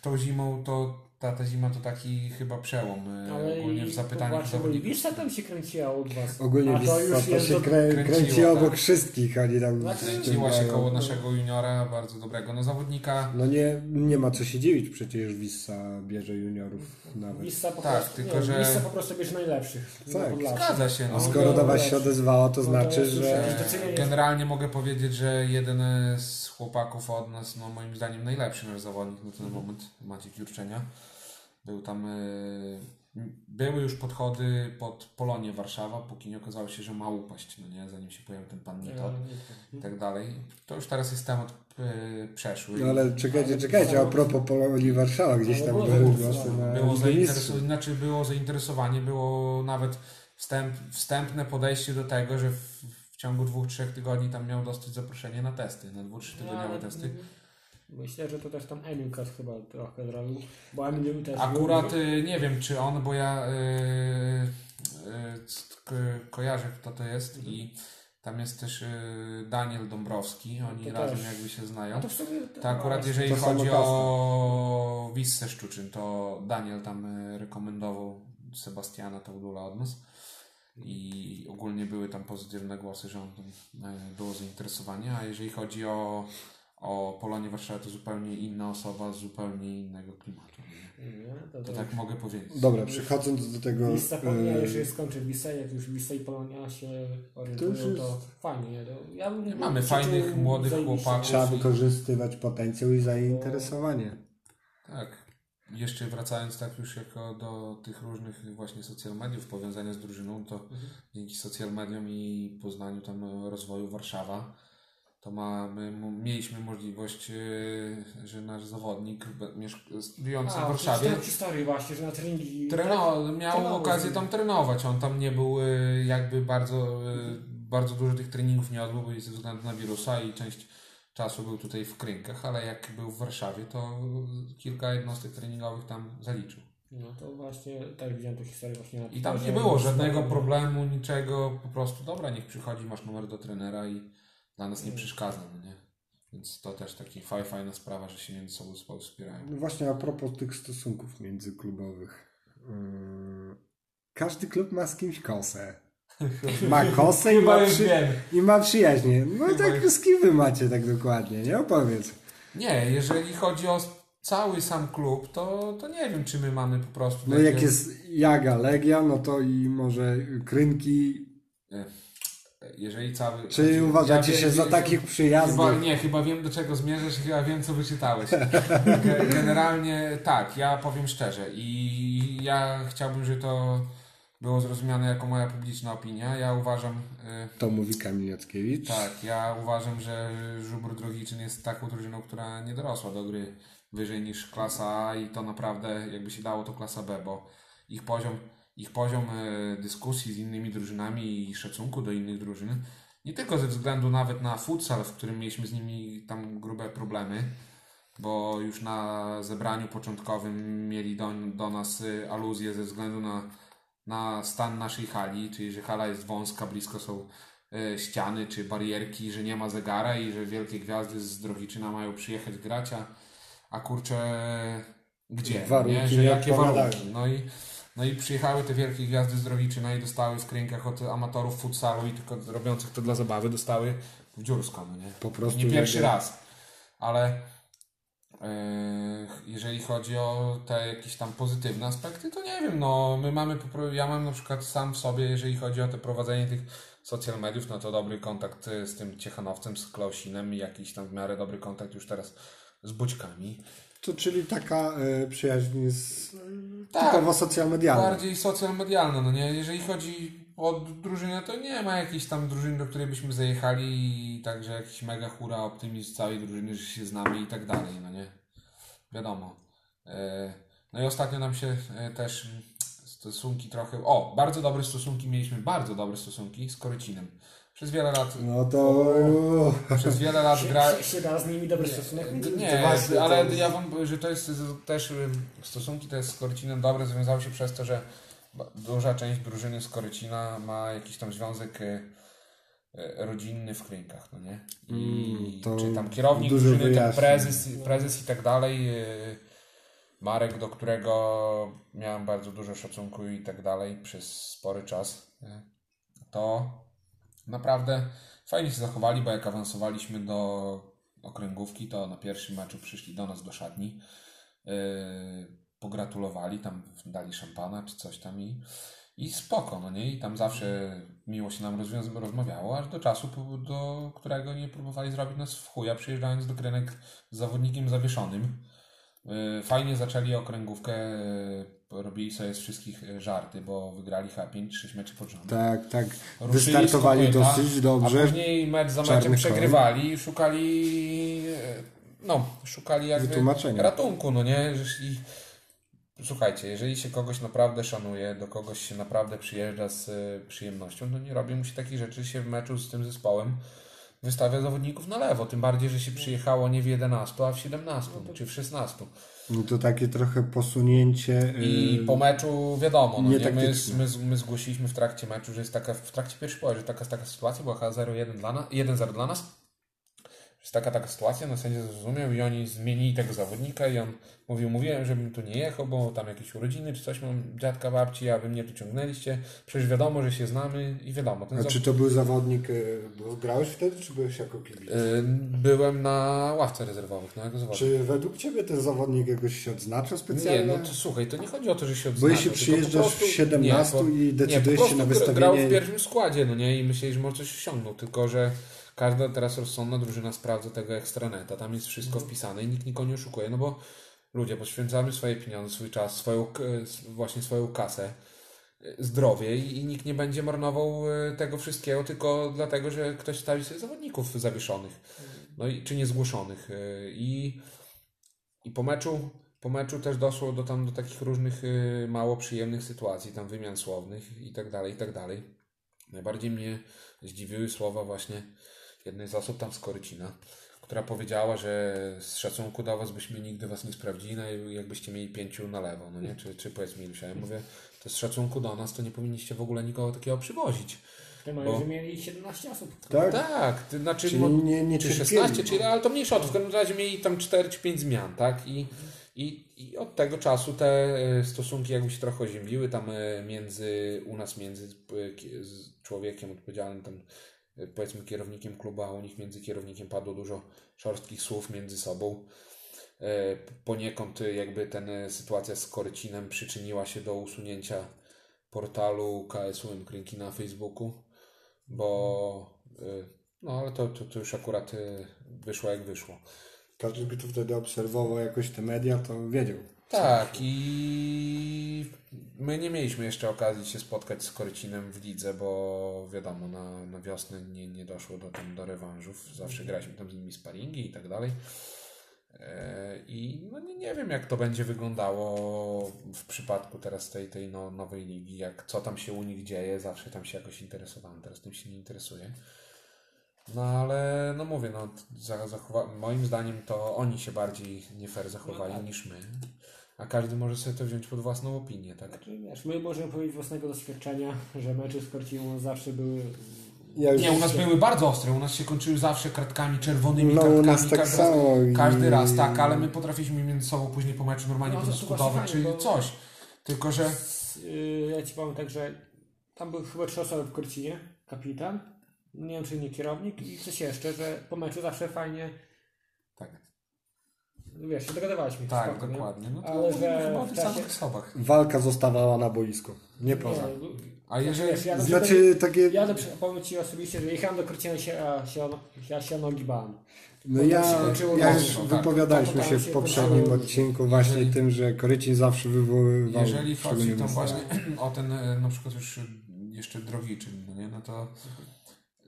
tą zimą, to ta, ta zima to taki chyba przełom. e, Ale ogólnie w właśnie zawodników. Wisła tam się kręciła od was. Ogólnie A to Wisła to się do... krę, kręciło, kręci tak. obok wszystkich, oni tam Znaczy, Kręciła się koło naszego juniora, bardzo dobrego. No zawodnika, No nie, nie ma co się dziwić, przecież Wissa bierze juniorów nawet. Wisła po Tak, prostu, tylko nie, że- po prostu bierze najlepszych. Tak. zgadza się. A No, skoro no, do was się odezwała, to no to znaczy, już że... Generalnie mogę powiedzieć, że jeden z chłopaków od nas, no moim zdaniem najlepszy nasz zawodnik na ten moment, Maciek Jurczenia. Był tam, e, były już podchody pod Polonię Warszawa, póki nie okazało się, że ma upaść, no nie, zanim się pojawił ten pan Nito i tak dalej. To już teraz jest temat e, przeszły. No ale czekajcie, czekajcie, a propos Polonii Warszawa, gdzieś tam były głosy na Było, zainteresowanie, znaczy było zainteresowanie, było nawet wstęp, wstępne podejście do tego, że w, w ciągu dwóch, trzech tygodni tam miał dostać zaproszenie na testy, na dwu, trzy tygodniowe ale- testy. Myślę, że to też tam Emilkat chyba trochę zrobił, bo Emil też Akurat był- nie wiem, czy on, bo ja y, y, c- ko- kojarzę, kto to jest i tam jest też y, Daniel Dąbrowski, oni To razem też. jakby się znają. to w sumie... To akurat a, jeżeli to chodzi o Wissę Szczuczyn, to Daniel tam y, rekomendował Sebastiana Taudula od nas i ogólnie były tam pozytywne głosy, że on tam y, było zainteresowanie, a jeżeli chodzi o, o Polonię Warszawa, to zupełnie inna osoba z zupełnie innego klimatu. Nie, to, To tak mogę powiedzieć. Dobra, przechodząc do tego... Wissa, Polonia, e, jeżeli skończy Wissa, jak już Wissa i Polonia się orientują, To już to, jest- fajnie. nie? To ja bym Nie, mamy fajnych, młodych zajebiście. chłopaków. Trzeba wykorzystywać potencjał i zainteresowanie. Tak. Jeszcze wracając tak już jako do tych różnych właśnie social mediów, powiązania z drużyną, to dzięki social mediom i poznaniu tam rozwoju Warszawa, to mamy, mieliśmy możliwość, yy, że nasz zawodnik studiujący w Warszawie Tą historię właśnie, że na treningi... trenował, miał trenował okazję tam trenować. On tam nie był yy, jakby bardzo, yy, bardzo dużo tych treningów nie odbył, bo ze względu na wirusa i część czasu był tutaj w Krynkach, ale jak był w Warszawie, to kilka jednostek treningowych tam zaliczył. No to właśnie, tak widziałem tę historię właśnie na I tam nie było żadnego problemu, niczego, po prostu dobra, niech przychodzi, masz numer do trenera i dla nas nie przeszkadza, no nie? Więc to też taki faj, fajna sprawa, że się między sobą wspierają. No Właśnie a propos tych stosunków międzyklubowych. Yy, Każdy klub ma z kimś kosę. Ma kosę i ma, przy... i ma przyjaźnie. No Chyba tak z kim wy macie tak dokładnie, nie? Opowiedz. Nie, jeżeli chodzi o cały sam klub, to, to nie wiem, czy my mamy po prostu... No jak jest Jaga, Legia, no to i może Krynki. Jeżeli cały... Czy znaczy, uważacie ja się wiem- za takich przyjazdów? Chyba, nie, chyba wiem do czego zmierzasz chyba wiem co wyczytałeś. Ge- Generalnie tak, ja powiem szczerze i ja chciałbym, żeby to było zrozumiane jako moja publiczna opinia. Ja uważam, y, To mówi Kamil Jackiewicz. tak, ja uważam, że Żubr Drogiczyn jest taką drużyną, która nie dorosła do gry wyżej niż klasa A i to naprawdę jakby się dało to klasa B, bo ich poziom, ich poziom e, dyskusji z innymi drużynami i szacunku do innych drużyn, nie tylko ze względu nawet na futsal, w którym mieliśmy z nimi tam grube problemy, bo już na zebraniu początkowym mieli do, do nas y, aluzje ze względu na, na stan naszej hali, czyli że hala jest wąska, blisko są e, ściany czy barierki, że nie ma zegara i że wielkie gwiazdy z Drogiczyna mają przyjechać grać, a, a kurczę gdzie? Warunki nie? Że jakie warunki? No i, no i przyjechały te wielkie gwiazdy z i dostały w kręgach od amatorów futsalu i tylko robiących to dla zabawy dostały w dziursko, no nie? Po prostu. Nie pierwszy raz, ale e, jeżeli chodzi o te jakieś tam pozytywne aspekty, to nie wiem, no my mamy, ja mam na przykład sam w sobie, jeżeli chodzi o te prowadzenie tych social mediów, no to dobry kontakt e, z tym Ciechanowcem, z Klausinem i jakiś tam w miarę dobry kontakt już teraz z Bućkami. To czyli taka e, przyjaźń z, Tak. typowo social medialna. Bardziej social medialne, no nie? Jeżeli chodzi od drużyny to nie ma jakiejś tam drużyny, do której byśmy zajechali i także jakiś mega hura, optymizm całej drużyny, że się znamy i tak dalej, no nie? Wiadomo. E, no i ostatnio nam się e, też stosunki trochę... O, bardzo dobre stosunki mieliśmy, bardzo dobre stosunki z Korycinem. Przez wiele lat... No to... Przez wiele lat gra... Się, się da z nimi dobry stosunek. Nie, właśnie, ale to- ja wam, że to jest też stosunki te z Korycinem dobre związały się przez to, że duża część drużyny z Korycina ma jakiś tam związek y, y, rodzinny w Krynkach, no nie? I Mm, to czy tam kierownik drużyny, ten prezes, prezes i tak dalej, y, Marek, do którego miałem bardzo dużo szacunku i tak dalej przez spory czas, to naprawdę fajnie się zachowali, bo jak awansowaliśmy do okręgówki, to na pierwszym meczu przyszli do nas do szatni, yy, pogratulowali, tam dali szampana czy coś tam i, i spoko, no nie? I tam zawsze miło się nam rozmawiało, aż do czasu, do którego nie próbowali zrobić nas w chuja, przyjeżdżając do Krynek z zawodnikiem zawieszonym. Yy, Fajnie zaczęli okręgówkę, yy, robili sobie z wszystkich yy, żarty, bo wygrali chyba 5-6 meczy pod rząd. Tak, tak. Ruszyli Wystartowali kopyta, dosyć A dobrze. później mecz za meczem koń. przegrywali i szukali e, no, szukali jakby Wytłumaczenia. ratunku, no nie? Jeśli, słuchajcie, jeżeli się kogoś naprawdę szanuje, do kogoś się naprawdę przyjeżdża z e, przyjemnością, no nie robi mu się takich rzeczy, się w meczu z tym zespołem wystawia zawodników na lewo, tym bardziej, że się przyjechało nie w 11, a w 17, czy w 16. No to takie trochę posunięcie. I yy, po meczu wiadomo, no, nie, my, nietaktyczne. my, my zgłosiliśmy w trakcie meczu, że jest taka, w trakcie pierwszej połowy, że taka, taka sytuacja, była chyba 0-1 dla nas, 1-0 dla nas, jest taka, taka sytuacja, no sędzia zrozumiał i oni zmienili tego zawodnika i on mówił, mówiłem, żebym tu nie jechał, bo tam jakieś urodziny czy coś, mam dziadka, babci, a wy mnie tu ciągnęliście, przecież wiadomo, że się znamy i wiadomo. Ten A zaw- czy to był zawodnik, bo grałeś wtedy, czy byłeś jako kibic? Y, Byłem na ławce rezerwowych, no jako zawodnik. Czy według Ciebie ten zawodnik jakoś się odznacza specjalnie? Nie, no to słuchaj, to nie chodzi o to, że się Bo odznacza. jeśli tylko przyjeżdżasz prostu- w 17 nie, i po- decydujesz nie, się na prostu grał wystawienie- w pierwszym składzie, no nie, i myśleli, że może coś osiągnął, tylko że każda teraz rozsądna drużyna sprawdza tego ekstraneta, tam jest wszystko wpisane i nikt nikogo nie oszukuje, no bo ludzie, poświęcamy swoje pieniądze, swój czas, swoją, s- właśnie swoją kasę, y, zdrowie i, i nikt nie będzie marnował y, tego wszystkiego tylko dlatego, że ktoś stawi sobie zawodników zawieszonych, no i czy niezgłoszonych i i po meczu, po meczu też doszło do tam do takich różnych mało przyjemnych sytuacji, tam wymian słownych i tak dalej, i tak dalej. Najbardziej mnie zdziwiły słowa właśnie jednej z osób tam z Korycina, która powiedziała, że z szacunku do was byśmy nigdy was nie sprawdzili, no i jakbyście mieli pięciu na lewo, no nie? Czy, czy powiedzmy Ilusia. Ja mówię, to z szacunku do nas to nie powinniście w ogóle nikogo takiego przywozić. Ty Bo- mieli 17 osób. Tak? Tak, ty, znaczy Czyli mo- nie- nie czy cierpieli, 16, no. czyli, ale to mniejsza o to. W każdym razie mieli tam 4 czy 5 zmian, tak? I, i, I od tego czasu te e, stosunki jakby się trochę oziębiły tam e, między, u nas między e, człowiekiem odpowiedzialnym tam powiedzmy kierownikiem klubu, a u nich między kierownikiem padło dużo szorstkich słów między sobą. E, Poniekąd e, jakby ten e, sytuacja z Korycinem przyczyniła się do usunięcia portalu KSUM Krynki na Facebooku, bo no ale to, to, to już akurat wyszło jak wyszło. Każdy tu wtedy obserwował jakoś te media, to wiedział. Tak i my nie mieliśmy jeszcze okazji się spotkać z Korycinem w lidze, bo wiadomo, na, na wiosnę nie, nie doszło do, tam, do rewanżów. Zawsze graliśmy tam z nimi sparingi i tak dalej. E, I no nie, nie wiem, jak to będzie wyglądało w przypadku teraz tej, tej no, nowej ligi, jak co tam się u nich dzieje. Zawsze tam się jakoś interesowałem, teraz tym się nie interesuję. No ale no mówię, no za, zachowa- moim zdaniem to oni się bardziej nie fair zachowali No tak. niż my. A każdy może sobie to wziąć pod własną opinię, tak? Znaczy, wiesz, my możemy powiedzieć z własnego doświadczenia, że mecze z Korciną zawsze były... Ja Nie, u nas były bardzo ostre, u nas się kończyły zawsze kartkami czerwonymi, No, u kartkami, nas tak każdy, samo raz, i- każdy raz, tak, ale my potrafiliśmy między sobą później po meczu normalnie No, to- to podyskutować, właśnie czy fajnie, bo- coś. Tylko, że Yy, ja ci powiem tak, że tam były chyba trzy osoby w Korcinie, kapitan, nie wiem czy nie kierownik i coś jeszcze, że po meczu zawsze fajnie, wiesz, się dogadywaliśmy. tak, spoko, nie? dokładnie. No to Ale że chyba w tych czasie- samych osobach. Walka zostawała na boisku, nie poza. Nie, A jeżeli... wiesz, ja na Znaczy takie... Ja do, powiem Ci osobiście, że jechałem do Korcina, się, a się, ja się nogi bałem. No ja, to ja już tak. wypowiadaliśmy Tak, się w poprzednim odcinku właśnie jeżeli- tym, że Korycin zawsze wywoływał Jeżeli chodzi nas- właśnie o ten, e, na przykład już jeszcze Drogiczyn, no nie? No to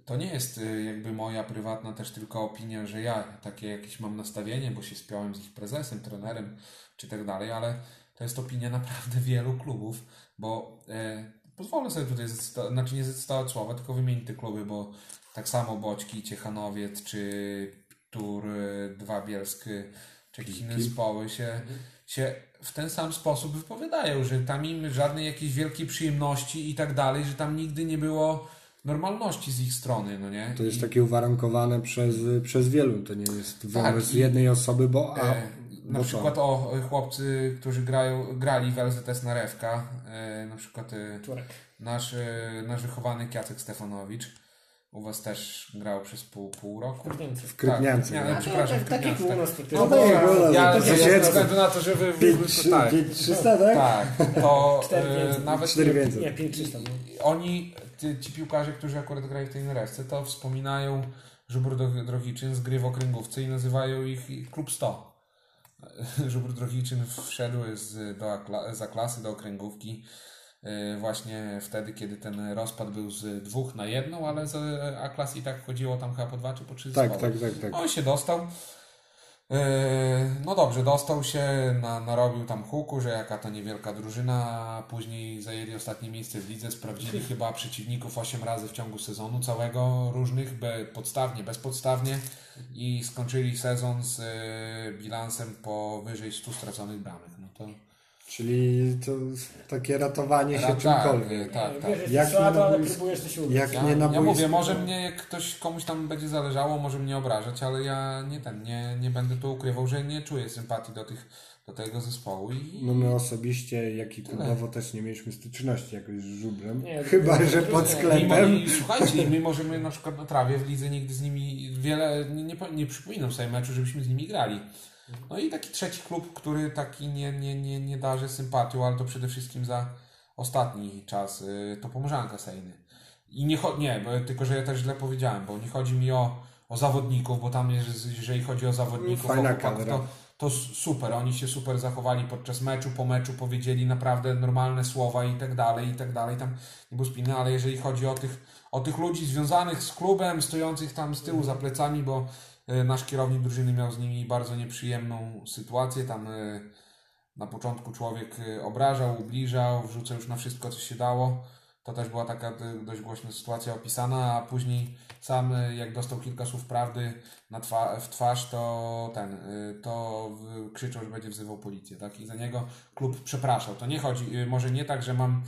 to nie jest y, jakby moja prywatna też tylko opinia, że ja takie jakieś mam nastawienie, bo się spiąłem z ich prezesem, trenerem czy tak dalej, ale to jest opinia naprawdę wielu klubów, bo e, pozwolę sobie tutaj, zdecydować, znaczy nie zdecydować słowa, tylko wymienić te kluby, bo tak samo Boćki, Ciechanowiec czy Tur, y, Dwa Bielsky, czy jakieś inne zespoły się, się w ten sam sposób wypowiadają, że tam im żadnej jakiejś wielkiej przyjemności i tak dalej, że tam nigdy nie było normalności z ich strony, no nie? To jest I, takie uwarunkowane przez, przez wielu, to nie jest wymysł i- jednej osoby, bo... A, e, na przykład to. o chłopcy, którzy grają, grali w LZS Narewka, e, na przykład e, nasz, e, nasz wychowany Jacek Stefanowicz, u was też grał przez pół, pół roku. W Krytniance. Tak, no. nie, przepraszam, tak, taki Krytniance, u nas tak. No No tak, no, ja, to ja, ja ze względu na to, że wy, wy, Pięć, wy trzy- tak, pięć, 300, tak? tak, to e, nawet Cztery więcej. Nie, 5300. No. oni, ci, ci piłkarze, którzy akurat grają w tej narewce, to wspominają Żubr Dro- Drogiczyn z gry w okręgówce i nazywają ich Klub 100. Żubr Drogiczyn wszedł z, do, za klasy do okręgówki właśnie wtedy, kiedy ten rozpad był z dwóch na jedną, ale z A klas i tak chodziło tam chyba po dwa czy po trzy Tak, zespoły. tak, tak, tak. On się dostał. E, No dobrze, dostał się, na, narobił tam huku, że jaka to niewielka drużyna, później zajęli ostatnie miejsce w lidze, sprawdzili chyba przeciwników 8 razy w ciągu sezonu całego, różnych, be, podstawnie, bezpodstawnie i skończyli sezon z e, bilansem powyżej 100 straconych bramek. No to Czyli to takie ratowanie się tak, czymkolwiek. tak, tak. Wiesz, Jak na ale boisku- próbujesz coś ugrać. jak Ja, nie na ja boisku, mówię, może to- mnie ktoś komuś tam będzie zależało, może mnie obrażać, ale ja nie ten, nie, nie będę tu ukrywał, że nie czuję sympatii do tych, do tego zespołu i No my osobiście, jak i klubowo też nie mieliśmy styczności jakoś z żubrem. Nie, Chyba, nie, że nie, pod nie. sklepem. Mimo, i, słuchajcie, my możemy na przykład na trawie w lidze nigdy z nimi wiele, nie, nie, nie przypominam sobie meczu, żebyśmy z nimi grali. No i taki trzeci klub, który taki nie, nie, nie, nie darzy sympatią, ale to przede wszystkim za ostatni czas, y, to Pomorzanka Sejny. I nie, nie bo, tylko że ja też źle powiedziałem, bo nie chodzi mi o, o zawodników, bo tam jest, jeżeli chodzi o zawodników, Fajna o to, to super, oni się super zachowali podczas meczu, po meczu powiedzieli naprawdę normalne słowa i tak dalej, i tak dalej, tam nie było spiny, ale jeżeli chodzi o tych, o tych ludzi związanych z klubem, stojących tam z tyłu za plecami, bo nasz kierownik drużyny miał z nimi bardzo nieprzyjemną sytuację, tam e, na początku człowiek e, obrażał, ubliżał, wrzucał już na wszystko, co się dało, to też była taka e, dość głośna sytuacja opisana, a później sam e, jak dostał kilka słów prawdy na twa- w twarz, to ten, to krzyczał, że będzie wzywał policję, tak? I za niego klub przepraszał. To nie chodzi, może nie tak, że mam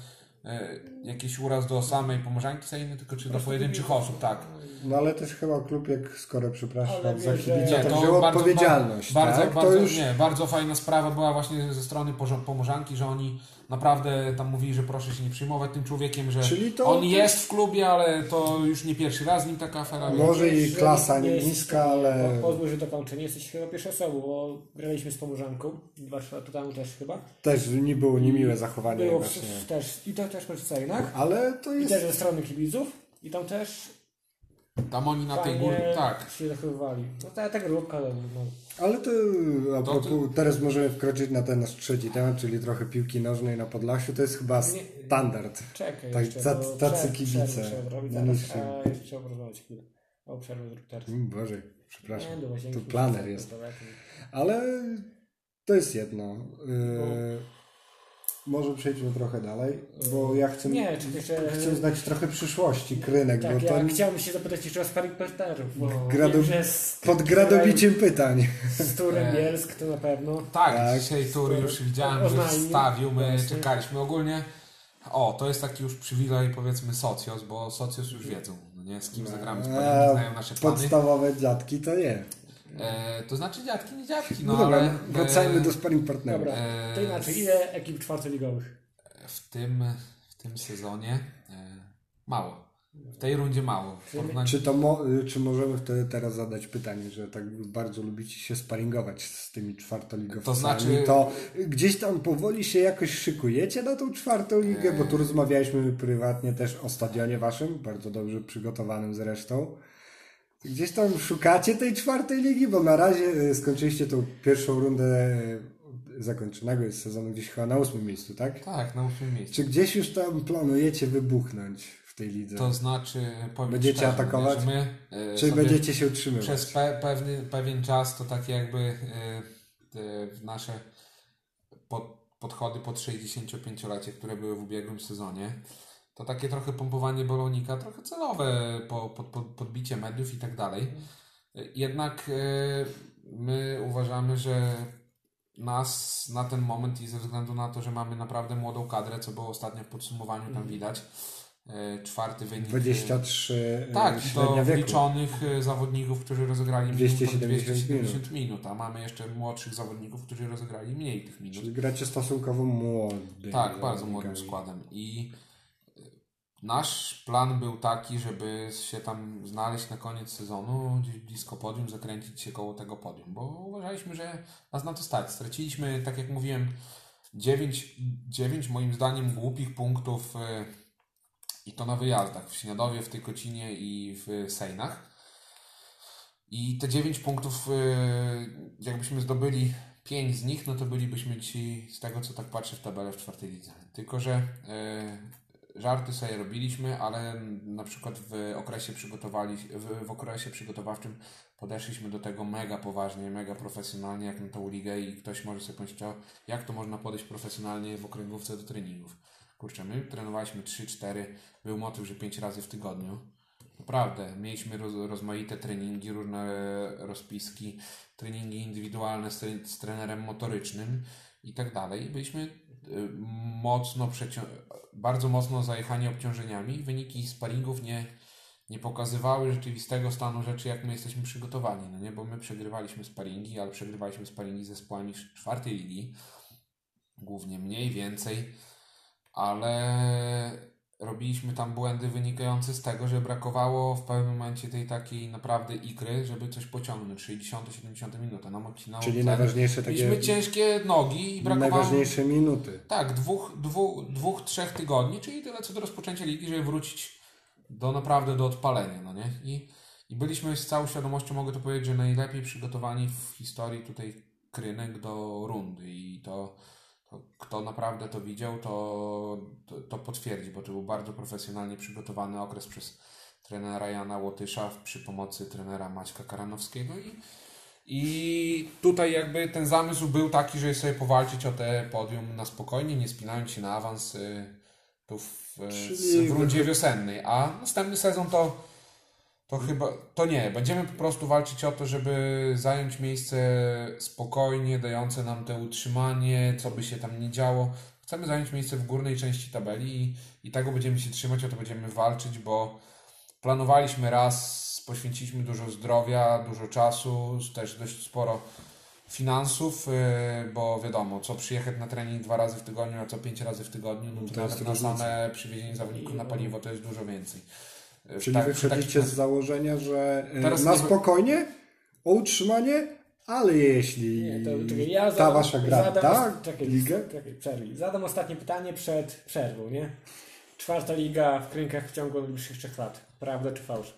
jakiś uraz do samej Pomorzanki Sejny, tylko czy do pojedynczych osób, tak. No ale też chyba klub, jak skoro przepraszam Ale za kibica, Nie, to to wziął bardzo- odpowiedzialność. Bardzo, tak? bardzo, to już nie, bardzo fajna sprawa była właśnie ze strony Pomorzanki, że oni naprawdę tam mówili, że proszę się nie przyjmować tym człowiekiem, że Czyli to- on jest w klubie, ale to już nie pierwszy raz z nim taka afera. Może i klasa nie jest- niska, ale- Po- Pozwól, że dokończę. Nie jesteś chyba pierwszą osobą, bo graliśmy z Pomorzanką. Dwa trzy lata temu też chyba. też nie było niemiłe zachowanie Było właśnie. też, I to też przy Sejnach. Ale to I jest... też ze strony kibiców. I tam też Tam oni na tej górze, tak. się zachowywali. No ta, ta grupka, no, Ale to a To- propos, teraz możemy wkroczyć na ten nasz trzeci temat, czyli trochę piłki nożnej na Podlasiu. To jest chyba Nie- standard. czekaj Tak, jeszcze. tacy- bo tacy przerw- kibice. Przerwę, przerwę robić No zaraz. A jeszcze trzeba porozmawiać chwilę. O, przerwę zrób teraz. Mm, Boże, przepraszam. Łazienki. To planer jest. To. Ale to jest jedno. Yy, może przejdźmy trochę dalej, bo ja chcę, Nie, chcę znać trochę przyszłości krynek, Tak, bo to ja chciałbym się zapytać jeszcze o sparring partnerów, bo Grado- wiem, z, pod gradobiciem pytań. z Turem Bielsk to na pewno. Tak, Tak. dzisiaj tur już widziałem, że wstawił, my Właśnie. czekaliśmy ogólnie. O, to jest taki już przywilej powiedzmy socjos, bo socjos już wiedzą, no nie, z kim zagramy, z A znają nasze plany. podstawowe dziadki to nie. E, to znaczy dziadki, nie dziadki, no, No, dobra, ale wracajmy e, do sparring partnerów. Dobra, to inaczej, ile ekip czwartoligowych? w tym, w tym sezonie e, mało. W tej rundzie mało. Porównaniu- Czy, to mo, czy możemy wtedy teraz zadać pytanie, że tak bardzo lubicie się sparingować z tymi czwartoligowcami? To znaczy- To gdzieś tam powoli się jakoś szykujecie na tą czwartą ligę, bo tu rozmawialiśmy prywatnie też o stadionie waszym, bardzo dobrze przygotowanym zresztą. Gdzieś tam szukacie tej czwartej ligi, bo na razie e, skończyliście tą pierwszą rundę e, zakończonego jest sezonu gdzieś chyba na ósmym miejscu, tak? Tak, na ósmym miejscu. Czy gdzieś już tam planujecie wybuchnąć w tej lidze? To znaczy, powiem Będziecie szczerze, atakować? my, e, Czy będziecie się utrzymywać? przez pe, pewny, pewien czas to tak jakby e, w nasze pod, podchody pod 65-lecie, które były w ubiegłym sezonie, to takie trochę pompowanie balonika, trochę celowe po, pod, pod, podbicie mediów i tak dalej. Jednak e, my uważamy, że nas na ten moment i ze względu na to, że mamy naprawdę młodą kadrę, co było ostatnio w podsumowaniu tam widać, e, czwarty wynik. e, 23 tak, e, to wieku. wliczonych e, zawodników, którzy rozegrali 270 270 minut, a mamy jeszcze młodszych zawodników, którzy rozegrali mniej tych minut. Czyli gracie stosunkowo młody. Tak, bardzo młodym składem. I nasz plan był taki, żeby się tam znaleźć na koniec sezonu, gdzieś blisko podium, zakręcić się koło tego podium, bo uważaliśmy, że nas na to stać. Straciliśmy, tak jak mówiłem, 9, 9 moim zdaniem głupich punktów y, i to na wyjazdach w Śniadowie, w Tykocinie i w Sejnach. I te 9 punktów, y, jakbyśmy zdobyli 5 z nich, no to bylibyśmy ci, z tego co tak patrzę w tabelę w czwartej lidze. Tylko, że y, żarty sobie robiliśmy, ale na przykład w okresie, przygotowali, w, w okresie przygotowawczym podeszliśmy do tego mega poważnie, mega profesjonalnie, jak na tą ligę i ktoś może sobie pomyśleć, jak to można podejść profesjonalnie w okręgówce do treningów. Kurczę, my trenowaliśmy 3-4, był motyw, że 5 razy w tygodniu. Naprawdę, mieliśmy roz, rozmaite treningi, różne rozpiski, treningi indywidualne z, z trenerem motorycznym i tak dalej. Byliśmy mocno, przecią- bardzo mocno zajechani obciążeniami. Wyniki sparingów nie, nie pokazywały rzeczywistego stanu rzeczy, jak my jesteśmy przygotowani, no nie? Bo my przegrywaliśmy sparingi, ale przegrywaliśmy sparingi z zespołami czwartej ligi, głównie mniej, więcej, ale robiliśmy tam błędy wynikające z tego, że brakowało w pewnym momencie tej takiej naprawdę ikry, żeby coś pociągnąć, 60-70 minuta, nam obcinało Czyli najważniejsze takie Mieliśmy ciężkie nogi i brakowało... najważniejsze minuty. Tak, dwóch, dwóch, dwóch, trzech tygodni, czyli tyle co do rozpoczęcia ligi, żeby wrócić do naprawdę do odpalenia, no nie? I, i byliśmy z całą świadomością, mogę to powiedzieć, że najlepiej przygotowani w historii tutaj krynek do rundy i to kto naprawdę to widział, to, to, to potwierdzi, bo to był bardzo profesjonalnie przygotowany okres przez trenera Jana Łotysza przy pomocy trenera Maćka Karanowskiego i i tutaj jakby ten zamysł był taki, żeby sobie powalczyć o te podium na spokojnie, nie spinając się na awans y, tu w, y, w rundzie wiosennej. A następny sezon to, to chyba, to nie. Będziemy po prostu walczyć o to, żeby zająć miejsce spokojnie, dające nam te utrzymanie, co by się tam nie działo. Chcemy zająć miejsce w górnej części tabeli i, i tego będziemy się trzymać, o to będziemy walczyć, bo planowaliśmy raz, poświęciliśmy dużo zdrowia, dużo czasu, też dość sporo finansów, yy, bo wiadomo, co przyjechać na trening dwa razy w tygodniu, a co pięć razy w tygodniu, no to, To nawet na same przywiezienie zawodników na paliwo to jest dużo więcej. Yy, Czyli tak- wychodzicie tak- z założenia, że e, Teraz na nie- spokojnie, o utrzymanie, ale jeśli Nie, to czekaj, ja ta zadam, wasza gra zadam, tak, czekaj, ligę, czekaj, przerwij. Zadam ostatnie pytanie przed przerwą, nie? Czwarta liga w krynkach w ciągu najbliższych trzech lat. Prawda czy fałsz?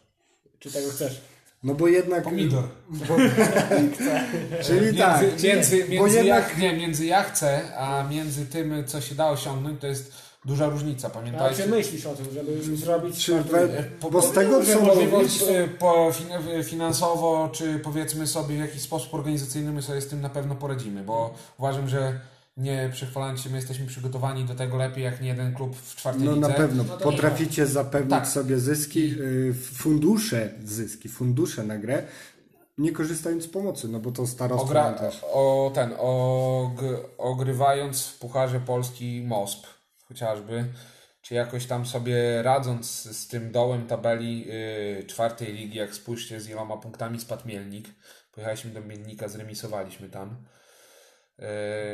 Czy tego chcesz? no bo jednak... Pomidor. Bo, czyli Między, tak, między, bo między, jednak ja, nie, między ja chcę, a między tym, co się da osiągnąć, to jest duża różnica. Ale Pamiętajcie, czy myślisz o tym, żeby zrobić czy we, ligę? bo z tego że co możliwość mówisz, e, po fin- finansowo, czy powiedzmy sobie w jakiś sposób organizacyjny my sobie z tym na pewno poradzimy, bo uważam, że nie przechwalając się, my jesteśmy przygotowani do tego lepiej jak nie jeden klub w czwartej no lidze. na pewno No potraficie zapewnić Tak. sobie zyski, y, fundusze zyski, fundusze na grę, nie korzystając z pomocy, no bo to starostwo Ogra, też. o ten, og, ogrywając w Pucharze Polski MOSP chociażby, czy jakoś tam sobie radząc z, tym dołem tabeli y, czwartej ligi, jak spójrzcie z iloma punktami spadł Mielnik, pojechaliśmy do Mielnika, zremisowaliśmy tam.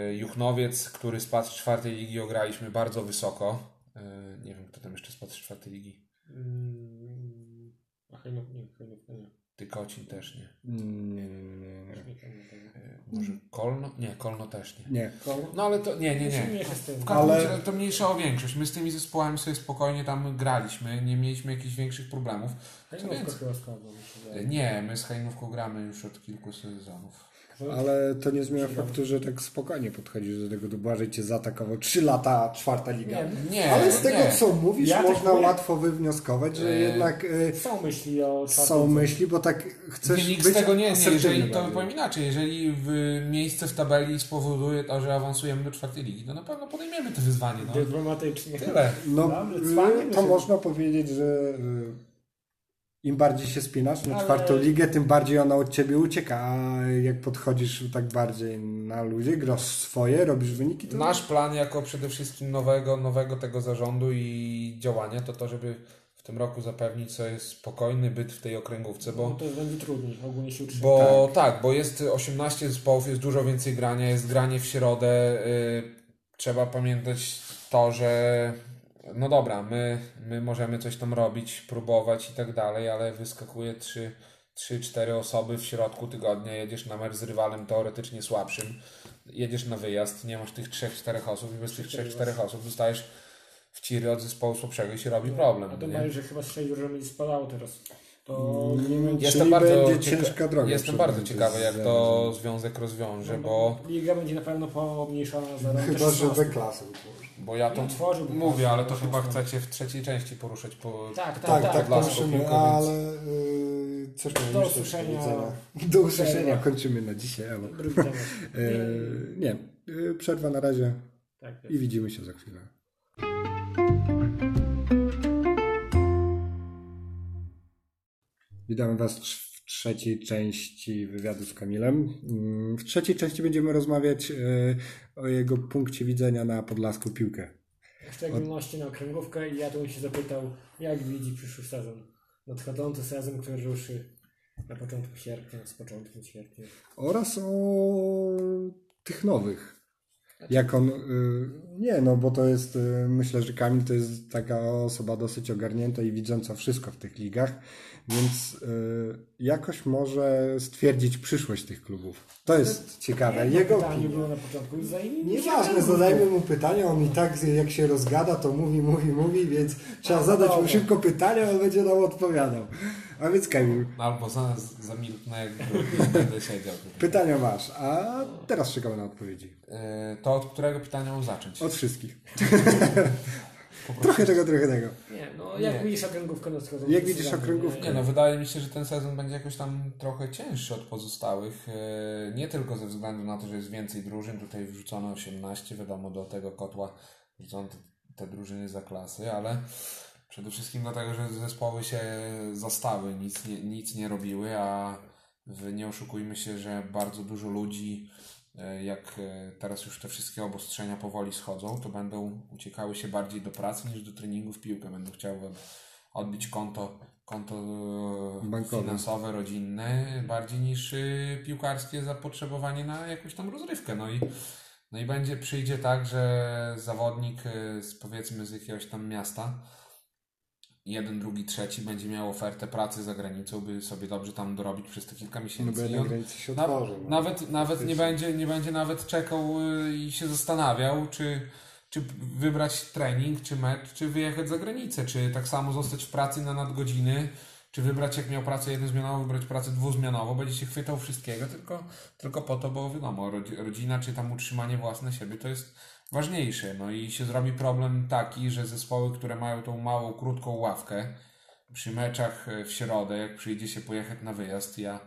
Y, Juchnowiec, który spadł z czwartej ligi, ograliśmy bardzo wysoko. Y, nie wiem, kto tam jeszcze spadł z czwartej ligi. Mm, A Hajnów nie, Hajnów nie. Tykocin też nie. Nie, nie, nie, nie. Może Kolno? Nie, Kolno też nie. nie. Koło? No ale to nie, nie, nie. W każdym Ale- razie to mniejsza o większość. My z tymi zespołami sobie spokojnie tam graliśmy, nie mieliśmy jakichś większych problemów. Hajnówka chyba wydaje. Nie, my z Hajnówką gramy już od kilku sezonów. Ale to nie zmienia faktu, że tak spokojnie podchodzisz do tego, do Błażej cię zaatakował 3 lata, czwarta liga. Nie, Nie, Ale z tego, nie. co mówisz, Ja można mówię. łatwo wywnioskować, że E, jednak e, Są myśli o są myśli, bo tak chcesz Wynik być z tego nie, nie jeżeli to bardziej. powiem inaczej, jeżeli w miejsce w tabeli spowoduje to, że awansujemy do czwartej ligi, to na pewno podejmiemy to wyzwanie. No. Dyplomatycznie. Tyle. No, Dobrze, y, to myślę. można powiedzieć, że y, im bardziej się spinasz na Ale- czwartą ligę, tym bardziej ona od ciebie ucieka, a jak podchodzisz tak bardziej na ludzie, grasz swoje, robisz wyniki, to Nasz plan jako przede wszystkim nowego, nowego tego zarządu i działania to to, żeby w tym roku zapewnić sobie spokojny byt w tej okręgówce, Bo bo, to będzie trudniej ogólnie się utrzymać. bo tak. bo jest 18 zespołów, jest dużo więcej grania, jest granie w środę. y, trzeba pamiętać to, że no dobra, my, my możemy coś tam robić, próbować i tak dalej, ale wyskakuje 3, 3-4 osoby w środku tygodnia, jedziesz na mecz z rywalem teoretycznie słabszym, jedziesz na wyjazd, nie masz tych 3-4 osób i bez tych 3-4 osób zostajesz w ciry od zespołu słabszego i się robi problem. A to nie? bardziej, że chyba z sześć drużyn będzie spadało teraz. To nie Mm, będzie... Jestem bardzo, będzie cieka- ciężka droga jestem bardzo ciekawy, jak to związek rozwiąże, No, bo, Liga będzie na pewno pomniejszona za rok. chyba, że we klasę. Bo ja to Nie tworzyłbym mówię, ale to chyba chcecie w trzeciej części poruszać po, Tak, tak, Tak, tak. tak, piłkę, ale y, coś Do usłyszenia. Do usłyszenia, kończymy na dzisiaj. Y, nie, y, przerwa na razie Tak, i widzimy się za chwilę. Witam Was w trzeciej części wywiadu z Kamilem. Mm, W trzeciej części będziemy rozmawiać y, o jego punkcie widzenia na podlaską piłkę. W szczególności na okręgówkę i ja tu bym się zapytał, jak widzi przyszły sezon. Nadchodzący sezon, który ruszy na początku sierpnia, z początkiem sierpnia. Oraz o tych nowych. Jak on. Y, nie, no bo to jest. Y, myślę, że Kamil to jest taka osoba dosyć ogarnięta i widząca wszystko w tych ligach, więc y, jakoś może stwierdzić przyszłość tych klubów. To jest ciekawe. Jedno Jego pytanie było na początku. Nieważne, zadajmy mu pytania, on i tak jak się rozgada, to mówi, mówi, mówi, więc trzeba zadać mu szybko pytania, on będzie nam odpowiadał. A więc Kamil, albo za, zamilknę, jak będę siedział. pytania masz, a teraz czekamy na odpowiedzi. E, To od którego pytania mam zacząć? Od wszystkich. Trochę tego, trochę tego. Nie, no jak Nie. widzisz okręgówkę nadchodzącą Jak widzisz okręgówkę? Nie no, wydaje mi się, że ten sezon będzie jakoś tam trochę cięższy od pozostałych. e, Nie tylko ze względu na to, że jest więcej drużyn, tutaj wrzucono 18, wiadomo, do tego kotła wrzucono te, te drużyny za klasy, ale przede wszystkim dlatego, że zespoły się zastały, nic nie, nic nie robiły, a nie oszukujmy się, że bardzo dużo ludzi, e, jak e, teraz już te wszystkie obostrzenia powoli schodzą, to będą uciekały się bardziej do pracy niż do treningu w piłkę. Będą chciały odbić konto, konto e, finansowe, rodzinne, bardziej niż piłkarskie zapotrzebowanie na jakąś tam rozrywkę. No i, no i będzie, przyjdzie tak, że zawodnik z, powiedzmy z jakiegoś tam miasta, jeden, drugi, trzeci będzie miał ofertę pracy za granicą, by sobie dobrze tam dorobić przez te kilka No miesięcy. jednak on- się na, otworzy. no. nawet nawet nie, będzie, nie będzie nawet czekał y, i się zastanawiał, czy, czy wybrać trening, czy mecz, czy wyjechać za granicę, czy tak samo zostać w pracy na nadgodziny, czy wybrać, jak miał pracę jednozmianową, wybrać pracę dwuzmianową, będzie się chwytał wszystkiego, tylko, tylko po to, bo wiadomo, rodzi- rodzina, czy tam utrzymanie własne siebie to jest ważniejsze. No i się zrobi problem taki, że zespoły, które mają tą małą, krótką ławkę, przy meczach e, w środę, jak przyjdzie się pojechać na wyjazd, ja,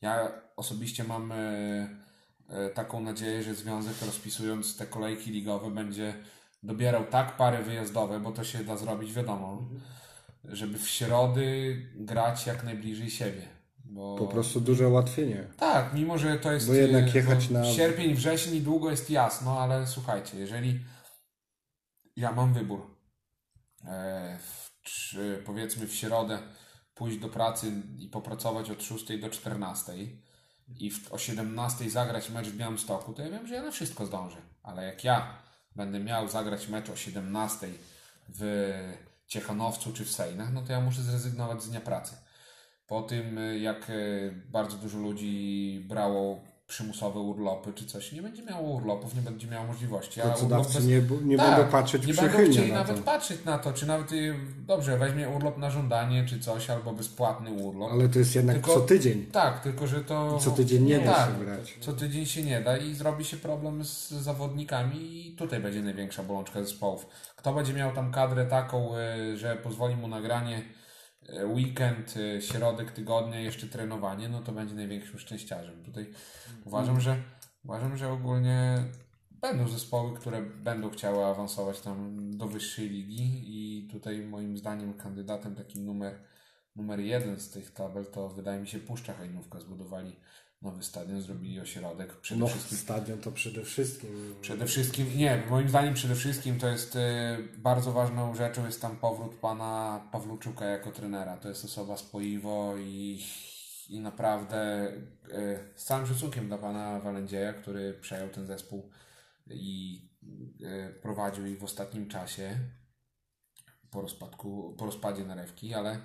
ja osobiście mam e, e, taką nadzieję, że związek rozpisując te kolejki ligowe będzie dobierał tak pary wyjazdowe, bo to się da zrobić wiadomo, żeby w środy grać jak najbliżej siebie. Bo... Po prostu duże ułatwienie. Tak, mimo że to jest. Bo jednak e, jechać no, na- Sierpień, wrzesień i długo jest jasno, ale słuchajcie, jeżeli ja mam wybór, e, czy powiedzmy w środę pójść do pracy i popracować od 6 do 14 i w, o 17 zagrać mecz w Białymstoku, to ja wiem, że ja na wszystko zdążę. Ale jak ja będę miał zagrać mecz o 17 w Ciechanowcu czy w Sejnach, no to ja muszę zrezygnować z dnia pracy. Po tym, y, jak y, bardzo dużo ludzi brało przymusowe urlopy czy coś. Nie będzie miało urlopów, nie będzie miało możliwości. A urlop Pracodawcy bez- nie, nie Tak, będą patrzeć nie będą przychylnie chcieli na nawet to. patrzeć na to, czy nawet y, dobrze, weźmie urlop na żądanie czy coś, albo bezpłatny urlop. Ale to jest jednak Tylko- co tydzień. Tak, tylko że to. Co tydzień nie da tak, się brać. Co tydzień się nie da i zrobi się problem z zawodnikami i tutaj będzie największa bolączka zespołów. Kto będzie miał tam kadrę taką, że pozwoli mu nagranie weekend, y, środek tygodnia, jeszcze trenowanie, no to będzie największym szczęściarzem. Tutaj uważam, że uważam, że ogólnie będą zespoły, które będą chciały awansować tam do wyższej ligi i tutaj moim zdaniem kandydatem takim numer, numer jeden z tych tabel to wydaje mi się Puszcza Hajnówka. Zbudowali nowy stadion, zrobili ośrodek. Przede No, wszystkim stadion to przede wszystkim. Przede wszystkim, nie, moim zdaniem przede wszystkim to jest y, bardzo ważną rzeczą jest tam powrót pana Pawluczuka jako trenera. To jest osoba spoiwo i, i naprawdę y, z całym szacunkiem dla pana Walędzieja, który przejął ten zespół i y, prowadził ich w ostatnim czasie po rozpadku, po rozpadzie narewki, ale,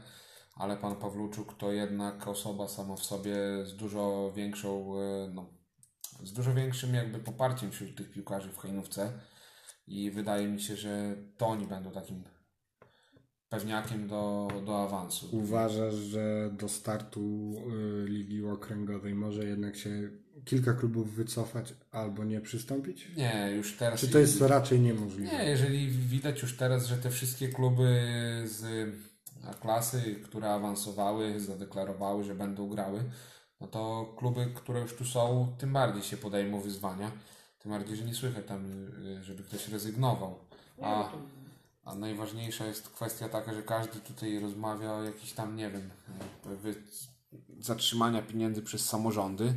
ale pan Pawluczuk to jednak osoba sama w sobie z dużo większą, y, no, z dużo większym jakby poparciem wśród tych piłkarzy w Hajnówce i wydaje mi się, że to oni będą takim pewniakiem do, do awansu. Uważasz, że do startu y, Ligi Okręgowej może jednak się kilka klubów wycofać albo nie przystąpić? Nie, już teraz... Czy to jest raczej niemożliwe? Nie, jeżeli widać już teraz, że te wszystkie kluby z A klasy, które awansowały, zadeklarowały, że będą grały, no to kluby, które już tu są, tym bardziej się podejmą wyzwania. Tym bardziej, że nie słychać tam, żeby ktoś rezygnował. A, a najważniejsza jest kwestia taka, że każdy tutaj rozmawia o jakichś tam, nie wiem, zatrzymania pieniędzy przez samorządy.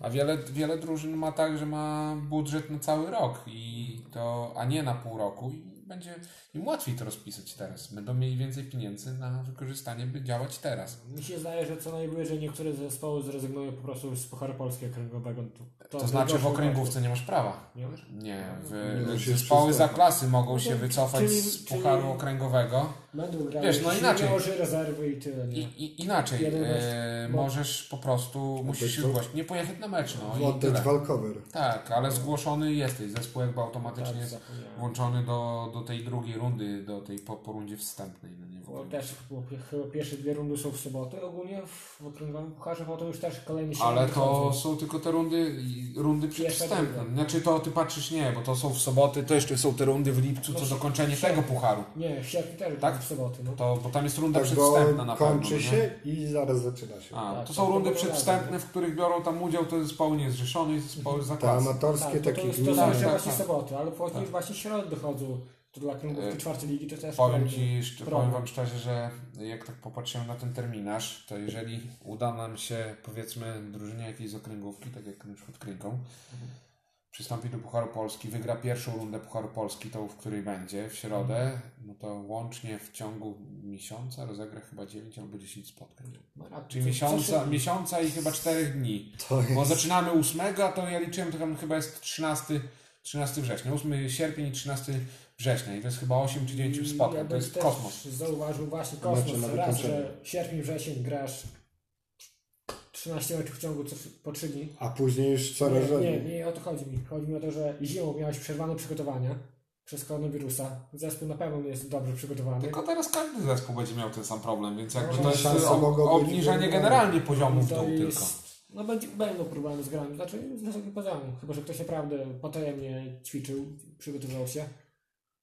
A wiele, wiele drużyn ma tak, że ma budżet na cały rok, i to, a nie na pół roku. I będzie im łatwiej to rozpisać teraz. Będą mieli więcej pieniędzy na wykorzystanie, by działać teraz. Mi się zdaje, że co najwyżej niektóre zespoły zrezygnują po prostu z Pucharu Polskiego Okręgowego. To, To znaczy w okręgówce nie masz prawa. Nie masz? Nie, Nie w, musisz zespoły za klasy mogą No się wycofać czyli- z czyli- pucharu okręgowego. Będą grały Wiesz, no inaczej. rezerwy i tyle, I, nie? i inaczej, Jeden e, możesz po prostu, musisz się zgłosić, nie pojechać na mecz, no i tyle. walkover. Tak, ale zgłoszony jesteś, zespół jakby automatycznie Tak, włączony do, do tej drugiej rundy, do tej po, po rundzie wstępnej. No nie w Bo ogóle. też bo chyba pierwsze dwie rundy są w sobotę ogólnie w okręgowym pucharze, bo to już też kolejny się Ale to są tylko te rundy, rundy przedwstępne. Znaczy to ty patrzysz nie, bo to są w soboty, to jeszcze są te rundy w lipcu, No to w- dokończenie w tego pucharu. Nie, w sierpniu też Tak? tak? w soboty. No. To, bo tam jest runda Tak, przedwstępna na pewno. kończy nie? się i zaraz zaczyna się. A, Tak, to są to rundy przedwstępne, razem. w których biorą tam udział te zespoły niezrzeszone i zespoły za Te klasy. amatorskie Tak, to, to, to zawsze tak, właśnie tak. soboty, ale później Tak. już właśnie środy dochodzą. To dla kręgówki E, czwartej ligi to też Powiem Ci, powiem Wam szczerze, że jak tak popatrzyłem na ten terminarz, to jeżeli uda nam się, powiedzmy, drużynie jakiejś z okręgówki, tak jak na przykład Krynką, przystąpi do Pucharu Polski, wygra pierwszą rundę Pucharu Polski, tą, w której będzie, w środę, no to łącznie w ciągu miesiąca rozegra chyba 9 albo 10 spotkań. No, a Czyli co- miesiąca, co się- miesiąca i chyba 4 dni. To Bo jest... zaczynamy 8, a to ja liczyłem, to tam chyba jest 13, 13 września. 8 sierpień i 13 września. I to jest chyba 8 czy 9 Ja spotkań. bym To jest też kosmos. Zauważył właśnie Mecze kosmos. na Raz, że sierpień, wrzesień grasz 13 meczów w ciągu co, po 3 dni. A później już coraz Nie, nie, rzadziej. nie o to chodzi mi. Chodzi mi o to, że zimą miałeś przerwane przygotowania przez koronawirusa. Zespół na pewno nie jest dobrze przygotowany. Tylko teraz każdy zespół będzie miał ten sam problem, więc jakby No, to jest szanse ob- mogą być obniżenie wyrównane. generalnie poziomu w dół jest- tylko. No będzie, będą problemy z grami, znaczy z wysokim poziomem. Chyba, że ktoś naprawdę potajemnie ćwiczył, przygotował się.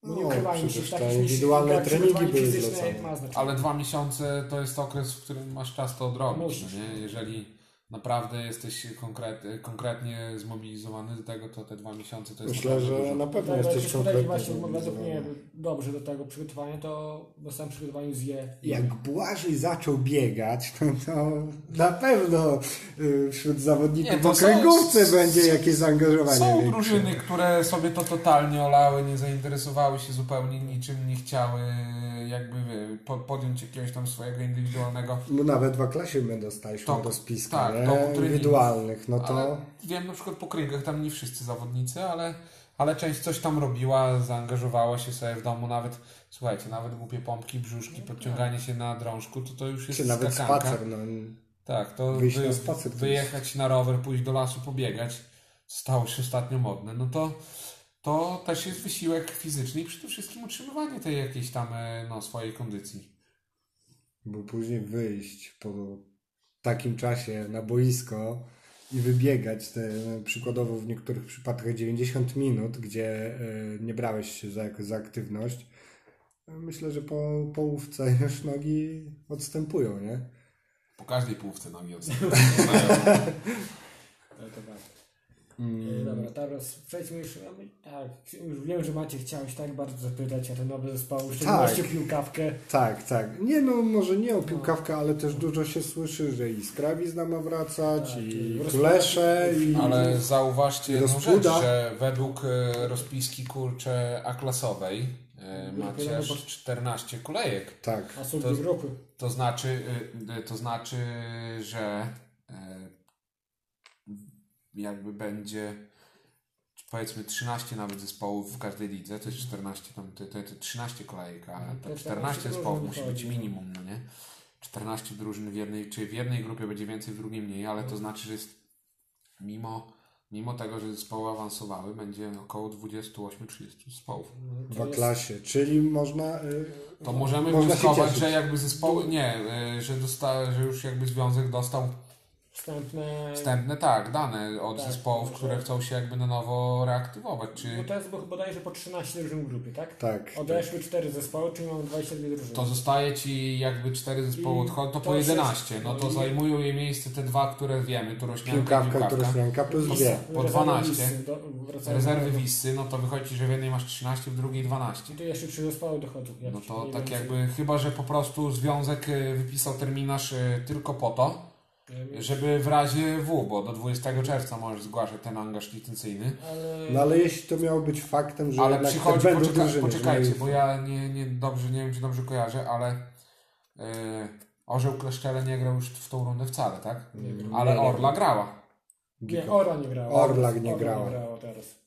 No, nie No, ukrywajmy się, te takich indywidualne treningi były fizyczne. Ale dwa miesiące to jest okres, w którym masz czas to odrobić. No nie? Jeżeli naprawdę jesteś konkret, konkretnie zmobilizowany do tego, to te dwa miesiące to jest Myślę, że dużo. na pewno Tak, jak jesteś konkretnie właśnie według mnie dobrze do tego przygotowania, to na samym przygotowaniu zje. Jak Błażej zaczął biegać, no to na pewno y, wśród zawodników w to są- okręgówce będzie jakieś zaangażowanie Są większe. drużyny, które sobie to totalnie olały, nie zainteresowały się zupełnie niczym, nie chciały jakby wie, po, podjąć jakiegoś tam swojego indywidualnego. No nawet dwa klasy my dostaliśmy To- do spiska, tak, nie? to treningi. indywidualnych, no to Ale wiem na przykład po kręgach, tam nie wszyscy zawodnicy, ale, ale część coś tam robiła, zaangażowała się sobie w domu, nawet słuchajcie, nawet głupie pompki, brzuszki, podciąganie się na drążku, to to już jest czy nawet skakanka. spacer, no Tak, to Wyjść wy, na spacer wyjechać na rower, pójść do lasu, pobiegać, stało się ostatnio modne, no to, to też jest wysiłek fizyczny i przede wszystkim utrzymywanie tej jakiejś tam e, no, swojej kondycji. Bo później wyjść po takim czasie na boisko i wybiegać te przykładowo w niektórych przypadkach 90 minut, gdzie e, nie brałeś się za, za aktywność, myślę, że po połówce już nogi odstępują, nie? Po każdej połówce nogi. No to tak. E, Dobra, teraz przejdźmy już. Tak, już wiem, że Macie chciałeś tak bardzo zapytać o ten nowy zespoł, w szczególności Tak. o piłkawkę. Tak, tak. Nie no, może nie o piłkawkę, ale też dużo się słyszy, że i Skrawizna ma wracać, Tak, i i Kulesze, i... Ale zauważcie jedną rzecz, że według e, rozpiski kurcze A-klasowej e, macie aż 14 kolejek. Tak. A są To-. To znaczy, y, to znaczy, że jakby będzie powiedzmy 13 nawet zespołów w każdej lidze, to jest 14 tam, to, to, to 13 kolejek, a No, to to 14 14 zespołów musi być no. minimum, no nie? 14 drużyn w jednej, czy w jednej grupie będzie więcej, w drugiej mniej, ale No. to znaczy, że jest mimo, mimo tego, że zespoły awansowały, będzie około 28-30 zespołów. No, W klasie, czyli można... y, To możemy Można wnioskować, że jakby zespoły, nie, y, że, dosta, że już jakby związek dostał Wstępne. wstępne, tak, dane od Tak, zespołów, że- które chcą się jakby na nowo reaktywować, czy to jest bo- bodajże po 13 drużyn w grupie, tak? Tak. Odeszły 4 zespoły, czyli mamy 22 drużyny. to zostaje ci jakby cztery zespoły I odchodzą, to to po jest- 11, no to no i- zajmują je miejsce te dwa, które wiemy, tu rośnianka Piłkawka i piłkawka. plus Po- dwie. po Rezerwy 12. Wisy do- Rezerwy do- Wisy, no to wychodzi, że w jednej masz 13, w drugiej 12. I tu jeszcze 3 zespoły dochodzą. No to tak jakby, chyba że po prostu związek y, wypisał terminarz y, tylko po to, żeby w razie W, bo do 20 czerwca możesz zgłaszać ten angaż licencyjny, Ale... No ale jeśli to miało być faktem, że Ale jednak przychodzi, będą poczeka, drużyny, poczekajcie, bo ja nie, nie, dobrze, nie wiem, czy dobrze kojarzę, ale yy, Orzeł Kleszczele nie grał już w tą rundę wcale, tak? Nie. Ale Nie, nie. Orla grała, Nie, Ora nie grała. Orlak nie Orla grała. nie grała teraz.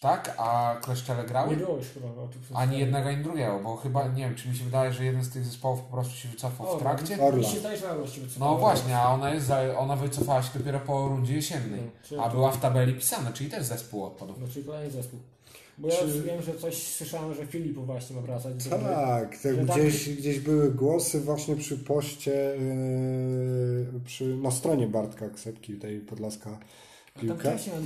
Tak? A Kleszczele Nie grały? było już chyba o Ani jednego, ani drugiego, bo chyba, nie wiem, czy mi się wydaje, że jeden z tych zespołów po prostu się wycofał w trakcie? Orla. Mi się zdaje, że No właśnie, a ona, jest, za- ona wycofała się dopiero po rundzie jesiennej, No, a była w tabeli pisana, czyli też zespół odpadł. No, czyli kolejny zespół. Bo ja Czy- wiem, że coś słyszałem, że Filipu właśnie ma wracać. Tak, tak gdzieś, gdzieś były głosy właśnie przy poście yy, przy, na stronie Bartka Ksepki, tej Podlaska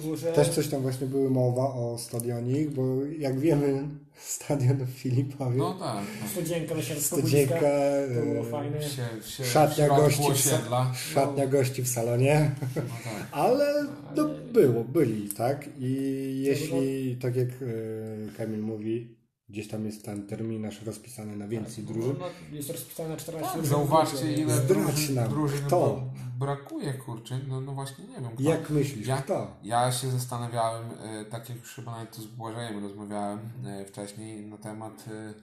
Było, że... Też coś tam właśnie były mowa o stadionik, bo jak wiemy stadion w Filipowie, No tak, no. Studzienka na środku studzienka. To było yy, fajne. się, się, Szatnia gości w szatnia gości w salonie, No tak. ale no, było, byli, tak? I jeśli, tak jak yy, Kamil mówi, gdzieś tam jest ten terminarz rozpisany na więcej drużyn, No, jest rozpisane na 14 Tak, drużyn. zauważcie ile Zdradź drużyn, nam, drużyn kto? bra- brakuje, kurczę. No, no właśnie nie wiem. Kto. jak myślisz, Ja- kto? Ja się zastanawiałem, e, tak jak już chyba nawet to z Błażejem rozmawiałem e, wcześniej na temat e,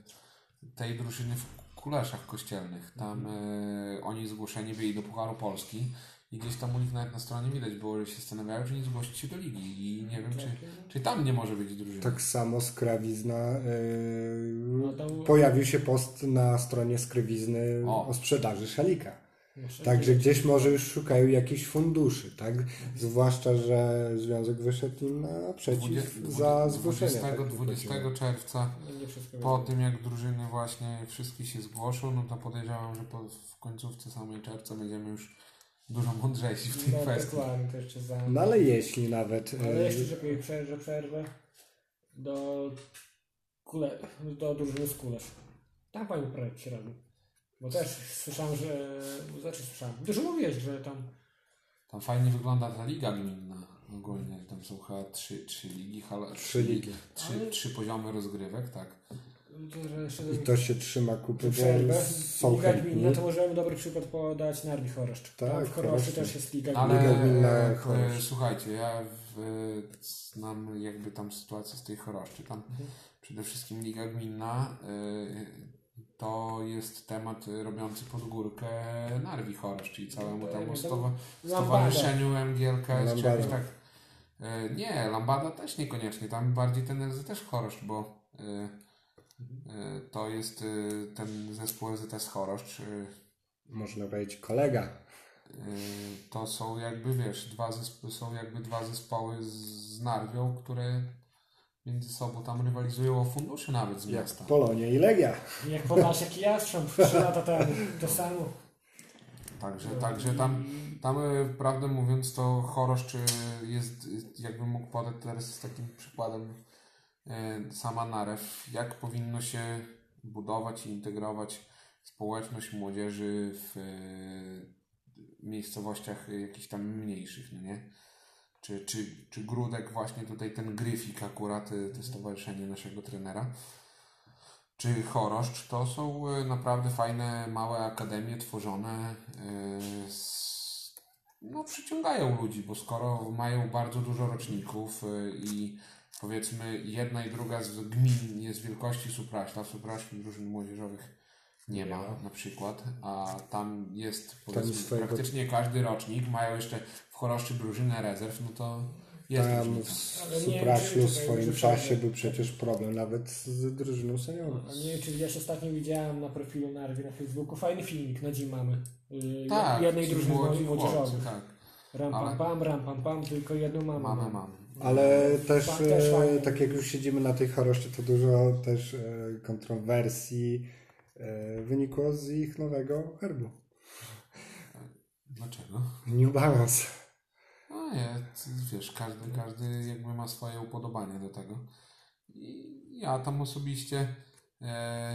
tej drużyny w Kuleszach Kościelnych. Tam e, oni zgłoszeni byli do Pucharu Polski i gdzieś tam u nich nawet na stronie widać było, że się zastanawiają, czy nie zgłosić się do ligi i nie wiem, czy, czy tam nie może być drużyny. Tak samo Skrawizna. Yy, No tam- Pojawił się post na stronie Skrywizny o, O. sprzedaży szalika. Jeszcze Także nie- gdzieś może już szukają jakichś funduszy, tak? Zwłaszcza, że związek wyszedł im naprzeciw za zgłoszenie. 20, tak? 20 czerwca wszystko Po tym jak drużyny właśnie wszystkie się zgłoszą, no to podejrzewam, że po, w końcówce samej czerwca będziemy już dużo mądrzejsi w tej No, kwestii. dokładnie, to jeszcze za... No ale jeśli nawet. Ale yy, jeszcze, żeby przerwę, przerwę do, kule, do drużyny z Kulesz. Tam fajny projekt się robi. Bo też słyszałem, że... Znaczy słyszałem. Dużo mówiłeś, że tam... Tam fajnie wygląda ta liga gminna ogólnie. Tam są chyba trzy, trzy ligi, hala, Trzy ligi. Trzy, Ale- trzy poziomy rozgrywek, tak. I to się trzyma kupy, bo są Liga chętni. gminna, to możemy dobry przykład podać Narwi Choroszcz. Tak, Tam w Choroszczy też jest Liga Ale Gminna. Liga gminna e, słuchajcie, ja w, znam jakby tam sytuację z tej choroszczy. Tam Mhm. przede wszystkim liga gminna e, to jest temat robiący pod górkę Narwi Choroszcz, czyli całemu To temu stowa-. Stowarzyszeniu MGLK czy Lambada. jakoś tak. E, Nie, Lambada też niekoniecznie. Tam bardziej ten LZS Choroszcz, bo e, e, to jest e, ten zespół LZS Choroszcz. e, Można powiedzieć kolega. to są jakby, wiesz, dwa zespoły, są jakby dwa zespoły z Narwią, które między sobą tam rywalizują o fundusze nawet z miasta. Polonia i Legia. Jak Podlasiak i Jastrząb 3 lata temu, to samo. Także, także tam, tam e, prawdę mówiąc to Choroszcz e, jest, jakbym mógł podać teraz z takim przykładem e, sama Narew, jak powinno się budować i integrować społeczność młodzieży w miejscowościach jakichś tam mniejszych, no nie? Czy, czy, czy Grudek właśnie tutaj ten Gryfik akurat, to stowarzyszenie naszego trenera, czy Choroszcz, to są e, naprawdę fajne, małe akademie tworzone. E, no, przyciągają ludzi, bo skoro mają bardzo dużo roczników e, i powiedzmy jedna i druga z gmin jest wielkości Supraśla, w Supraślu drużyn młodzieżowych nie ma na przykład, a tam jest powiedzmy, swojego... praktycznie każdy rocznik, mają jeszcze w Choroszczy drużynę rezerw, no to jest Tam w Suprasiu w swoim czasie był przecież problem nawet z drużyną seniorów. A nie wiem, czy wiesz, ostatnio widziałem na profilu Narwi na Facebooku fajny filmik na dzień mamy. Yy, tak, jednej drużyny młodzieżowej. Tak. Ram pam, pam, ram pam, pam, tylko jedną mamy. Mamy, mamy. Ale też, też e, tak jak już siedzimy na tej choroszczy, to dużo też e, kontrowersji e, wynikło z ich nowego herbu. Dlaczego? New Balance. No nie, wiesz, każdy, każdy jakby ma swoje upodobania do tego. I ja tam osobiście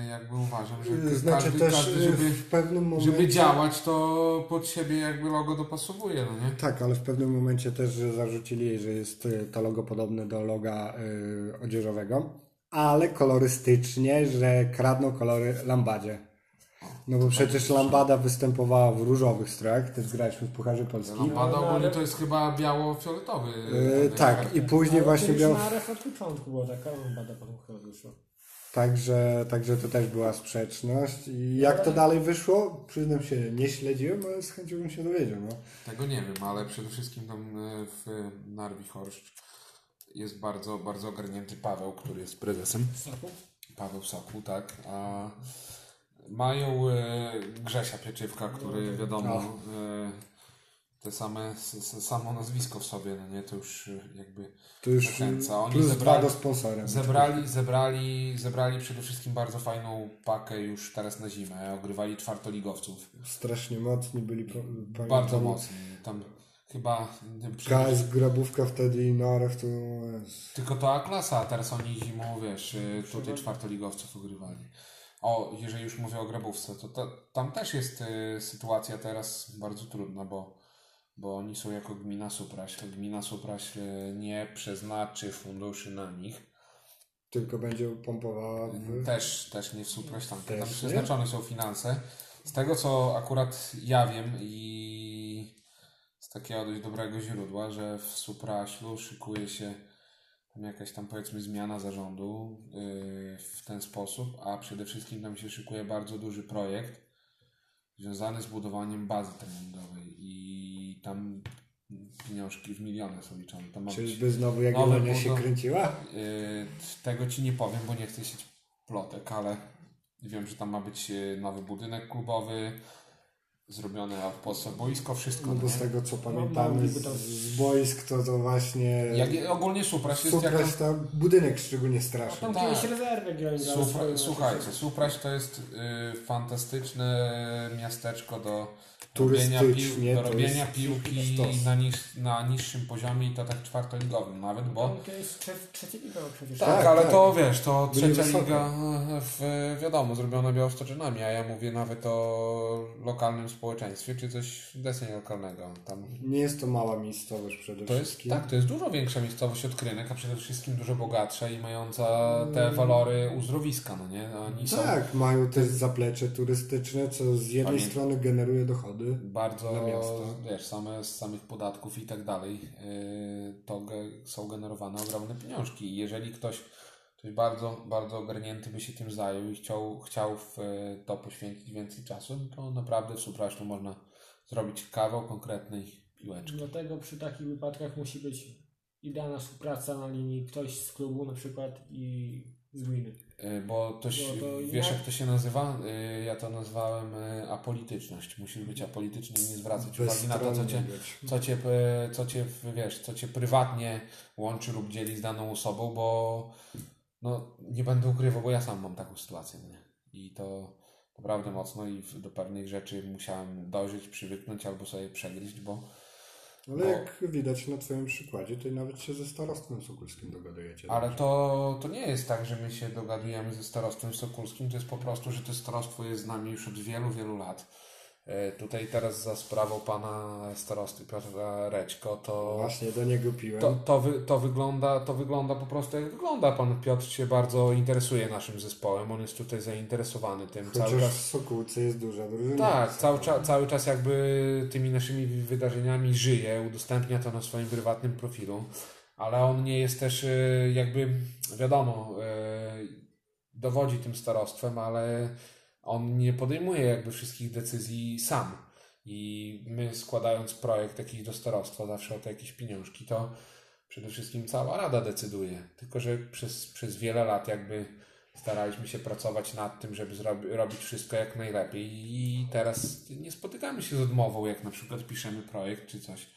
jakby uważam, że znaczy każdy, też każdy żeby, w pewnym momencie... żeby działać, to pod siebie jakby logo dopasowuje, no nie? Tak, ale w pewnym momencie też zarzucili jej, że jest e, to logo podobne do loga y, odzieżowego, ale kolorystycznie, że kradną kolory Lambadzie. No bo przecież Lambada występowała w różowych strojach, też graliśmy w Pucharze Polski. Lambada ogólnie to jest chyba biało-fioletowy. Yy, tak, i później Ale właśnie biało... na od początku była taka Lambada, potem chyba wyszła. Także, także to też była sprzeczność. I jak to dalej wyszło, przyznam się, nie śledziłem, ale z chęcią bym się dowiedział. No. Tego nie wiem, ale przede wszystkim tam e, w Narwi Horszcz jest bardzo, bardzo ogarnięty Paweł, który jest prezesem. Soku? Paweł Soku, tak. A mają e, Grzesia Pieczywka, który wiadomo e, te same, samo nazwisko w sobie, no nie, to już e, jakby to już zachęca. Oni plus zebrali, do sponsora. Zebrali, zebrali, zebrali przede wszystkim bardzo fajną pakę już teraz na zimę. Ogrywali czwartoligowców. Strasznie mocni byli. Pamiętam. Bardzo mocni. Tam chyba... KS Grabówka wtedy i Narew to... Tylko to A-klasa, a teraz oni zimą, wiesz, tutaj czwartoligowców ogrywali. O, jeżeli już mówię o grabówce, to, to tam też jest y, sytuacja teraz bardzo trudna, bo, bo oni są jako gmina Supraśl. Gmina Supraśl nie przeznaczy funduszy na nich. Tylko będzie pompowała w... Też, też nie w Supraśl, tam, tam przeznaczone są finanse. Z tego, co akurat ja wiem i z takiego dość dobrego źródła, że w Supraślu szykuje się tam jakaś tam powiedzmy zmiana zarządu yy, w ten sposób, a przede wszystkim tam się szykuje bardzo duży projekt związany z budowaniem bazy treningowej i tam pieniążki w miliony są liczone. To Czyżby znowu Jagiellonia się kręciła? Yy, tego Ci nie powiem, bo nie chcę sieć plotek, ale wiem, że tam ma być yy, nowy budynek klubowy, zrobione w Polsce boisko, wszystko. No bo z tego co pamiętamy z, z boisk to to właśnie... Jak, ogólnie Supraś jest Supraś jak... to budynek szczególnie straszny. tam tak. kiedyś rezerwy Supra, Słuchajcie, Supraś to jest y, fantastyczne miasteczko do robienia, pił, robienia piłki na, niż, na niższym poziomie i to tak czwartoligowym nawet, bo... To jest trzecia liga przecież. Tak, tak ale tak. to wiesz, to trzecia liga w, wiadomo, zrobiona białostoczynami, a ja mówię nawet o lokalnym społeczeństwie, czy coś deseń lokalnego. Tam... Nie jest to mała miejscowość przede to wszystkim. Jest, tak, to jest dużo większa miejscowość od Krynek, a przede wszystkim dużo bogatsza i mająca te mm. walory uzdrowiska, no nie? Oni tak, są... mają też zaplecze turystyczne, co z jednej strony generuje dochody, bardzo, wiesz, same z samych podatków i tak dalej, yy, to są generowane ogromne pieniążki. I jeżeli ktoś, ktoś bardzo, bardzo ogarnięty by się tym zajął i chciał, chciał w to poświęcić więcej czasu, to naprawdę w Supraślu można zrobić kawał konkretnej piłeczki. Dlatego przy takich wypadkach musi być idealna współpraca na linii ktoś z klubu na przykład i z gminy. Y, Bo to, się, No to wiesz ja- jak to się nazywa? Y, Ja to nazwałem y, apolityczność. Musisz być apolityczny i nie zwracać uwagi na to, co cię, co cię, co cię, wiesz, co cię prywatnie łączy lub dzieli z daną osobą, bo no, nie będę ukrywał, bo ja sam mam taką sytuację. Nie? I to naprawdę mocno i do pewnych rzeczy musiałem dojrzeć, przywyknąć albo sobie przegryźć, bo Ale Bo- jak widać na Twoim przykładzie, to nawet się ze starostwem sokulskim dogadujecie. Ale to, to nie jest tak, że my się dogadujemy ze starostwem sokulskim, to jest po prostu, że to starostwo jest z nami już od wielu, wielu lat. E, Tutaj teraz za sprawą pana starosty Piotra Rećko, to, Właśnie do niego piłem. to, to, wy, to, wygląda, to wygląda po prostu jak wygląda. Pan Piotr się bardzo interesuje naszym zespołem, on jest tutaj zainteresowany tym cały czas. w Sokółce jest duża drużyna. Tak, cały, cza, cały czas jakby tymi naszymi wydarzeniami żyje, udostępnia to na swoim prywatnym profilu, ale on nie jest też y, jakby, wiadomo, y, dowodzi tym starostwem, ale on nie podejmuje jakby wszystkich decyzji sam. I my składając projekt jakiś do starostwa, zawsze o te jakieś pieniążki, to przede wszystkim cała rada decyduje. Tylko, że przez, przez wiele lat jakby staraliśmy się pracować nad tym, żeby zrobi, robić wszystko jak najlepiej i teraz nie spotykamy się z odmową, jak na przykład piszemy projekt czy coś.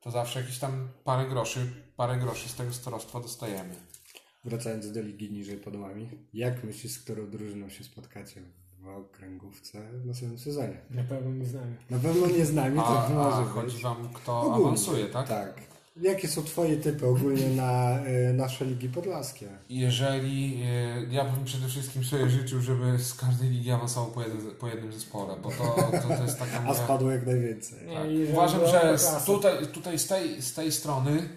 To zawsze jakieś tam parę groszy, parę groszy z tego starostwa dostajemy. Wracając do ligi niżej podłami, jak myślisz, z którą drużyną się spotkacie w okręgówce w następnym sezonie? Na pewno nie znamy. Na pewno nie z nami, A, to a może chodzi być. Wam, kto Ogólnie. awansuje, tak? Tak. Jakie są Twoje typy ogólnie na y, nasze ligi podlaskie? Jeżeli e, ja bym przede wszystkim sobie życzył, żeby z każdej ligi awansował po, jednym- po jednym zespole, bo to, to, to jest taka A moja... spadło jak najwięcej. Tak. Uważam, że z tutaj, tutaj z, tej, z tej strony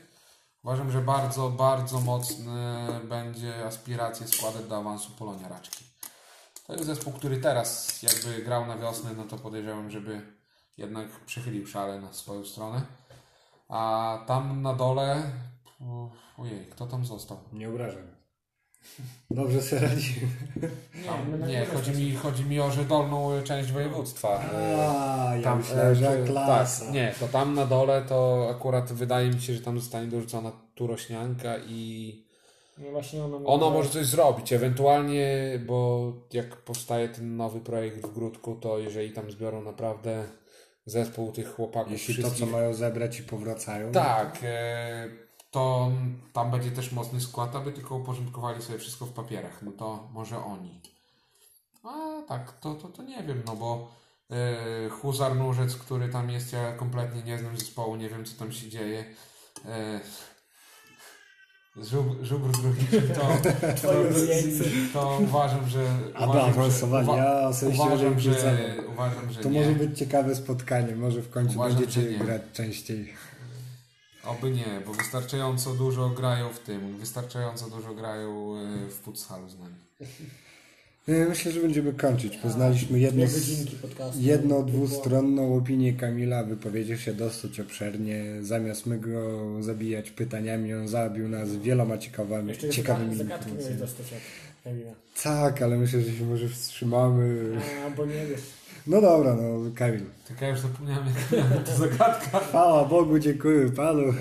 uważam, że bardzo, bardzo mocny będzie aspiracje składać do awansu Polonia Raczki. To jest zespół, który teraz jakby grał na wiosnę, no to podejrzewam, żeby jednak przechylił szale na swoją stronę. A tam na dole, ojej, kto tam został? Nie obrażam. Dobrze sobie radzimy. Nie, Nie, nie chodzi mi, chodzi mi o że dolną część województwa. A, ja Tam, myślałem, że e, klasa. Tak, nie, to tam na dole to akurat wydaje mi się, że tam zostanie dorzucona turośnianka i No właśnie ona, ona może coś zrobić, ewentualnie, bo jak powstaje ten nowy projekt w Grudku, to jeżeli tam zbiorą naprawdę zespół tych chłopaków Jeśli to, wszystkich, co mają zebrać i powracają. tak, e, to tam będzie też mocny skład, aby tylko uporządkowali sobie wszystko w papierach, no to może oni. A tak, to, to, to nie wiem, no bo e, Huzar Nurzec, który tam jest, ja kompletnie nie znam zespołu, nie wiem co tam się dzieje. E, Żubr, żubr drugi, to, to, to uważam, że A do uważam, że, awansowania uwa- osobiście uważam, że, uważam, że To nie. może być ciekawe spotkanie, może w końcu Uważam, będziecie że grać częściej. Oby nie, bo wystarczająco dużo grają w tym, wystarczająco dużo grają e, w futsalu z nami. Myślę, że będziemy kończyć. Poznaliśmy jedno, jedno dwustronną opinię Kamila, wypowiedział się dosyć obszernie. Zamiast my go zabijać pytaniami, on zabił nas wieloma ciekawymi, Jeszcze ciekawymi informacjami. Tak, ale myślę, że się może wstrzymamy. A, bo nie wiesz. No dobra, no Kamil. Tylko ja już zapomniałem, jak to zagadka. Chwała Bogu, dziękuję Panu.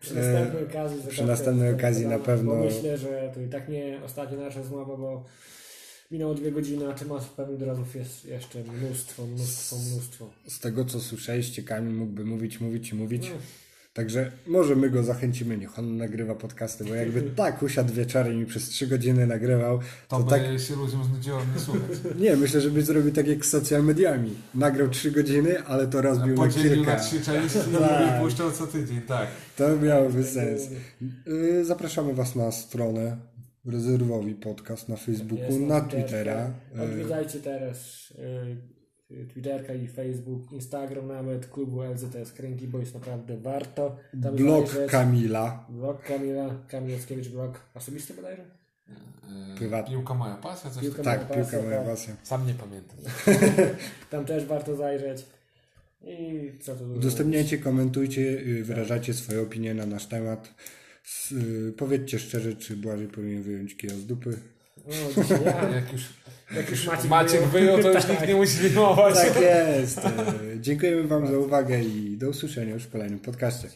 Przy następnej okazji E, następnej okazji na pewno- myślę, że to i tak nie ostatnia nasza rozmowa, bo minęło dwie godziny, a tematów pewnych drodze jest jeszcze mnóstwo, mnóstwo, mnóstwo. Z tego co słyszeliście, Kamil mógłby mówić, mówić i mówić. No. Także może my go zachęcimy, niech on nagrywa podcasty, bo jakby tak usiadł wieczorem i przez trzy godziny nagrywał, To to by tak, się ludziom znudziło mnie słuchać. nie, myślę, żeby zrobił tak jak z social mediami. Nagrał trzy godziny, ale to rozbił na kilka. na trzy części Tak. i puszczał co tydzień, tak. To miałoby sens. Yy, Zapraszamy Was na stronę Rezerwowi Podcast na Facebooku, na. Twittera. Yy, Odwiedzajcie teraz y, Twitterka i Facebook, Instagram nawet klubu LZS Kręgi, bo jest naprawdę warto. Tam Blog zajrzeć. Kamila. Blog Kamila, Kamilowskiewicz blog osobisty bodajże? E, Prywatnie. Piłka moja pasja, coś Piłka. Tak, moja piłka pasja, moja tak. pasja. Sam nie pamiętam. Tam też warto zajrzeć. I co tu Udostępniajcie, komentujcie, yy, wyrażacie swoje opinie na nasz temat. S- yy, Powiedzcie szczerze, czy Błażej powinien wyjąć kija z dupy. mówić. O, dzisiaj ja. Jak już Jak już Maciek, Maciek wyjął, to już Tak. nikt nie musi filmować. Tak jest. Yy, Dziękujemy Wam za uwagę i do usłyszenia już w kolejnym podcaście.